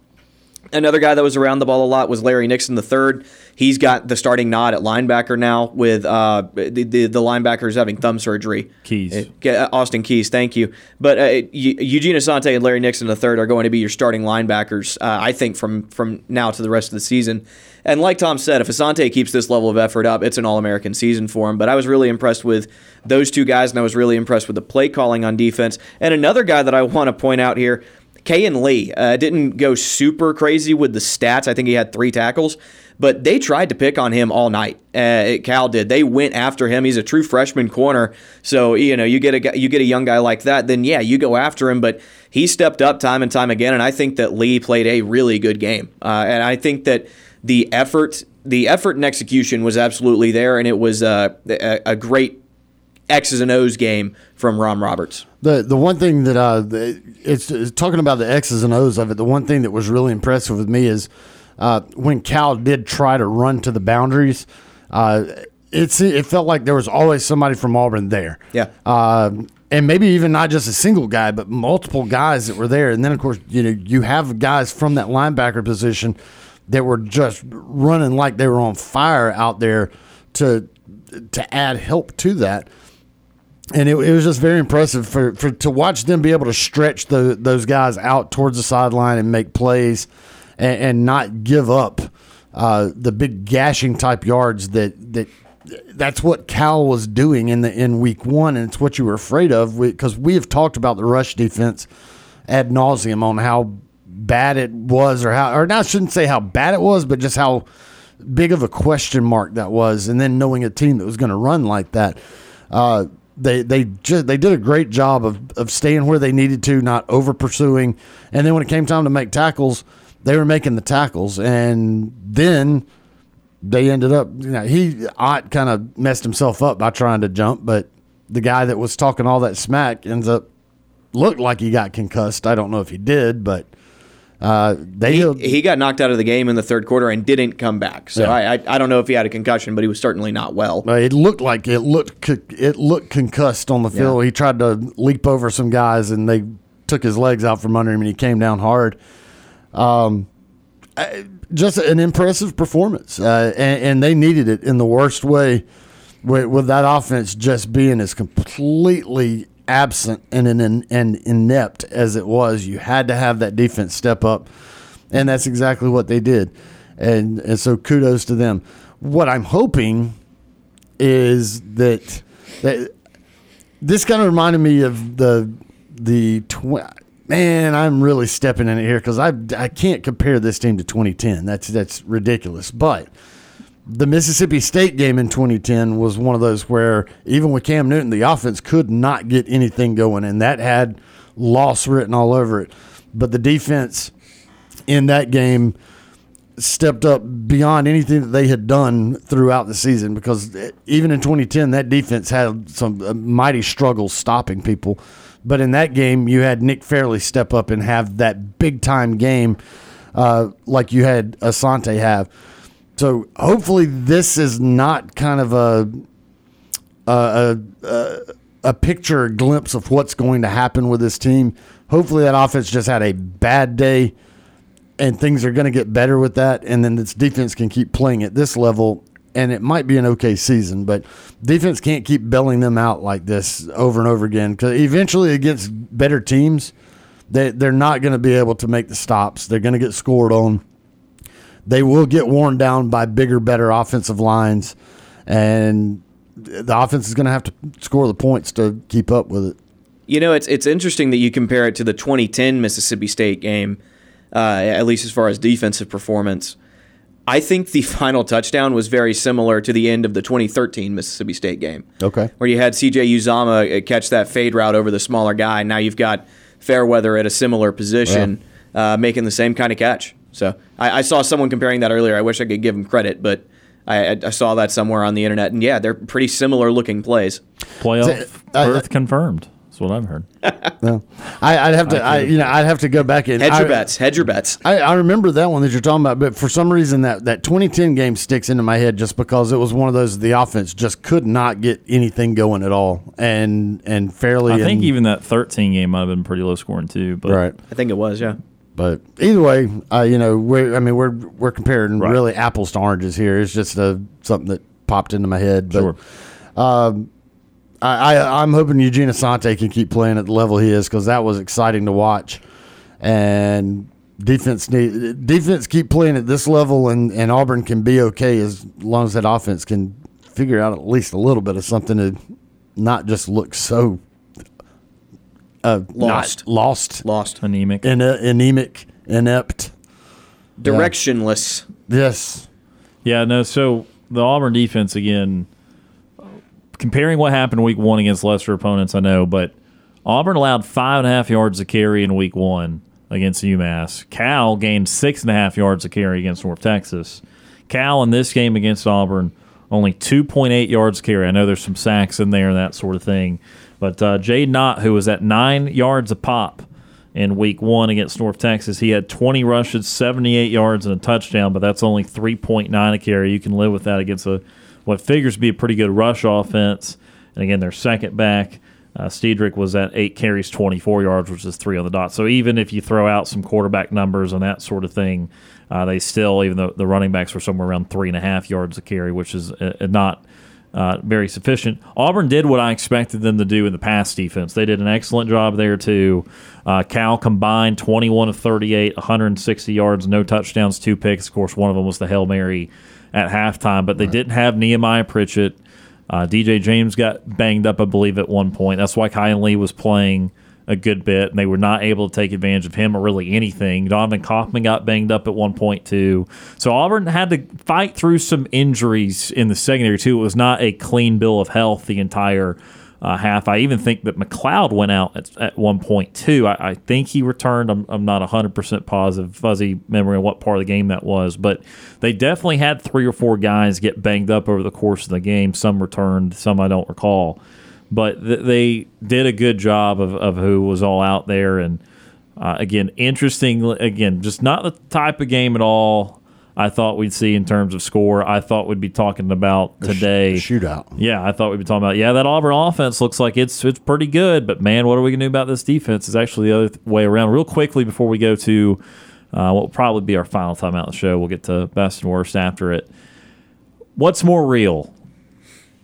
Another guy that was around the ball a lot was Larry Nixon III. He's got the starting nod at linebacker now with uh, the, the the linebackers having thumb surgery. Keys. Uh, Austin Keys, thank you. But uh, Eu- Eugene Asante and Larry Nixon III are going to be your starting linebackers, uh, I think, from from now to the rest of the season. And like Tom said, if Asante keeps this level of effort up, it's an All American season for him. But I was really impressed with those two guys, and I was really impressed with the play calling on defense. And another guy that I want to point out here. Kayin Lee uh, didn't go super crazy with the stats. I think he had three tackles, but they tried to pick on him all night. Uh, Cal did. They went after him. He's a true freshman corner, so you know you get a you get a young guy like that, then yeah, you go after him. But he stepped up time and time again, and I think that Lee played a really good game. Uh, and I think that the effort, the effort and execution was absolutely there, and it was uh, a, a great X's and O's game from Ron Roberts. The the one thing that uh, it's, it's talking about the X's and O's of it. The one thing that was really impressive with me is uh, when Cal did try to run to the boundaries. Uh, it's it felt like there was always somebody from Auburn there. Yeah. Um, and maybe even not just a single guy, but multiple guys that were there. And then, of course, you know, you have guys from that linebacker position that were just running like they were on fire out there to to add help to that. And it, it was just very impressive for, for to watch them be able to stretch the, those guys out towards the sideline and make plays and, and not give up uh, the big gashing type yards that that that's what Cal was doing in the in week one, and it's what you were afraid of because we have talked about the rush defense ad nauseum on how bad it was, or how, or I shouldn't say how bad it was, but just how big of a question mark that was, and then knowing a team that was going to run like that. Uh, they they just they did a great job of, of staying where they needed to, not over pursuing, and then when it came time to make tackles, they were making the tackles, and then they ended up, you know, he Ott kind of messed himself up by trying to jump, but the guy that was talking all that smack ends up looked like he got concussed. I don't know if he did, but uh, they He, he got knocked out of the game in the third quarter and didn't come back. So Yeah. I, I I don't know if he had a concussion, but he was certainly not well. It looked like it looked it looked concussed on the field. He tried to leap over some guys, and they took his legs out from under him, and he came down hard. Um, just an impressive performance, uh, and, and they needed it in the worst way, with, with that offense just being as completely absent and, and, and inept as it was. You had to have that defense step up, and that's exactly what they did, and and so kudos to them. What I'm hoping is that that this kind of reminded me of the the tw- man. I'm really stepping in it here because I I can't compare this team to 2010. That's that's ridiculous. But the Mississippi State game in 2010 was one of those where even with Cam Newton, the offense could not get anything going, and that had loss written all over it. But the defense in that game stepped up beyond anything that they had done throughout the season because even in 2010 that defense had some uh, mighty struggles stopping people but in that game you had Nick Fairley step up and have that big time game uh, like you had Asante have so hopefully this is not kind of a a, a, a picture a glimpse of what's going to happen with this team hopefully that offense just had a bad day and things are going to get better with that. And then this defense can keep playing at this level, and it might be an okay season, but defense can't keep belling them out like this over and over again because eventually against better teams, they they're not going to be able to make the stops. They're going to get scored on. They will get worn down by bigger, better offensive lines, and the offense is going to have to score the points to keep up with it. You know, it's it's interesting that you compare it to the 2010 Mississippi State game, uh, at least as far as defensive performance. I think the final touchdown was very similar to the end of the 2013 Mississippi State game, Okay. where you had C.J. Uzomah uh, catch that fade route over the smaller guy. Now you've got Fairweather at a similar position, uh, making the same kind of catch. So I, I saw someone comparing that earlier. I wish I could give him credit, but I, I- I saw that somewhere on the internet, and yeah, they're pretty similar looking plays. Playoff I- berth uh, uh, confirmed. That's what I've heard. No, I, I'd have to. I, you know, I'd have to go back and Hedge your I- bets. Hedge your bets. I, I remember that one that you're talking about, but for some reason that, that 2010 game sticks into my head just because it was one of those the offense just could not get anything going at all, and and Fairley. I think and- even that 13 game might have been pretty low scoring too. But right. I think it was, yeah. But either way, uh, you know, we're I mean we're we're comparing really apples to oranges here. It's just a, something that popped into my head. But, Sure. Um, I, I I'm hoping Eugene Asante can keep playing at the level he is because that was exciting to watch, and defense need defense keep playing at this level, and and Auburn can be okay as long as that offense can figure out at least a little bit of something to not just look so uh, Lost. not lost, Lost. anemic. Ine- anemic, inept. Directionless. Yes. Yeah, no. So the Auburn defense again, comparing what happened week one against lesser opponents, I know, but Auburn allowed five and a half yards a carry in week one against UMass. Cal gained six and a half yards a carry against North Texas. Cal in this game against Auburn only 2.8 yards carry. I know there's some sacks in there and that sort of thing. But uh, Jaydn Ott, who was at nine yards a pop in week one against North Texas, he had 20 rushes, 78 yards, and a touchdown, but that's only 3.9 a carry. You can live with that against a what figures to be a pretty good rush offense. And again, their second back, uh, was at eight carries, 24 yards, which is three on the dot. So even if you throw out some quarterback numbers and that sort of thing, uh, they still, even though the running backs were somewhere around three and a half yards a carry, which is uh, not uh, very sufficient. Auburn did what I expected them to do in the pass defense. They did an excellent job there too. Uh, Cal combined 21 of 38, 160 yards, no touchdowns, two picks. Of course, one of them was the hail mary at halftime, but they didn't have Nehemiah Pritchett. Uh, DJ James got banged up, I believe, at one point. That's why Kayin Lee was playing a good bit, and they were not able to take advantage of him or really anything. Donovan Kaufman got banged up at one point too, so Auburn had to fight through some injuries in the secondary too. It was not a clean bill of health the entire uh, half. I even think that McLeod went out at, at one point too. I, I think he returned. I'm, I'm not 100% positive, fuzzy memory on what part of the game that was, but they definitely had three or four guys get banged up over the course of the game. Some returned, some I don't recall but th- they did a good job of, of who was all out there. And uh, again, interesting. Again, just not the type of game at all I thought we'd see in terms of score. I thought we'd be talking about today sh- shootout. Yeah, I thought we'd be talking about yeah that Auburn offense looks like it's it's pretty good, but man, what are we gonna do about this defense? Is actually the other th- way around. Real quickly before we go to uh, what will probably be our final time out of the show, we'll get to best and worst after it. What's more real?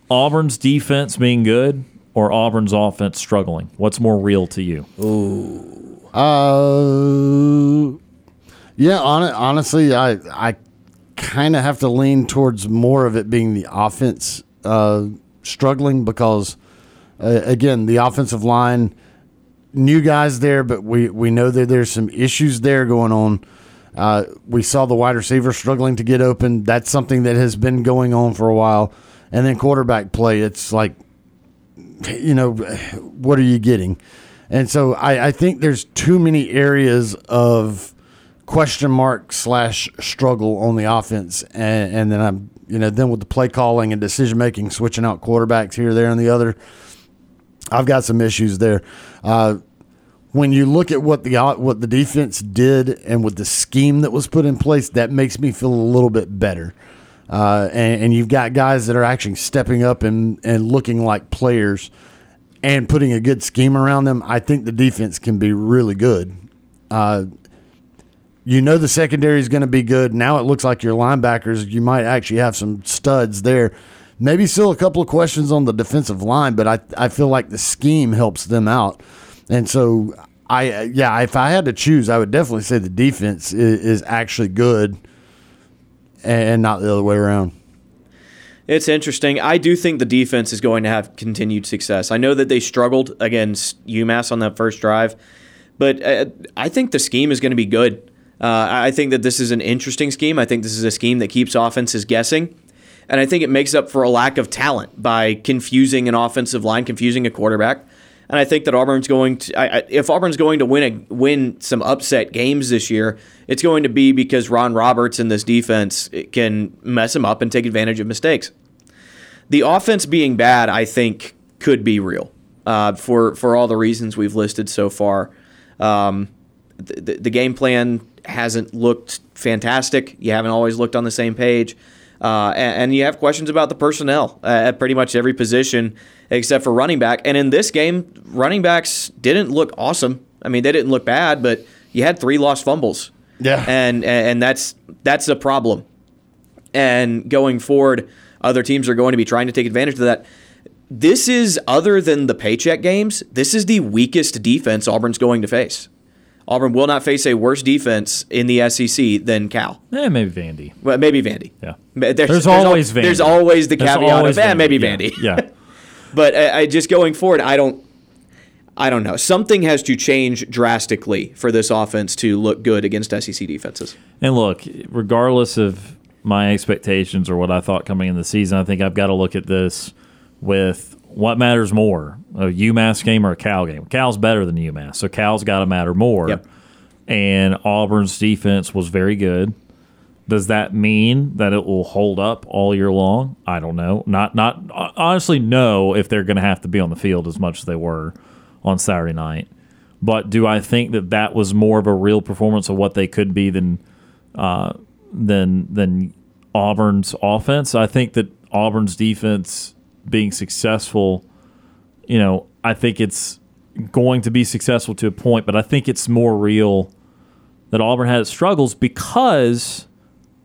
Auburn's defense being good or Auburn's offense struggling? What's more real to you? Ooh. Uh, yeah. On honestly, I I kind of have to lean towards more of it being the offense uh, struggling because uh, again, the offensive line, new guys there, but we we know that there's some issues there going on. Uh, we saw the wide receiver struggling to get open. That's something that has been going on for a while. And then quarterback play, it's like you know, what are you getting? And so I, I think there's too many areas of question mark slash struggle on the offense, and, and then I'm you know then with the play calling and decision making, switching out quarterbacks here, there, and the other. I've got some issues there. Uh, when you look at what the what the defense did and with the scheme that was put in place, that makes me feel a little bit better. Uh, and, and, you've got guys that are actually stepping up and, and looking like players and putting a good scheme around them, I think the defense can be really good. Uh, you know the secondary is going to be good. Now it looks like your linebackers, you might actually have some studs there. Maybe still a couple of questions on the defensive line, but I, I feel like the scheme helps them out. And so, I yeah, if I had to choose, I would definitely say the defense is, is actually good and not the other way around. It's interesting. I do think the defense is going to have continued success. I know that they struggled against UMass on that first drive, but uh, I think the scheme is going to be good. Uh, I think that this is an interesting scheme. I think this is a scheme that keeps offenses guessing. And I think it makes up for a lack of talent by confusing an offensive line, confusing a quarterback. And I think that Auburn's going to, I, I, if Auburn's going to win a, win some upset games this year, it's going to be because Ron Roberts and this defense can mess them up and take advantage of mistakes. The offense being bad, I think, could be real uh, for for all the reasons we've listed so far. Um, the, the game plan hasn't looked fantastic. You haven't always looked on the same page. Uh, and, and, you have questions about the personnel uh, at pretty much every position except for running back. And in this game, running backs didn't look awesome. I mean, they didn't look bad, but you had three lost fumbles. Yeah, and and that's that's a problem. And going forward, other teams are going to be trying to take advantage of that. This is other than the paycheck games. This is the weakest defense Auburn's going to face. Auburn will not face a worse defense in the SEC than Cal. Yeah, maybe Vandy. Well, maybe Vandy. Yeah. There's, there's, there's always al- Vandy. There's always the there's caveat always of eh, maybe yeah. Vandy. Yeah. but I, I just going forward, I don't. I don't know. Something has to change drastically for this offense to look good against SEC defenses. And look, regardless of my expectations or what I thought coming in the season, I think I've got to look at this with what matters more a UMass game or a Cal game. Cal's better than UMass, so Cal's got to matter more. Yep. And Auburn's defense was very good. Does that mean that it will hold up all year long? I don't know. Not not honestly no if they're going to have to be on the field as much as they were on Saturday night. But do I think that that was more of a real performance of what they could be than uh, than than Auburn's offense? I think that Auburn's defense being successful, you know, I think it's going to be successful to a point, but I think it's more real that Auburn had its struggles because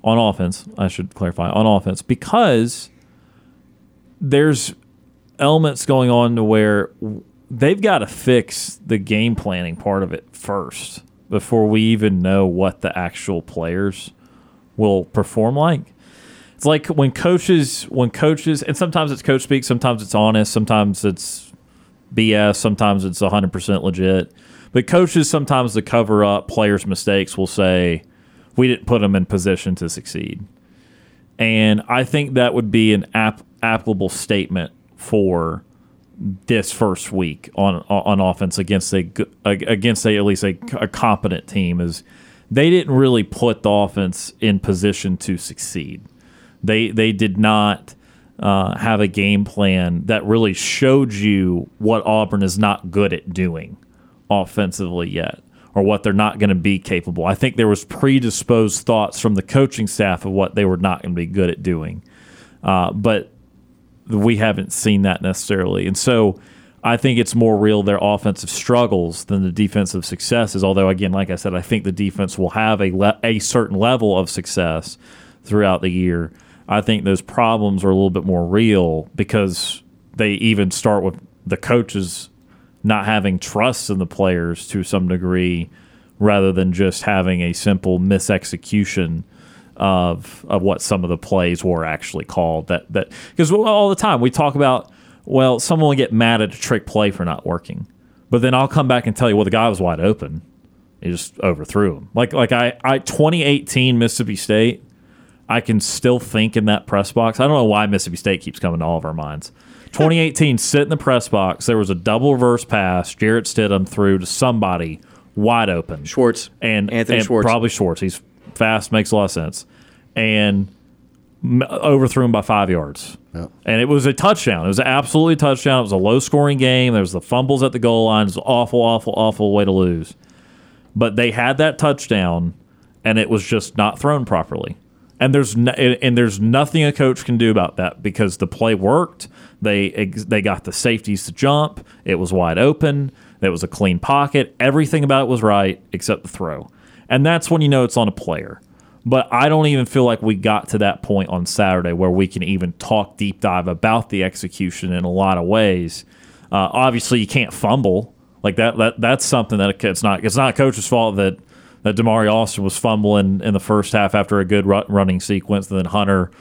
on offense, I should clarify, on offense, because there's elements going on to where they've got to fix the game planning part of it first before we even know what the actual players will perform like. It's like when coaches, when coaches, and sometimes it's coach speak, sometimes it's honest, sometimes it's BS, sometimes it's 100% legit. But coaches, sometimes to cover up players' mistakes, will say, we didn't put them in position to succeed. And I think that would be an ap- applicable statement for this first week on on offense against a against a at least a, a competent team is they didn't really put the offense in position to succeed. They they did not uh, have a game plan that really showed you what Auburn is not good at doing offensively yet or what they're not going to be capable. I think there was predisposed thoughts from the coaching staff of what they were not going to be good at doing. Uh, but we haven't seen that necessarily. And so I think it's more real their offensive struggles than the defensive successes. Although, again, like I said, I think the defense will have a, le- a certain level of success throughout the year. I think those problems are a little bit more real because they even start with the coaches not having trust in the players to some degree rather than just having a simple misexecution of of what some of the plays were actually called that that because all the time we talk about well someone will get mad at a trick play for not working but then I'll come back and tell you well the guy was wide open. He just overthrew him. Like like I I 2018 Mississippi State I can still think in that press box. I don't know why Mississippi State keeps coming to all of our minds 2018, sit in the press box. There was a double reverse pass. Jarrett Stidham threw to somebody wide open. Schwartz and Anthony and Schwartz. probably Schwartz. He's fast, makes a lot of sense, and m- overthrew him by five yards. Yep. And it was a touchdown. It was absolutely a touchdown. It was a low scoring game. There was the fumbles at the goal line. It was an awful, awful, awful way to lose. But they had that touchdown, and it was just not thrown properly. And there's no, and there's nothing a coach can do about that because the play worked. They they got the safeties to jump. It was wide open. It was a clean pocket. Everything about it was right except the throw. And that's when you know it's on a player. But I don't even feel like we got to that point on Saturday where we can even talk deep dive about the execution in a lot of ways. Uh, obviously, you can't fumble like that. That that's something that it's not. It's not a coach's fault that that Damari Alston was fumbling in the first half after a good ru- running sequence, and then Hunter.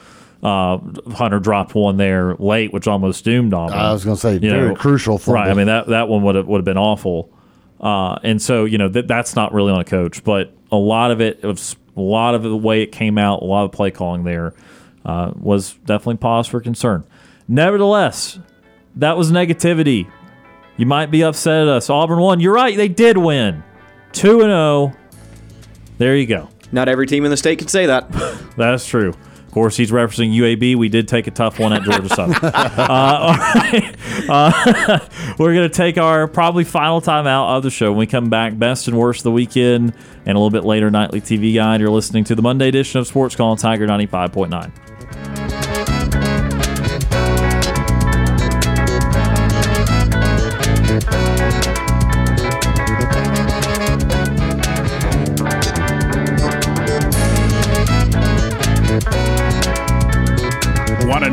Uh, Hunter dropped one there late, which almost doomed Auburn. I was gonna say, You very crucial fumble. Right. I mean that that one would have would have been awful. Uh, and so you know that that's not really on a coach, but a lot of it, it was a lot of the way it came out, a lot of play calling there uh, was definitely pause for concern. Nevertheless, that was negativity. You might be upset at us. Auburn won. You're right. They did win. Two and zero. There you go. Not every team in the state can say that. That's true. Of course, he's referencing UAB. We did take a tough one at Georgia Southern. uh, all right. Uh, we're going to take our probably final time out of the show. When we come back, best and worst of the weekend, and a little bit later, nightly TV guide. You're listening to the Monday edition of Sports Call on Tiger 95.9.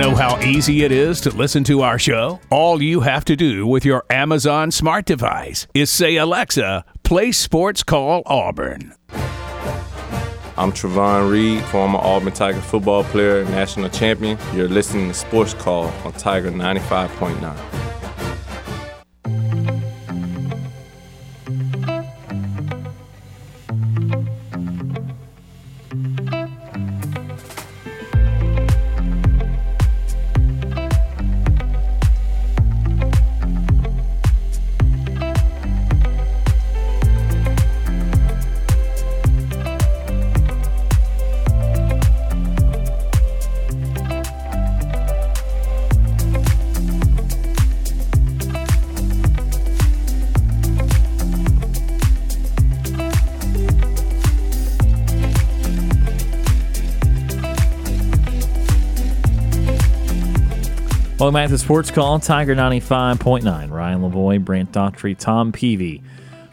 know how easy it is to listen to our show? All you have to do with your Amazon smart device is say, Alexa, play Sports Call Auburn. I'm Trevon Reed, former Auburn Tiger football player, national champion. You're listening to Sports Call on Tiger 95.9. back Sports Call, Tiger 95.9. Ryan Lavoie, Brant Daughtry, Tom Peavy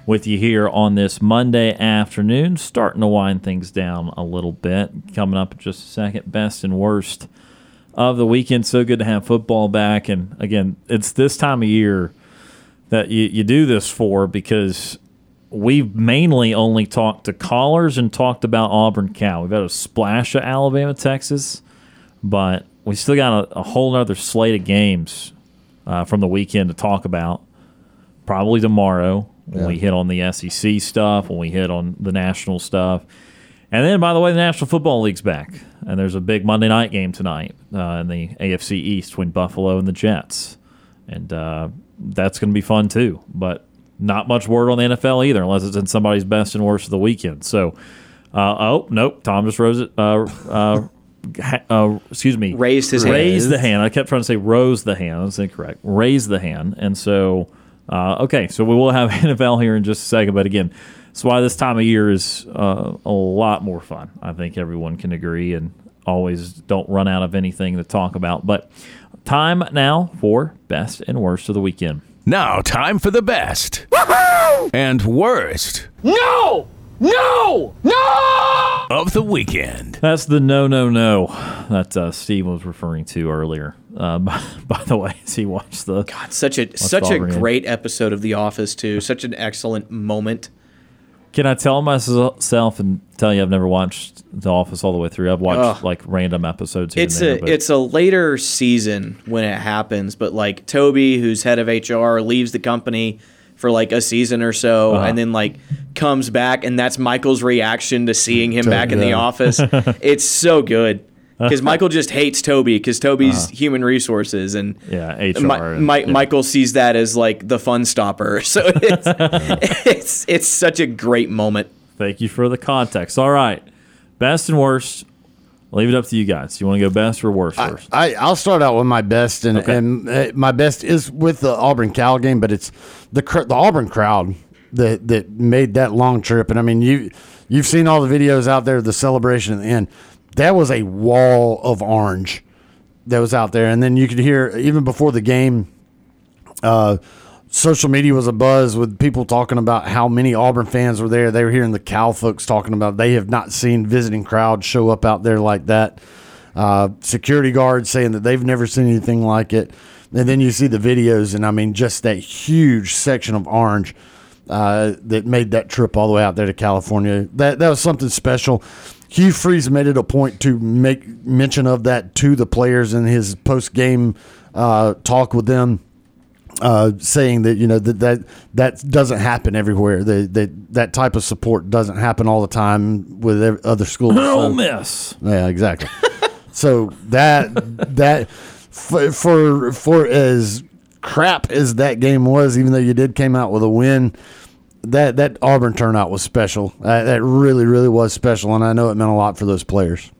with you here on this Monday afternoon. Starting to wind things down a little bit. Coming up in just a second, best and worst of the weekend. So good to have football back. And again, it's this time of year that you, you do this for because we've mainly only talked to callers and talked about Auburn Cal. We've had a splash of Alabama, Texas, but we still got a, a whole other slate of games uh, from the weekend to talk about. Probably tomorrow when Yeah. we hit on the SEC stuff, when we hit on the national stuff. And then, by the way, the National Football League's back, and there's a big Monday night game tonight uh, in the AFC East between Buffalo and the Jets, and uh, that's going to be fun too. But not much word on the NFL either, unless it's in somebody's best and worst of the weekend. So, uh, oh nope, Tom just rose it. Uh, ha- excuse me, Raised his hand. raised the hand. I kept trying to say rose the hand. That's incorrect. Raise the hand, and so uh, okay, so we will have NFL here in just a second. But again, that's why this time of year is uh, a lot more fun. I think everyone can agree, and always don't run out of anything to talk about. But time now for best and worst of the weekend. Now, time for the best and worst No! No! No! of the weekend. That's the no, no, no that uh, Steve was referring to earlier. Uh, by, by the way, as he watched the God, such a such a Auburn game. great episode of The Office too. Such an excellent moment. Can I tell myself and tell you I've never watched The Office all the way through? I've watched Ugh. like random episodes. Here It's and there, a but it's a later season when it happens, but like Toby, who's head of HR, leaves the company for like a season or so, Uh-huh. and then like comes back, and that's Michael's reaction to seeing him back in the office. it's so good because Michael just hates Toby because Toby's human resources, and Uh-huh. yeah, HR. Mi- and- Mi- yeah. Michael sees that as like the fun stopper. So it's it's it's such a great moment. Thank you for the context. All right, best and worst. Leave it up to you guys. You want to go best or worst first? I, I'll start out with my best, and, and uh, my best is with the Auburn Cal game, but it's the the Auburn crowd that that made that long trip. And I mean, you you've seen all the videos out there, the celebration at the end. That was a wall of orange that was out there, and then you could hear even before the game. Uh, social media was a buzz with people talking about how many Auburn fans were there. They were hearing the Cal folks talking about they have not seen visiting crowds show up out there like that. Uh, security guards saying that they've never seen anything like it. And then you see the videos, and I mean, just that huge section of orange uh, that made that trip all the way out there to California. That that was something special. Hugh Freeze made it a point to make mention of that to the players in his post game uh, talk with them uh, saying that you know that that that doesn't happen everywhere. That that that type of support doesn't happen all the time with other schools. Ole So- Miss. Yeah, exactly. so that that for, for for as crap as that game was, even though you did came out with a win, that that Auburn turnout was special. Uh, that really really was special, and I know it meant a lot for those players.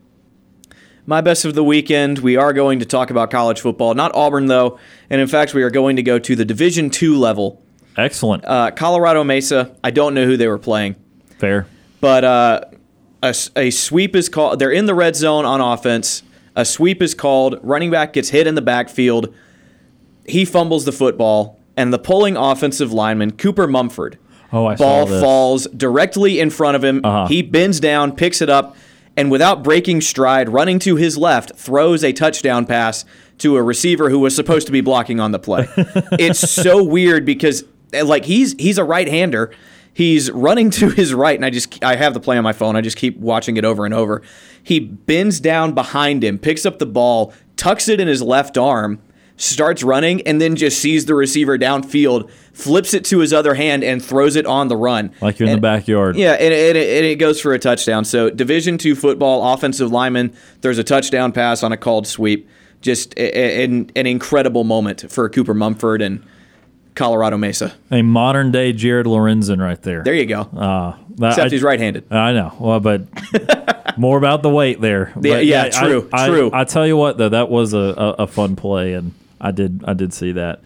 My best of the weekend. We are going to talk about college football, not Auburn though, and in fact, we are going to go to the Division two level. Excellent. Uh, Colorado Mesa. I don't know who they were playing, Fair. but uh, a, a sweep is called. They're in the red zone on offense. A sweep is called. Running back gets hit in the backfield. He fumbles the football, and the pulling offensive lineman Cooper Mumford Oh, I ball saw this. falls directly in front of him. Uh-huh. He bends down, picks it up, and without breaking stride, running to his left, throws a touchdown pass to a receiver who was supposed to be blocking on the play. it's so weird because eh, like he's he's a right-hander. He's running to his right, and I just I have the play on my phone. I just keep watching it over and over. He bends down behind him, picks up the ball, tucks it in his left arm, starts running, and then just sees the receiver downfield, flips it to his other hand, and throws it on the run. Like you're in the backyard. Yeah, and it, and it, and it goes for a touchdown. So Division two football, offensive lineman. There's a touchdown pass on a called sweep. Just a, a- an, an incredible moment for Cooper Mumford and Colorado Mesa. A modern day Jared Lorenzen right there. There you go. Uh, that- Except I- he's right-handed. I know. Well, but more about the weight there. Yeah, But yeah, I- true, I, true. I, tell you what, though, that was a, a, a fun play, and I did I did see that.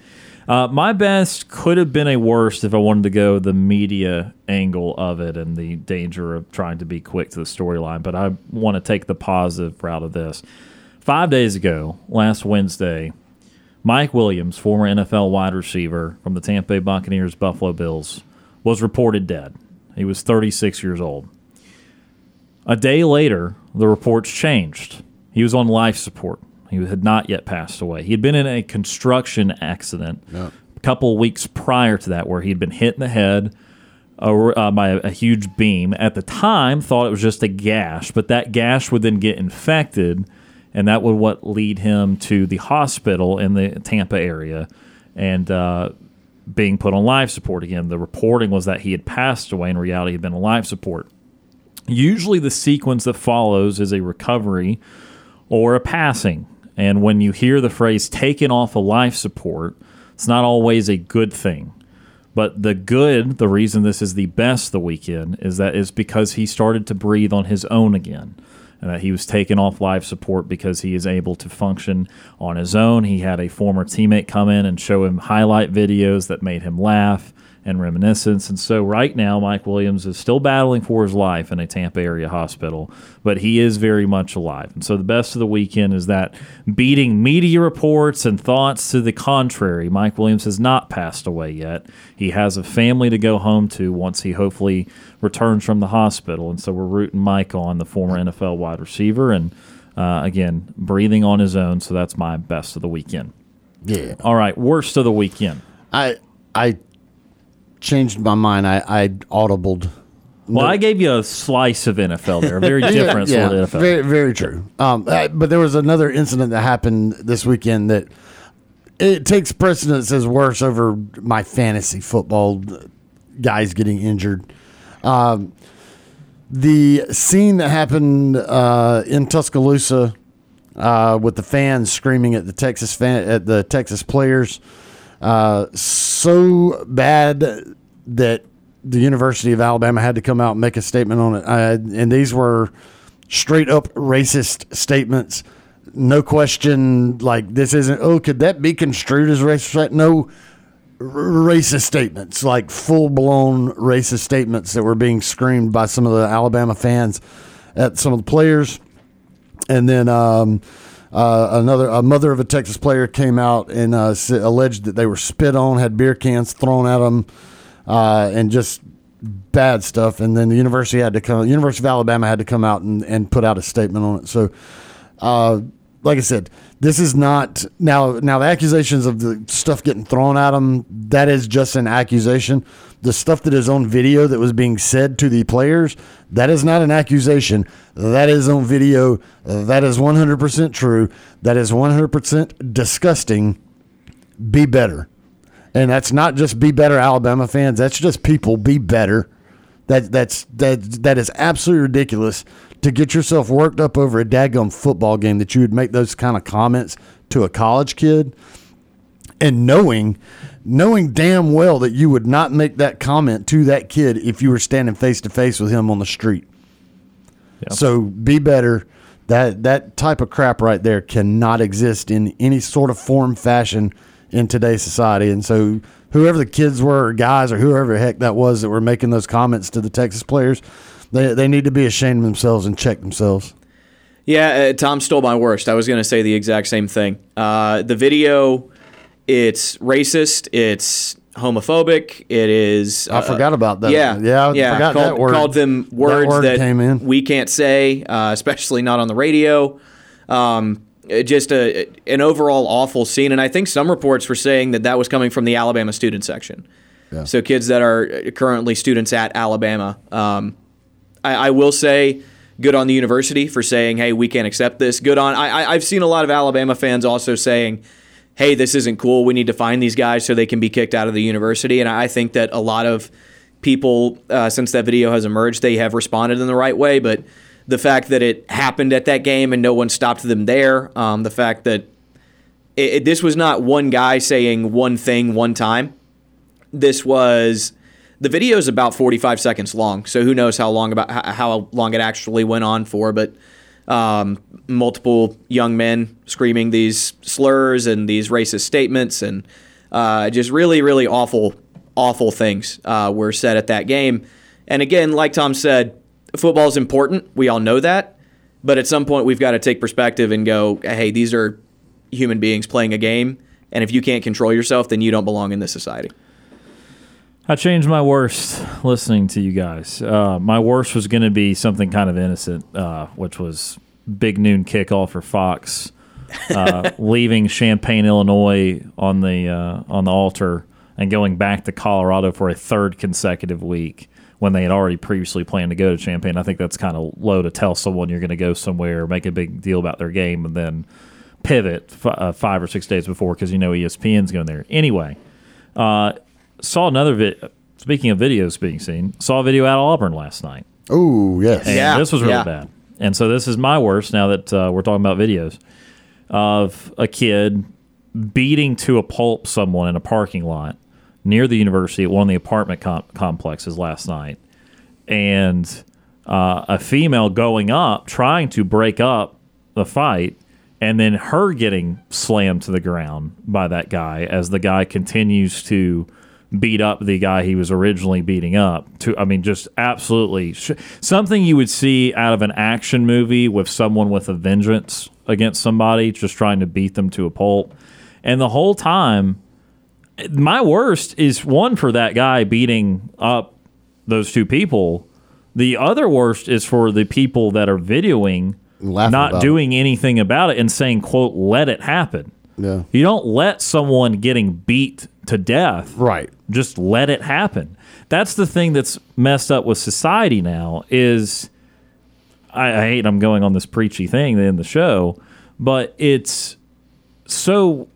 Uh, my best could have been a worst if I wanted to go the media angle of it and the danger of trying to be quick to the storyline. But I want to take the positive route of this. Five days ago, last Wednesday, Mike Williams, former NFL wide receiver from the Tampa Bay Buccaneers, Buffalo Bills, was reported dead. He was 36 years old. A day later, the reports changed. He was on life support. He had not yet passed away. He had been in a construction accident a couple weeks prior to that where he had been hit in the head uh, by a, a huge beam. At the time, thought it was just a gash, but that gash would then get infected, and that would what lead him to the hospital in the Tampa area, and uh, being put on life support again. The reporting was that he had passed away. In reality, he had been on life support. Usually, the sequence that follows is a recovery or a passing. And when you hear the phrase taken off of life support, it's not always a good thing. But the good, the reason this is the best the weekend is that is because he started to breathe on his own again. And that he was taken off life support because he is able to function on his own. He had a former teammate come in and show him highlight videos that made him laugh and reminiscence. And so right now, Mike Williams is still battling for his life in a Tampa area hospital, but he is very much alive. And so the best of the weekend is that beating media reports and thoughts to the contrary, Mike Williams has not passed away yet. He has a family to go home to once he hopefully returns from the hospital. And so we're rooting Mike on, the former NFL wide receiver, and uh, again, breathing on his own. So that's my best of the weekend. Yeah. All right, worst of the weekend. I I changed my mind. I I audibled. Well, I gave you a slice of NFL there, very different yeah, sort of NFL. Very, very true. Um, uh, but there was another incident that happened this weekend that it takes precedence as worse over my fantasy football guys getting injured. Um, the scene that happened uh, in Tuscaloosa uh, with the fans screaming at the Texas fan at the Texas players, uh, so bad that the University of Alabama had to come out and make a statement on it. And these were straight up racist statements. No question, like this isn't, oh, could that be construed as racist? No racist statements, like full blown racist statements that were being screamed by some of the Alabama fans at some of the players. And then um, uh, another a mother of a Texas player came out and uh, alleged that they were spit on, had beer cans thrown at them, uh, and just bad stuff. And then the university had to come, University of Alabama had to come out and, and put out a statement on it. So, uh, like I said, this is not now. Now the accusations of the stuff getting thrown at them that is just an accusation. The stuff that is on video that was being said to the players that is not an accusation. That is on video. That is one hundred percent true. That is one hundred percent disgusting. Be better, and that's not just be better, Alabama fans. That's just people be better. That that's that that is absolutely ridiculous to get yourself worked up over a daggum football game that you would make those kind of comments to a college kid and knowing knowing damn well that you would not make that comment to that kid if you were standing face to face with him on the street. So be better. That that type of crap right there cannot exist in any sort of form fashion in today's society. And so whoever the kids were or guys or whoever the heck that was that were making those comments to the Texas players, they they need to be ashamed of themselves and check themselves. Yeah, uh, Tom stole my worst. I was going to say the exact same thing. Uh, the video, it's racist. It's homophobic. It is. I forgot about that. Yeah, Yeah, I yeah. forgot called, that word. Called them That words word that, came in. we can't say, uh, especially not on the radio. Um, just a an overall awful scene, and I think some reports were saying that that was coming from the Alabama student section. So kids that are currently students at Alabama. Um, I, I will say, good on the university for saying, "Hey, we can't accept this." Good on. I, I've seen a lot of Alabama fans also saying, "Hey, this isn't cool. We need to find these guys so they can be kicked out of the university." And I think that a lot of people, uh, since that video has emerged, they have responded in the right way. But the fact that it happened at that game and no one stopped them there, um, the fact that it, it- this was not one guy saying one thing one time. This was the video is about 45 seconds long, so who knows how long about how- how long it actually went on for, but um, multiple young men screaming these slurs and these racist statements and uh, just really, really awful, awful things uh, were said at that game. And again, like Tom said, football is important. We all know that. But at some point, we've got to take perspective and go, hey, these are human beings playing a game. And if you can't control yourself, then you don't belong in this society. I changed my worst listening to you guys. Uh, my worst was going to be something kind of innocent, uh, which was big noon kickoff for Fox, uh, leaving Champaign, Illinois on the uh, on the altar and going back to Colorado for a third consecutive week when they had already previously planned to go to Champaign. I think that's kind of low to tell someone you're going to go somewhere, make a big deal about their game, and then pivot f- uh, five or six days before because you know ESPN's going there. Anyway, uh, saw another video. Speaking of videos being seen, saw a video out of Auburn last night. Oh yes, And this was really bad. And so this is my worst now that uh, we're talking about videos of a kid beating to a pulp someone in a parking lot near the university at one of the apartment com- complexes last night. And uh, a female going up trying to break up the fight and then her getting slammed to the ground by that guy as the guy continues to beat up the guy he was originally beating up to i mean just absolutely sh- something you would see out of an action movie with someone with a vengeance against somebody just trying to beat them to a pulp. And the whole time my worst is one for that guy beating up those two people. The other worst is for the people that are videoing not doing anything about it and saying quote let it happen. Yeah. you don't let someone getting beat to death. Right. Just let it happen. That's the thing that's messed up with society now is I, I hate I'm going on this preachy thing in the show, but it's so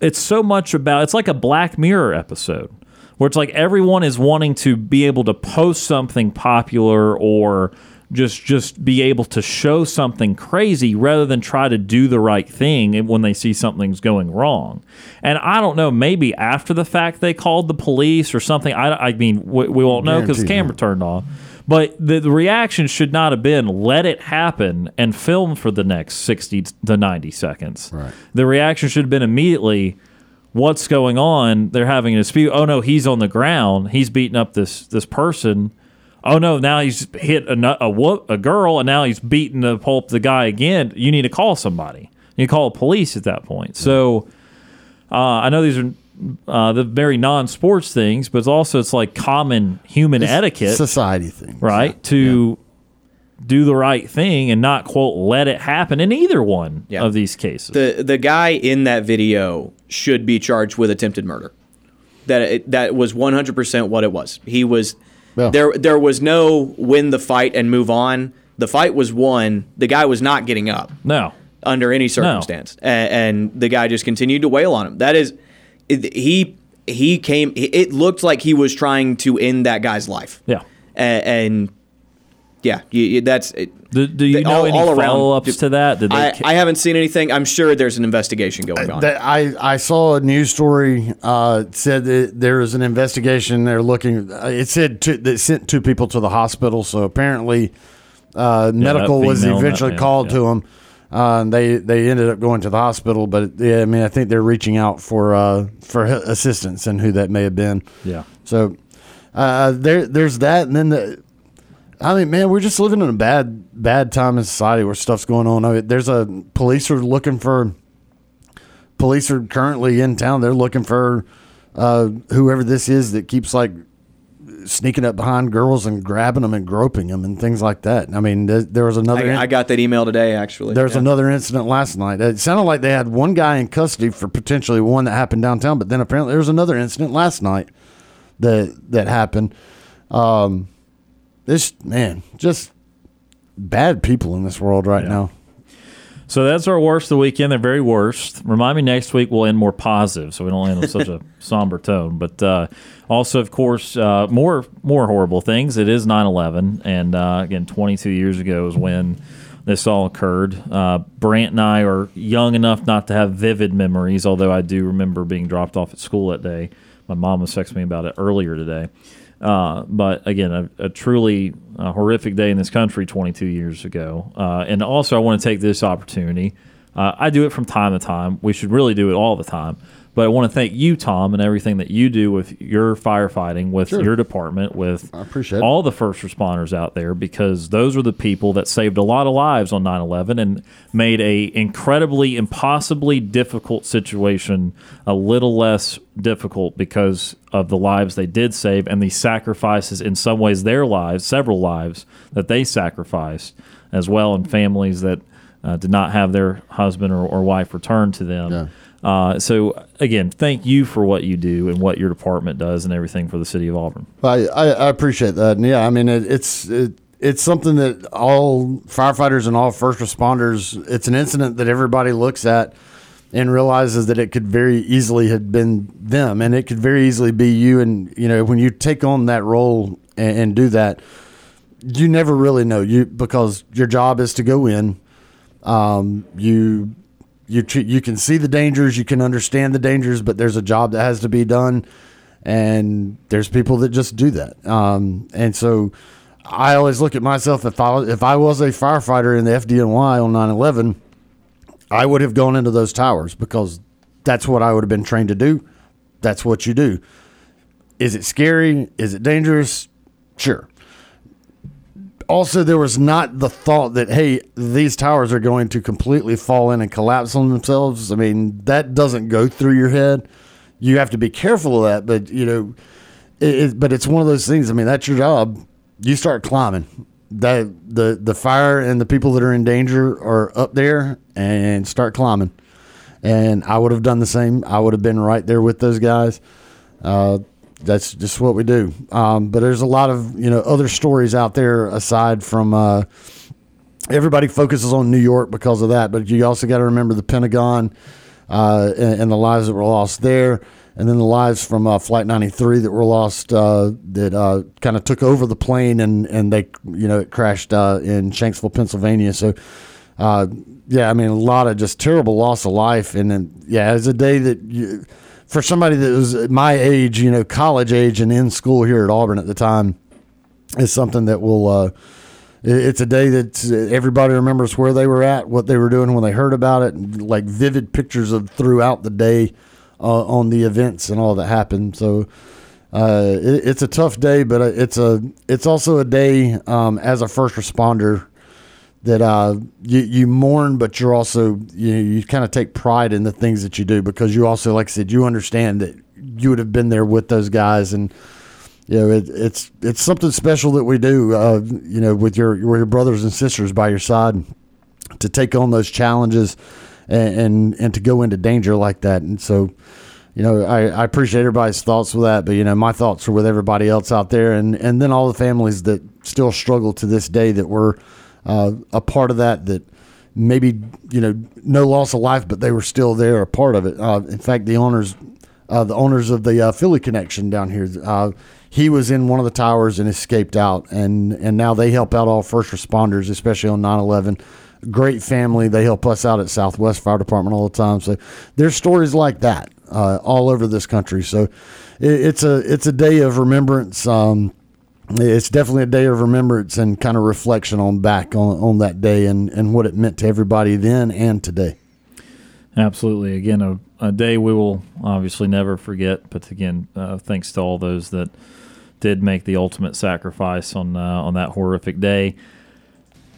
it's so much about it's like a Black Mirror episode where it's like everyone is wanting to be able to post something popular or just just be able to show something crazy rather than try to do the right thing when they see something's going wrong. And I don't know, maybe after the fact they called the police or something. I, I mean, we, we won't know because the camera turned off. But the, the reaction should not have been let it happen and film for the next 60 to 90 seconds. Right. The reaction should have been immediately what's going on? They're having a dispute. Oh no, he's on the ground. He's beating up this this person. Oh no, now he's hit a a, wo- a girl, and now he's beating the pulp the guy again. You need to call somebody. You call police at that point. So uh, I know these are uh, the very non-sports things, but it's also it's like common human It's etiquette, society thing, right? To do the right thing and not quote let it happen in either one of these cases. The the guy in that video should be charged with attempted murder. That it, that was 100% what it was. He was there there was no win the fight and move on. The fight was won. The guy was not getting up. No. Under any circumstance. A- And, the guy just continued to wail on him. That is it, he he came it looked like he was trying to end that guy's life. Yeah. A- And, yeah, you, you- that's it. Do, do you They- know all- any all follow-ups to that? Did they I, I haven't seen anything. I'm sure there's an investigation going on. I, I saw a news story uh, said that there is an investigation. They're looking. uh, It said two, they sent two people to the hospital. So apparently, uh, medical was female, that eventually called yeah. to them. Uh, and they they ended up going to the hospital. But yeah, I mean, I think they're reaching out for uh, for assistance and who that may have been. Yeah. So uh, there there's that, and then the. I mean, man, we're just living in a bad bad time in society where stuff's going on. I mean, there's a police are looking for police are currently in town. They're looking for uh, whoever this is that keeps like sneaking up behind girls and grabbing them and groping them and things like that. I mean, there, there was another. I, I got that email today, actually. There's Yeah. another incident last night. It sounded like they had one guy in custody for potentially one that happened downtown, but then apparently there was another incident last night that that happened. Um, this man, just bad people in this world right now. So that's our worst of the weekend. They're very worst. Remind me next week we'll end more positive, so we don't end on such a somber tone. But uh, also, of course, uh, more more horrible things. It is 9-11. and uh, again, 22 years ago is when this all occurred. Uh, Brant and I are young enough not to have vivid memories, although I do remember being dropped off at school that day. My mom was texting me about it earlier today. Uh, but again, a, a truly uh, horrific day in this country 22 years ago. Uh, and also, I want to take this opportunity. Uh, I do it from time to time. We should really do it all the time. But I want to thank you, Tom, and everything that you do with your firefighting, with Sure. your department, with I appreciate all the first responders out there, because those are the people that saved a lot of lives on 9/11 and made a incredibly, impossibly difficult situation a little less difficult because of the lives they did save and the sacrifices, in some ways, their lives, several lives that they sacrificed as well, and families that uh, did not have their husband or, or wife returned to them. Uh, so again, thank you for what you do and what your department does and everything for the city of Auburn. I, I, appreciate that. And yeah, I mean, it, it's it, it's something that all firefighters and all first responders. It's an incident that everybody looks at and realizes that it could very easily have been them, and it could very easily be you. And you know, when you take on that role and, and do that, you never really know you because your job is to go in. Um, you you you can see the dangers, you can understand the dangers, but there's a job that has to be done, and there's people that just do that. Um, and so, I always look at myself if I if I was a firefighter in the FDNY on 9/11, I would have gone into those towers because that's what I would have been trained to do. That's what you do. Is it scary? Is it dangerous? Sure also there was not the thought that hey these towers are going to completely fall in and collapse on themselves. I mean that doesn't go through your head. You have to be careful of that but you know it, it, but it's one of those things. I mean that's your job. You start climbing. That the the fire and the people that are in danger are up there and start climbing. And i would have done the same. I would have been right there with those guys. Uh, that's just what we do. Um, but there's a lot of you know other stories out there aside from uh, everybody focuses on New York because of that, but you also got to remember the Pentagon uh, and, and the lives that were lost there, and then the lives from uh, Flight 93 that were lost uh, that uh, kind of took over the plane and and they you know it crashed uh, in Shanksville, Pennsylvania. So. Uh, yeah, I mean a lot of just terrible loss of life, and then yeah, it's a day that you, for somebody that was my age, you know, college age and in school here at Auburn at the time, is something that will. Uh, it's a day that everybody remembers where they were at, what they were doing when they heard about it, like vivid pictures of throughout the day uh, on the events and all that happened. So uh, it, it's a tough day, but it's a it's also a day um, as a first responder that uh, you, you mourn, but you're also you you kind of take pride in the things that you do because you also, like I said, you understand that you would have been there with those guys, and you know it, it's it's something special that we do. Uh, you know, with your with your brothers and sisters by your side to take on those challenges and and, and to go into danger like that, and so. You know, I, I appreciate everybody's thoughts with that, but you know, my thoughts are with everybody else out there, and, and then all the families that still struggle to this day that were uh, a part of that that maybe you know no loss of life, but they were still there, a part of it. Uh, in fact, the owners, uh, the owners of the uh, Philly connection down here, uh, he was in one of the towers and escaped out, and and now they help out all first responders, especially on 9/11. Great family. They help us out at Southwest Fire Department all the time. So there's stories like that uh, all over this country. So it, it's a it's a day of remembrance. Um, it's definitely a day of remembrance and kind of reflection on back on, on that day and, and what it meant to everybody then and today. Absolutely. Again, a, a day we will obviously never forget. But again, uh, thanks to all those that did make the ultimate sacrifice on uh, on that horrific day.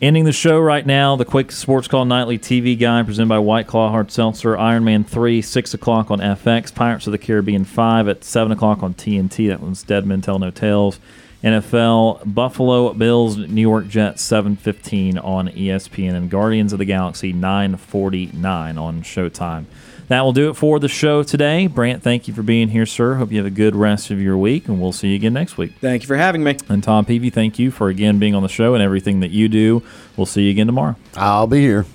Ending the show right now, the quick Sports Call Nightly TV Guide presented by White Claw Hard Seltzer, Iron Man 3, 6 o'clock on FX, Pirates of the Caribbean 5 at 7 o'clock on TNT. That one's Dead Men Tell No Tales. NFL, Buffalo Bills, New York Jets, 7.15 on ESPN, and Guardians of the Galaxy, 9.49 on Showtime. That will do it for the show today. Brant, thank you for being here, sir. Hope you have a good rest of your week, and we'll see you again next week. Thank you for having me. And Tom Peavy, thank you for again being on the show and everything that you do. We'll see you again tomorrow. I'll be here.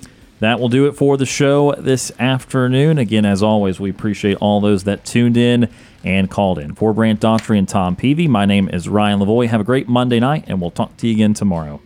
That will do it for the show this afternoon. Again, as always, we appreciate all those that tuned in and called in. For Brant Daughtry and Tom Peavy, my name is Ryan Lavoie. Have a great Monday night, and we'll talk to you again tomorrow.